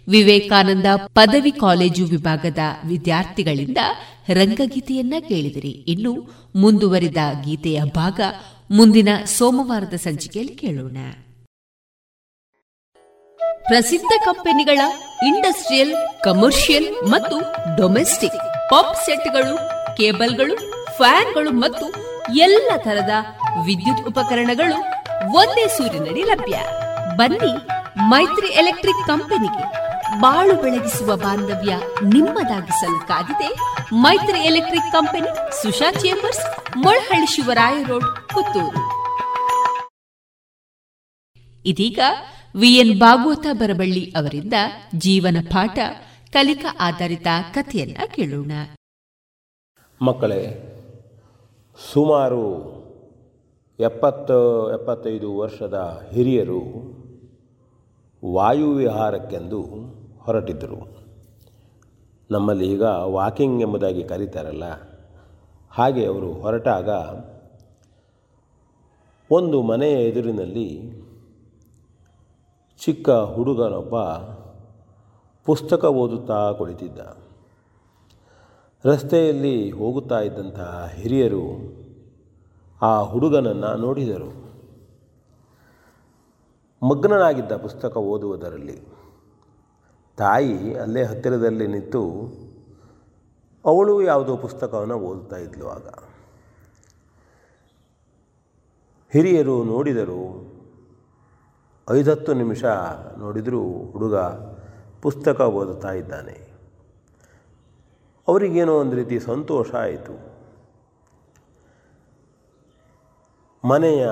Speaker 4: ವಿವೇಕಾನಂದ ಪದವಿ ಕಾಲೇಜು ವಿಭಾಗದ ವಿದ್ಯಾರ್ಥಿಗಳಿಂದ ರಂಗಗೀತೆಯನ್ನ ಕೇಳಿದಿರಿ. ಇನ್ನು ಮುಂದುವರಿದ ಗೀತೆಯ ಭಾಗ ಮುಂದಿನ ಸೋಮವಾರದ ಸಂಚಿಕೆಯಲ್ಲಿ ಕೇಳೋಣ. ಪ್ರಸಿದ್ಧ ಕಂಪನಿಗಳ ಇಂಡಸ್ಟ್ರಿಯಲ್, ಕಮರ್ಷಿಯಲ್ ಮತ್ತು ಡೊಮೆಸ್ಟಿಕ್ ಪಾಪ್ ಸೆಟ್ಗಳು, ಕೇಬಲ್ಗಳು, ಫ್ಯಾನ್ಗಳು ಮತ್ತು ಎಲ್ಲ ತರದ ವಿದ್ಯುತ್ ಉಪಕರಣಗಳು ಒಂದೇ ಸೂರಿನಡಿ ಲಭ್ಯ. ಬನ್ನಿ ಮೈತ್ರಿ ಎಲೆಕ್ಟ್ರಿಕ್ ಕಂಪನಿಗೆ ಬಾಳು ಬೆಳಗಿಸುವ ಬಾಂಧವ್ಯ ನಿಮ್ಮದಾಗಿಸಲು ಕಾದಿದೆ Maitri electric company Susha chambers, Molahalli Shivaraya road, Puttur. ಇದೀಗ ವಿಎನ್ ಭಾಗವತ ಬರಬಳ್ಳಿ ಅವರಿಂದ ಜೀವನ ಪಾಠ, ಕಲಿಕಾ ಆಧಾರಿತ ಕಥೆಯನ್ನ ಕೇಳೋಣ.
Speaker 14: ಮಕ್ಕಳೇ, ಸುಮಾರು ಎಪ್ಪತ್ತು, ಎಪ್ಪತ್ತೈದು ವರ್ಷದ ಹಿರಿಯರು ವಾಯುವಿಹಾರಕ್ಕೆಂದು ಹೊರಟಿದ್ದರು. ನಮ್ಮಲ್ಲಿ ಈಗ ವಾಕಿಂಗ್ ಎಂಬುದಾಗಿ ಕರೀತಾರಲ್ಲ, ಹಾಗೆ ಅವರು ಹೊರಟಾಗ ಒಂದು ಮನೆಯ ಎದುರಿನಲ್ಲಿ ಚಿಕ್ಕ ಹುಡುಗನೊಬ್ಬ ಪುಸ್ತಕ ಓದುತ್ತಾ ಕುಳಿತಿದ್ದ. ರಸ್ತೆಯಲ್ಲಿ ಹೋಗುತ್ತಾ ಇದ್ದಂತಹ ಹಿರಿಯರು ಆ ಹುಡುಗನನ್ನು ನೋಡಿದರು. ಮಗ್ನನಾಗಿದ್ದ ಪುಸ್ತಕ ಓದುವುದರಲ್ಲಿ ತಾಯಿ ಅಲ್ಲೇ ಹತ್ತಿರದಲ್ಲಿ ನಿಂತು ಅವಳು ಯಾವುದೋ ಪುಸ್ತಕವನ್ನು ಓದ್ತಾ ಇದ್ಲು ಆಗ. ಹಿರಿಯರು ನೋಡಿದರು ಐದತ್ತು ನಿಮಿಷ ನೋಡಿದರೂ ಹುಡುಗ ಪುಸ್ತಕ ಓದುತ್ತಾ ಇದ್ದಾನೆ. ಅವರಿಗೇನೋ ಒಂದು ರೀತಿ ಸಂತೋಷ ಆಯಿತು. ಮನೆಯ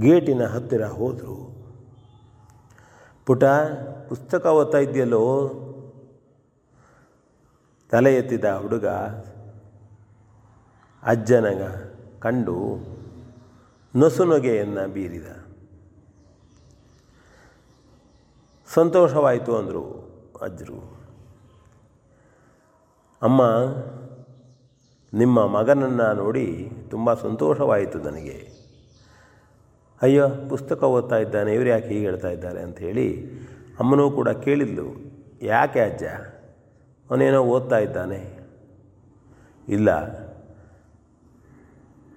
Speaker 14: ಗೇಟಿನ ಹತ್ತಿರ ಹೋದರು. ಪುಟ, ಪುಸ್ತಕ ಓದ್ತಾ ಇದೆಯಲ್ಲೋ? ತಲೆ ಎತ್ತಿದ ಹುಡುಗ, ಅಜ್ಜನಗ ಕಂಡು ನೊಸುನೊಗೆಯನ್ನು ಬೀರಿದ. ಸಂತೋಷವಾಯಿತು ಅಂದರು ಅಜ್ಜರು. ಅಮ್ಮ, ನಿಮ್ಮ ಮಗನನ್ನು ನೋಡಿ ತುಂಬ ಸಂತೋಷವಾಯಿತು ನನಗೆ. ಅಯ್ಯೋ, ಪುಸ್ತಕ ಓದ್ತಾ ಇದ್ದಾನೆ, ಇವರು ಯಾಕೆ ಹೀಗೆ ಹೇಳ್ತಾ ಇದ್ದಾರೆ ಅಂಥೇಳಿ ಅಮ್ಮನೂ ಕೂಡ ಕೇಳಿದ್ಲು, ಯಾಕೆ ಅಜ್ಜ? ಅವನೇನೋ ಓದ್ತಾ ಇದ್ದಾನೆ. ಇಲ್ಲ.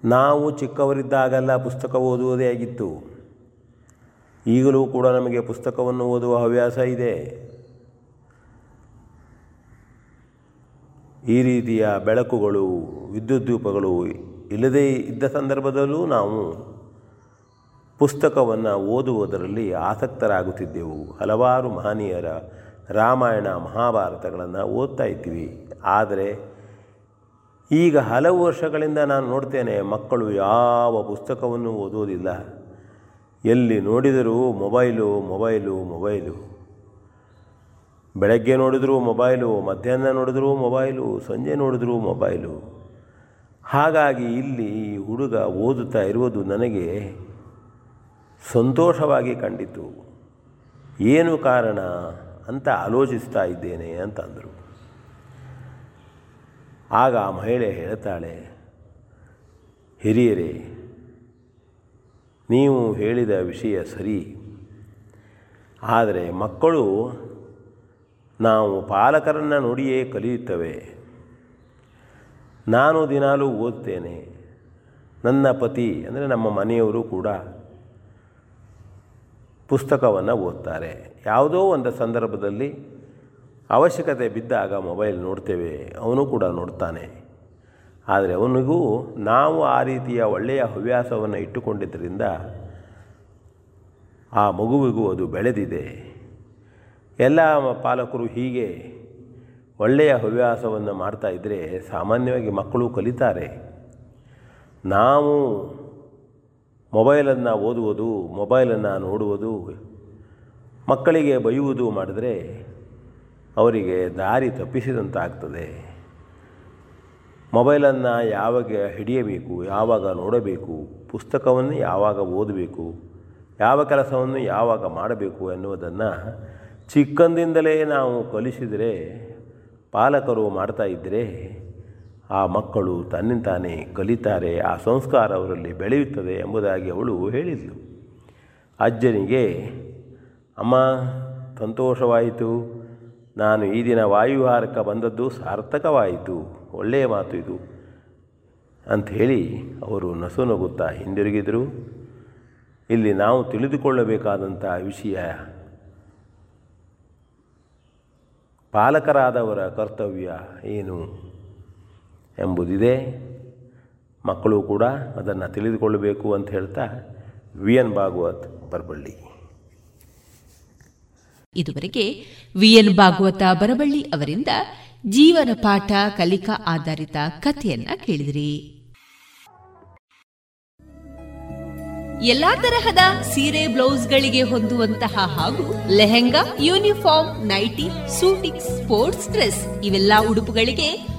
Speaker 14: ನಾವು ಚಿಕ್ಕವರಿದ್ದಾಗೆಲ್ಲ ಪುಸ್ತಕ ಓದುವುದೇ ಆಗಿತ್ತು. ಈಗಲೂ ಕೂಡ ನಮಗೆ ಪುಸ್ತಕವನ್ನು ಓದುವ ಹವ್ಯಾಸ ಇದೆ. ಈ ರೀತಿಯ ಬೆಳಕುಗಳು, ವಿದ್ಯುತ್ ದೀಪಗಳು ಇಲ್ಲದೇ ಇದ್ದ ಸಂದರ್ಭದಲ್ಲೂ ನಾವು ಪುಸ್ತಕವನ್ನು ಓದುವುದರಲ್ಲಿ ಆಸಕ್ತರಾಗುತ್ತಿದ್ದೆವು. ಹಲವಾರು ಮಹನೀಯರ ರಾಮಾಯಣ ಮಹಾಭಾರತಗಳನ್ನು ಓದ್ತಾ ಇದ್ದೀವಿ ಆದರೆ ಈಗ ಹಲವು ವರ್ಷಗಳಿಂದ ನಾನು ನೋಡ್ತೇನೆ, ಮಕ್ಕಳು ಯಾವ ಪುಸ್ತಕವನ್ನು ಓದೋದಿಲ್ಲ ಎಲ್ಲಿ ನೋಡಿದರೂ ಮೊಬೈಲು ಮೊಬೈಲು ಮೊಬೈಲು. ಬೆಳಗ್ಗೆ ನೋಡಿದರೂ ಮೊಬೈಲು, ಮಧ್ಯಾಹ್ನ ನೋಡಿದರೂ ಮೊಬೈಲು, ಸಂಜೆ ನೋಡಿದರೂ ಮೊಬೈಲು. ಹಾಗಾಗಿ ಇಲ್ಲಿ ಹುಡುಗ ಓದುತ್ತಾ ಇರುವುದು ನನಗೆ ಸಂತೋಷವಾಗಿ ಕಂಡಿತು. ಏನು ಕಾರಣ ಅಂತ ಆಲೋಚಿಸ್ತಾ ಇದ್ದೇನೆ ಅಂತಂದರು. ಆಗ ಆ ಮಹಿಳೆ ಹೇಳ್ತಾಳೆ, ಹಿರಿಯರೇ, ನೀವು ಹೇಳಿದ ವಿಷಯ ಸರಿ. ಆದರೆ ಮಕ್ಕಳು ನಾವು ಪಾಲಕರನ್ನು ನೋಡಿಯೇ ಕಲಿಯುತ್ತವೆ. ನಾನು ದಿನಾಲೂ ಓದ್ತೇನೆ ನನ್ನ ಪತಿ, ಅಂದರೆ ನಮ್ಮ ಮನೆಯವರು ಕೂಡ ಪುಸ್ತಕವನ್ನು ಓದ್ತಾರೆ. ಯಾವುದೋ ಒಂದು ಸಂದರ್ಭದಲ್ಲಿ ಅವಶ್ಯಕತೆ ಬಿದ್ದಾಗ ಮೊಬೈಲ್ ನೋಡ್ತೇವೆ, ಅವನು ಕೂಡ ನೋಡ್ತಾನೆ. ಆದರೆ ಅವನಿಗೂ ನಾವು ಆ ರೀತಿಯ ಒಳ್ಳೆಯ ಹವ್ಯಾಸವನ್ನು ಇಟ್ಟುಕೊಂಡಿದ್ದರಿಂದ ಆ ಮಗುವಿಗೂ ಅದು ಬೆಳೆದಿದೆ. ಎಲ್ಲ ಪಾಲಕರು ಹೀಗೆ ಒಳ್ಳೆಯ ಹವ್ಯಾಸವನ್ನು ಮಾಡ್ತಾ ಇದ್ದರೆ ಸಾಮಾನ್ಯವಾಗಿ ಮಕ್ಕಳು ಕಲಿತಾರೆ. ನಾವು ಮೊಬೈಲನ್ನು ಓದುವುದು, ಮೊಬೈಲನ್ನು ನೋಡುವುದು ಮಕ್ಕಳಿಗೆ ಬೈಯುವುದು ಮಾಡಿದರೆ ಅವರಿಗೆ ದಾರಿ ತಪ್ಪಿಸಿದಂತಾಗ್ತದೆ. ಮೊಬೈಲನ್ನು ಯಾವಾಗ ಹಿಡಿಯಬೇಕು, ಯಾವಾಗ ನೋಡಬೇಕು, ಪುಸ್ತಕವನ್ನು ಯಾವಾಗ ಓದಬೇಕು, ಯಾವ ಕೆಲಸವನ್ನು ಯಾವಾಗ ಮಾಡಬೇಕು ಎನ್ನುವುದನ್ನು ಚಿಕ್ಕಂದಿಂದಲೇ ನಾವು ಕಲಿಸಿದರೆ, ಪಾಲಕರು ಮಾಡ್ತಾ ಇದ್ದರೆ ಆ ಮಕ್ಕಳು ತನ್ನಿಂತಾನೇ ಕಲಿತಾರೆ, ಆ ಸಂಸ್ಕಾರ ಅವರಲ್ಲಿ ಬೆಳೆಯುತ್ತದೆ ಎಂಬುದಾಗಿ ಅವಳು ಹೇಳಿದ್ಲು. ಅಜ್ಜನಿಗೆ, ಅಮ್ಮ, ಸಂತೋಷವಾಯಿತು. ನಾನು ಈ ದಿನ ವಾಯುವಿಹಾರಕ್ಕೆ ಬಂದದ್ದು ಸಾರ್ಥಕವಾಯಿತು. ಒಳ್ಳೆಯ ಮಾತು ಇದು ಅಂಥೇಳಿ ಅವರು ನಸು ನಗುತ್ತಾ ಹಿಂದಿರುಗಿದರು. ಇಲ್ಲಿ ನಾವು ತಿಳಿದುಕೊಳ್ಳಬೇಕಾದಂಥ ವಿಷಯ, ಪಾಲಕರಾದವರ ಕರ್ತವ್ಯ ಏನು? ಎಂಬುದಿದೆ. ಮಕ್ಕಳು ಕೂಡ ಅದನ್ನು ತಿಳಿದುಕೊಳ್ಳಬೇಕು ಅಂತ ಹೇಳ್ತಾ ವಿ ಎನ್ ಭಾಗವತ್ ಬರಬಳ್ಳಿ.
Speaker 4: ಇದುವರೆಗೆ ವಿ ಎನ್ ಭಾಗವತ ಬರಬಳ್ಳಿ ಅವರಿಂದ ಜೀವನ ಪಾಠ, ಕಲಿಕಾ ಆಧಾರಿತ ಕಥೆಯನ್ನ ಕೇಳಿದ್ರಿ. ಎಲ್ಲಾ ತರಹದ ಸೀರೆ ಬ್ಲೌಸ್ಗಳಿಗೆ ಹೊಂದುವಂತಹ ಹಾಗೂ lehenga, uniform, nightie, suiting, sports dress ಇವೆಲ್ಲ ಉಡುಪುಗಳಿಗೆ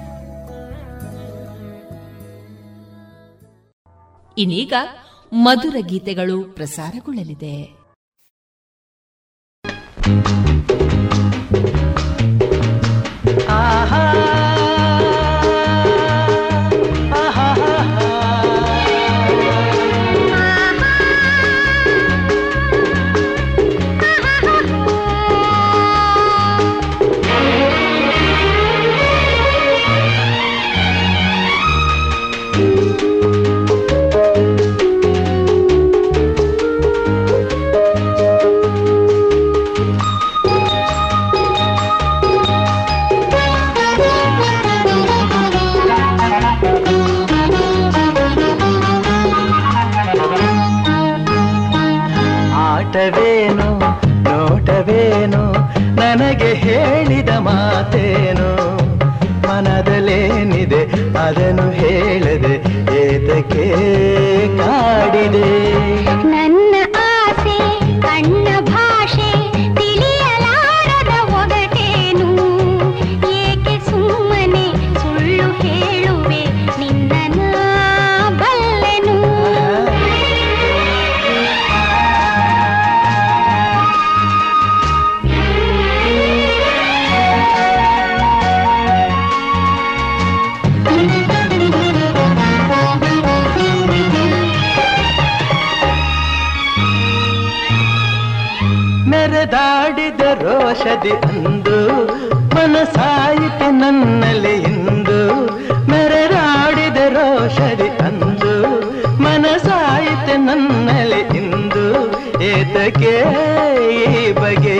Speaker 4: ಇನ್ನೀಗ ಮಧುರ ಗೀತೆಗಳು ಪ್ರಸಾರಗೊಳ್ಳಲಿದೆ.
Speaker 15: ಅದನ್ನು ಹೇಳದೆ ಏತಕ್ಕೆ ಕಾಡಿದೆ? ರೋಷದಿ ಅಂದು ಮನಸಾಯಿತು ನನ್ನಲ್ಲಿ ಇಂದು. ಮೆರೆದಾಡಿದ ರೋಷದಿ ಅಂದು ಮನಸಾಯಿತು ನನ್ನಲ್ಲಿ ಇಂದು. ಏತಕ್ಕೆ ಈ ಬಗೆ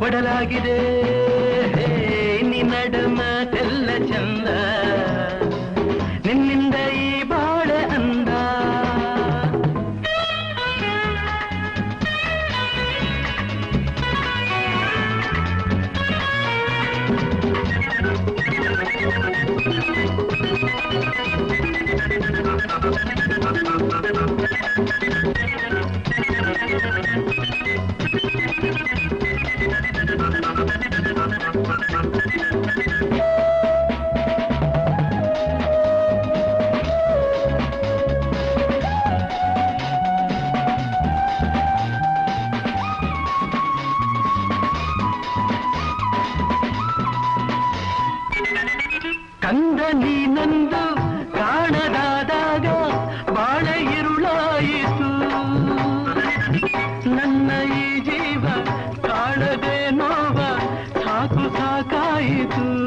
Speaker 15: ಒಡಲಾಗಿದೆ. ಜೀವ ಕಾಣದೆ ನೋವ ಸಾಕು ಸಾಕಾಯಿತು.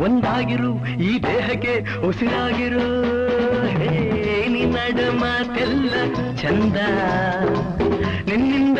Speaker 15: ಒಂದಾಗಿರು ಈ ದೇಹಕ್ಕೆ ಉಸಿರಾಗಿರು. ಹೇ ನಿನ್ನ ಮಾತೆಲ್ಲ ಚಂದ. ನಿನ್ನಿಂದ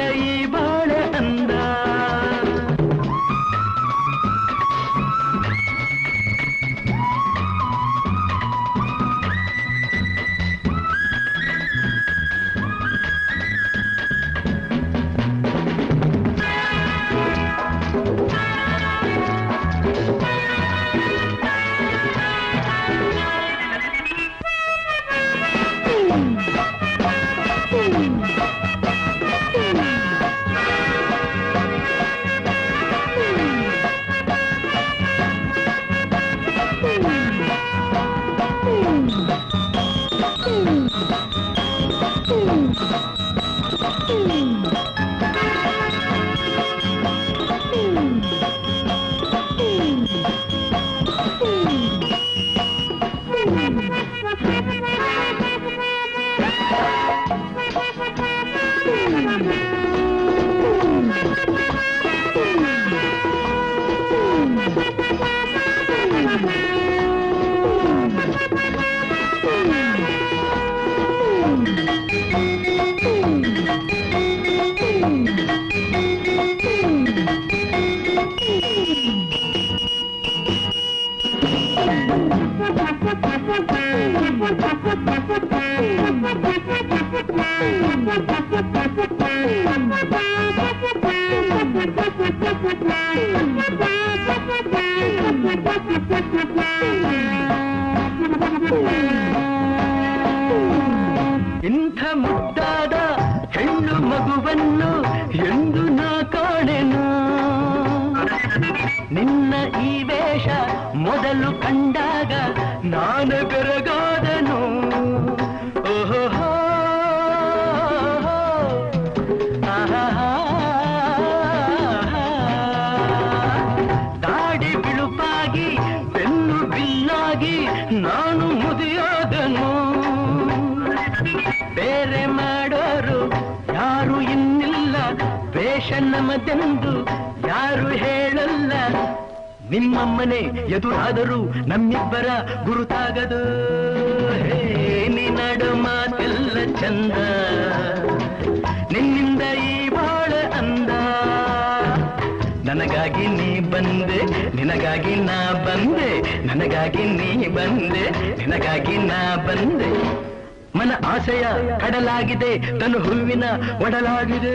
Speaker 15: ಒಡಲಾಗಿದೆ.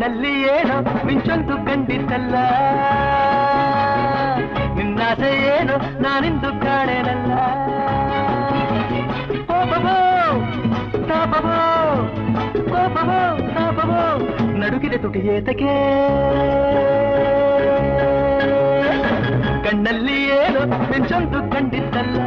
Speaker 15: ಕಣ್ಣಲ್ಲಿ ಏನೋ ಮಿಂಚೊಂದು ಕಂಡಿದ್ದಲ್ಲ ನಿನ್ನಾಸೆ ಏನು ನಾನಿಂದು ಕಾಣೆನಲ್ಲ. ಕೋಪವೋ, ತಾಪವೋ ಕೋಪವೋ, ತಾಪವೋ, ನಡುಗಿದೆ ತುಟಿಯೇತಕ್ಕೆ ಕಣ್ಣಲ್ಲಿ ಏನು ಮಿಂಚೊಂದು ಕಂಡಿದ್ದಲ್ಲ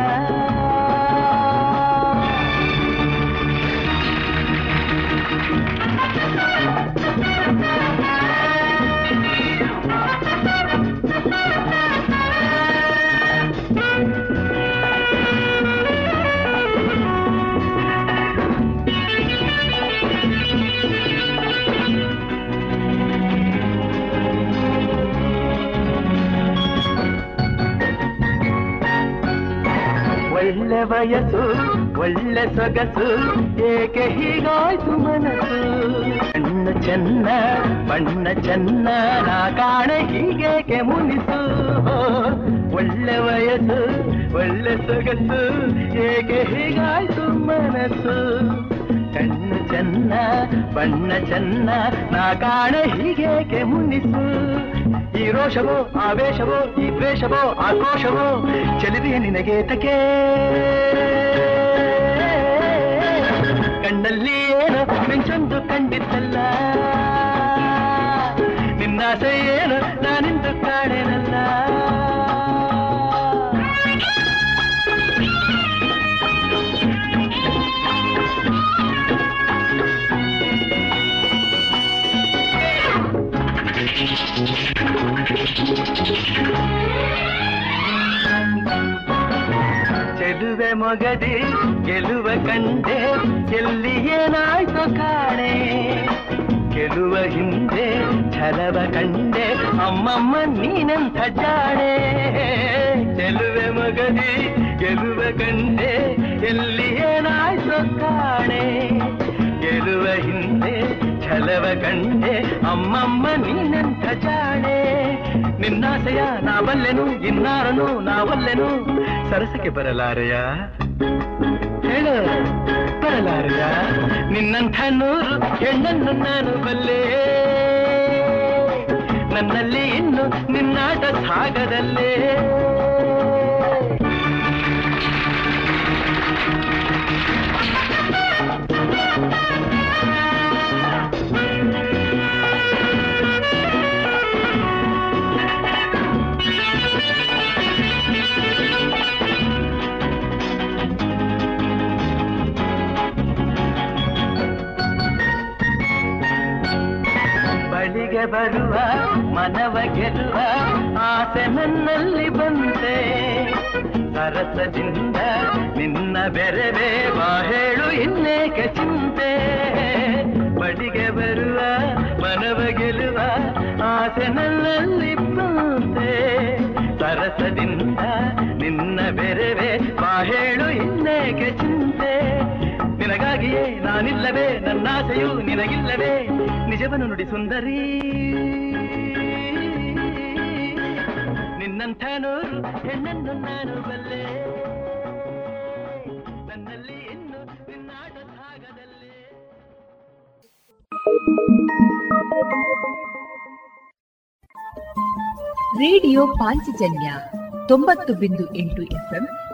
Speaker 15: ಒಳ್ಳೆ ವಯಸ್ಸು, ಒಳ್ಳೆ ಸೊಗಸು, ಏಕೆ ಹೀಗಾಯ್ತು ಮನಸ್ಸು? ಬಣ್ಣ ಚೆನ್ನ ಬಣ್ಣ ಚೆನ್ನ, ನಾ ಕಾಣೆ ಹೀಗೇಕೆ ಮುನಿಸು? ಒಳ್ಳೆ ವಯಸ್ಸು, ಒಳ್ಳೆ ಸೊಗಸು, ಏಕೆ ಹೀಗಾಯ್ತು ಮನಸ್ಸು? ಕಣ್ಣು ಚೆನ್ನ, ಬಣ್ಣ ಚೆನ್ನ, ನಾ ಕಾಣೆ ಹೀಗೇಕೆ ಮುನಿಸು? ಈ ರೋಷವೋ, ಆವೇಶವೋ, ಈ ದ್ವೇಷವೋ, ಆಕ್ರೋಶವೋ, ಚಲಿದೆಯ ನಿನಗೆ ತಕೆ ಕಣ್ಣಲ್ಲಿ ಏನು ಮಿಂಚೊಂದು ಕಂಡಿದ್ದಲ್ಲ ನಿನ್ನಾಸೆ ಏನು ನಾನಿಂದು ಕಾಣೆನಲ್ಲ ಚೆಲುವೆ ಮೊಗದಿ ಗೆಲುವ ಕಂಡೆ ಎಲ್ಲಿ ಏನಾಯ್ತು ಕಾಣೆ ಗೆಲುವ ಹಿಂದೆ ಛಲವ ಕಂಡೆ ಅಮ್ಮಮ್ಮ ನೀನೆಂಥ ಜಾಣೆ ಚೆಲುವೆ ಮೊಗದಿ ಗೆಲುವ ಕಂಡೆ ಎಲ್ಲಿ ಏನಾಯ್ತು ಕಾಣೆ ಗೆಲುವ ಹಿಂದೆ ಛಲವ ಕಂಡೆ ಅಮ್ಮಮ್ಮ ನೀನಂತ ಜಾಣೆ. ನಿನ್ನಾಸೆಯ ನಾವಲ್ಲೆನು, ಇನ್ನಾರನು ನಾವಲ್ಲೆನು. ಸರಸಕ್ಕೆ ಬರಲಾರೆಯ? ಹೇಳು, ಬರಲಾರೆಯ? ನಿನ್ನಂಥ ನೂರು ಹೆಣ್ಣನ್ನು ನಾನು ಬಲ್ಲೆ. ನನ್ನಲ್ಲಿ ಇನ್ನು ನಿನ್ನಾಟ ಸಾಗದಲ್ಲೇ. ಬರುವ, ಮನವ ಗೆಲ್ಲುವ ಆಸೆ ನನ್ನಲ್ಲಿ ಬಂತೆ. ಸರಸದಿಂದ ನಿನ್ನ ಬೆರೆವೆ ಹೇಳು ಇನ್ನೇಕೆ ಚಿಂತೆ. ಬಡಿಗೆ ಬರುವ, ಮನವ ಗೆಲ್ಲುವ ಆಸೆ ನನ್ನಲ್ಲಿ ಬಂತೆ. ಸರಸದಿಂದ ನಿನ್ನ ಬೆರೆವೆ ಹೇಳು ಇನ್ನೇಕೆ ಚಿಂತೆ. ನಿನಗಾಗಿಯೇ ನಾನಿಲ್ಲವೇ, ನನ್ನಾಸೆಯು ನಿನಗಿಲ್ಲವೇ. ನಿಜವನ್ನು ನುಡಿ ಸುಂದರಿ. ನಿನ್ನಂಥನು ಹೆಣ್ಣನ್ನು ನಾನು ಬಲ್ಲೆ. ನನ್ನಲ್ಲಿ ಇನ್ನು ನಿನ್ನಾಟ ಭಾಗದಲ್ಲಿ.
Speaker 7: ರೇಡಿಯೋ ಪಾಂಚಜನ್ಯ ತೊಂಬತ್ತು ಬಿಂದು ಎಂಟು ಎಫ್ಎಂ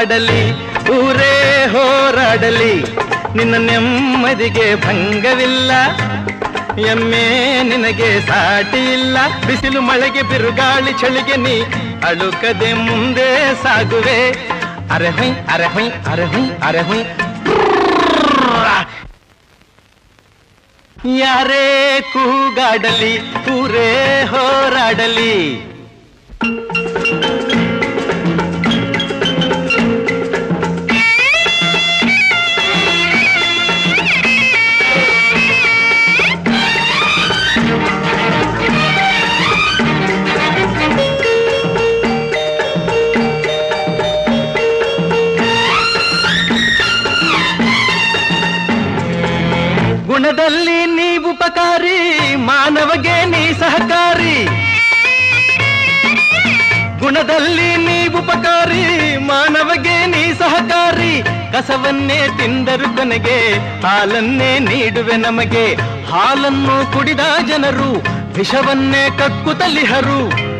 Speaker 15: ಕೂಗಾಡಲಿ ಊರೇ ಹೋರಾಡಲಿ, ನಿನ್ನ ನೆಮ್ಮದಿಗೆ ಭಂಗವಿಲ್ಲ. ಎಮ್ಮೆ ನಿನಗೆ ಸಾಟಿ ಇಲ್ಲ ಬಿಸಿಲು ಮಳೆಗೆ ಬಿರುಗಾಳಿ ಚಳಿಗೆ ನೀ ಅಳುಕದೆ ಮುಂದೆ ಸಾಗುವೆ. ಅರೆ ಹುಯ್ ಅರೆ ಹುಯ್ ಅರೆ ಹುಯ್ ಅರೆ ಯಾರೇ ಕೂಗಾಡಲಿ, ಊರೇ ಹೋರಾಡಲಿ. ಸಹಕಾರಿ. ಗುಣದಲ್ಲಿ ನೀ ಉಪಕಾರಿ, ಮಾನವಗೆ ನೀ ಸಹಕಾರಿ. ಕಸವನ್ನೇ ತಿಂದರು ಕೊನೆಗೆ, ಹಾಲನ್ನೇ ನೀಡುವೆ ನಮಗೆ. ಹಾಲನ್ನು ಕುಡಿದ ಜನರು, ವಿಷವನ್ನೇ ಕಕ್ಕುತ್ತಲಿಹರು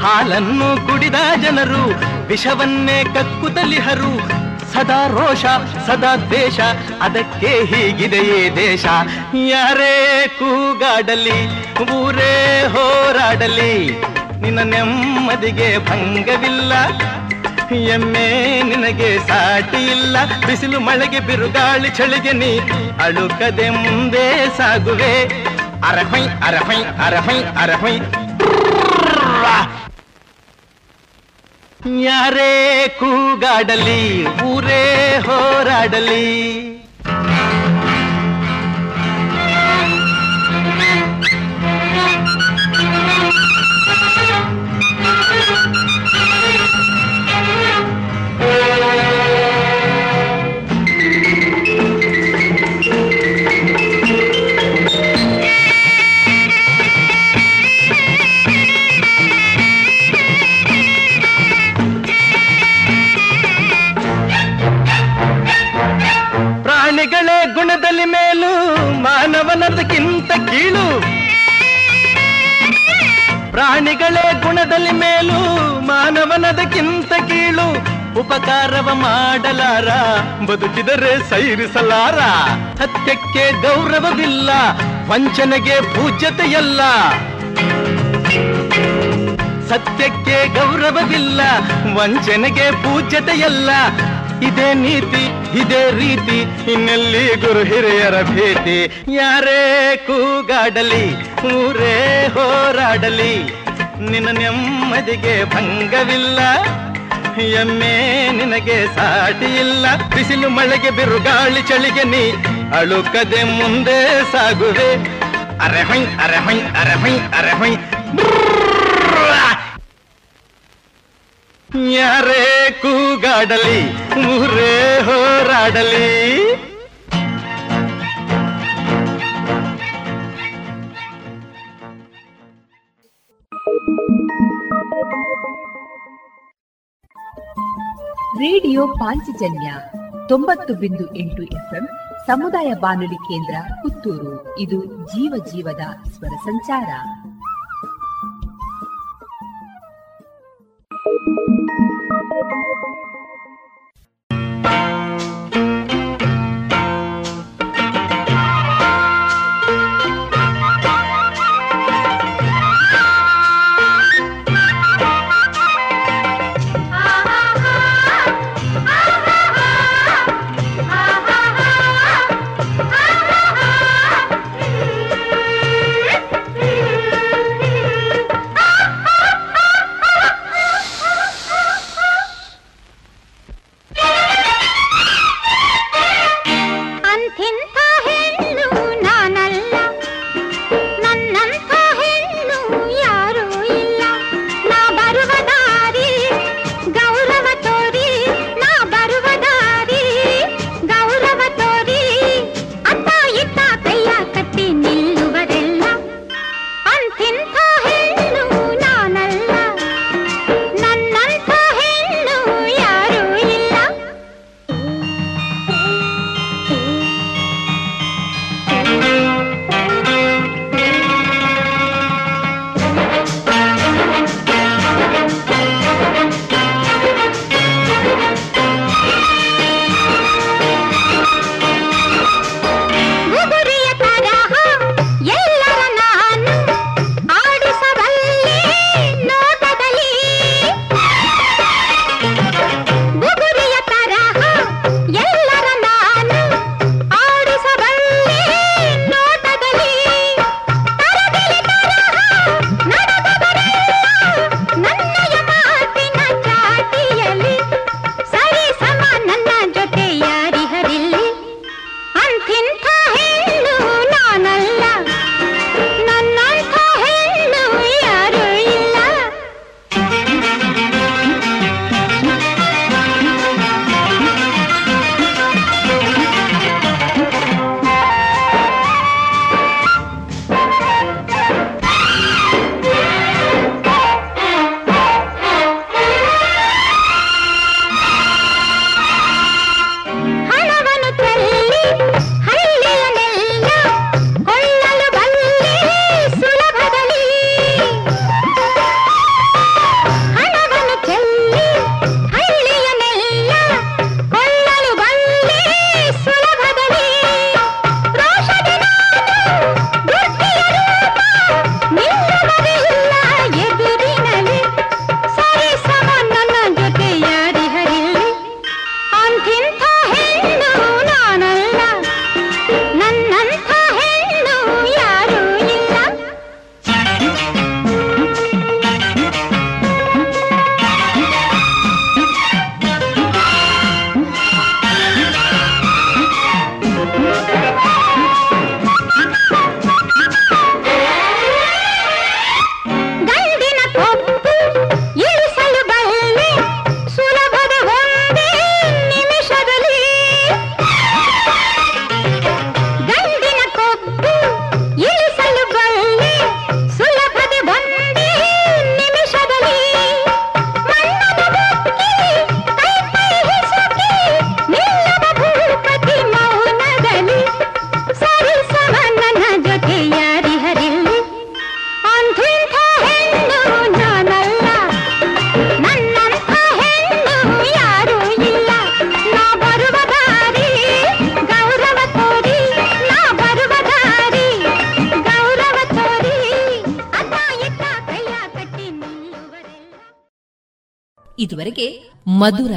Speaker 15: ಹಾಲನ್ನು ಕುಡಿದ ಜನರು, ವಿಷವನ್ನೇ ಕಕ್ಕುತ್ತಲಿಹರು ಸದಾ ರೋಷ, ಸದಾ ದೇಶ ಅದಕ್ಕೆ ಹೀಗಿದೆಯೇ ದೇಶ. ಯಾರೇ ಕೂಗಾಡಲಿ, ಊರೇ ಹೋರಾಡಲಿ, ನಿನ್ನ ನೆಮ್ಮದಿಗೆ ಭಂಗವಿಲ್ಲ. ಎಮ್ಮೆ ನಿನಗೆ ಸಾಟಿ ಇಲ್ಲ, ಬಿಸಿಲು ಮಳೆಗೆ ಬಿರುಗಾಳಿ ಚಳಿಗೆ ನೀ ಅಳುಕದೆ ಮುಂದೆ ಸಾಗುವೆ ಅರಹೈ ಅರಹೈ ಅರಹೈ ಅರಹೊಯ್. ಯಾರೇ ಕೂಗಾಡಲಿ ಊರೇ ಹೋರಾಡಲಿ. ಮಾನವನದಕ್ಕಿಂತ ಕೀಳು. ಪ್ರಾಣಿಗಳೇ ಗುಣದಲ್ಲಿ ಮೇಲು, ಮಾನವನದಕ್ಕಿಂತ ಕೀಳು. ಉಪಕಾರವ ಮಾಡಲಾರ, ಬದುಕಿದರೆ ಸೈರಿಸಲಾರ. ಸತ್ಯಕ್ಕೆ ಗೌರವವಿಲ್ಲ, ವಂಚನೆಗೆ ಪೂಜ್ಯತೆಯಲ್ಲ. ಸತ್ಯಕ್ಕೆ ಗೌರವವಿಲ್ಲ, ವಂಚನೆಗೆ ಪೂಜ್ಯತೆಯಲ್ಲ. ಇದೇ ನೀತಿ, ಇದೇ ರೀತಿ, ಇನ್ನೆಲ್ಲಿ ಗುರು ಹಿರಿಯರ ಭೇಟಿ ಯಾರೇ ಕೂಗಾಡಲಿ, ಊರೇ ಹೋರಾಡಲಿ, ನಿನ್ನ ನೆಮ್ಮದಿಗೆ ಭಂಗವಿಲ್ಲ, ಎಮ್ಮೆ ನಿನಗೆ ಸಾಟಿ ಇಲ್ಲ ಬಿಸಿಲು ಮಳೆಗೆ ಬಿರುಗಾಳಿ ಚಳಿಗೆ ನೀ ಅಳುಕದೆ ಮುಂದೆ ಸಾಗುವೆ. ಅರೆ ಹೊಯ್ ಅರೆ ಹೊಯ್ ಅರೆ ಹೊಯ್ ಅರೆ ಹೊಯ್. ಯಾರೇ ಕೂಗಾಡಲಿ, ಊರೇ ಹೋರಾಡಲಿ.
Speaker 7: ರೇಡಿಯೋ ಪಾಂಚಜನ್ಯ ತೊಂಬತ್ತು ಬಿಂದು ಎಂಟು ಎಫ್ಎಂ ಸಮುದಾಯ ಬಾನುಲಿ ಕೇಂದ್ರ ಪುತ್ತೂರು. ಇದು ಜೀವ ಜೀವದ ಸ್ವರ ಸಂಚಾರ.
Speaker 16: Thank you.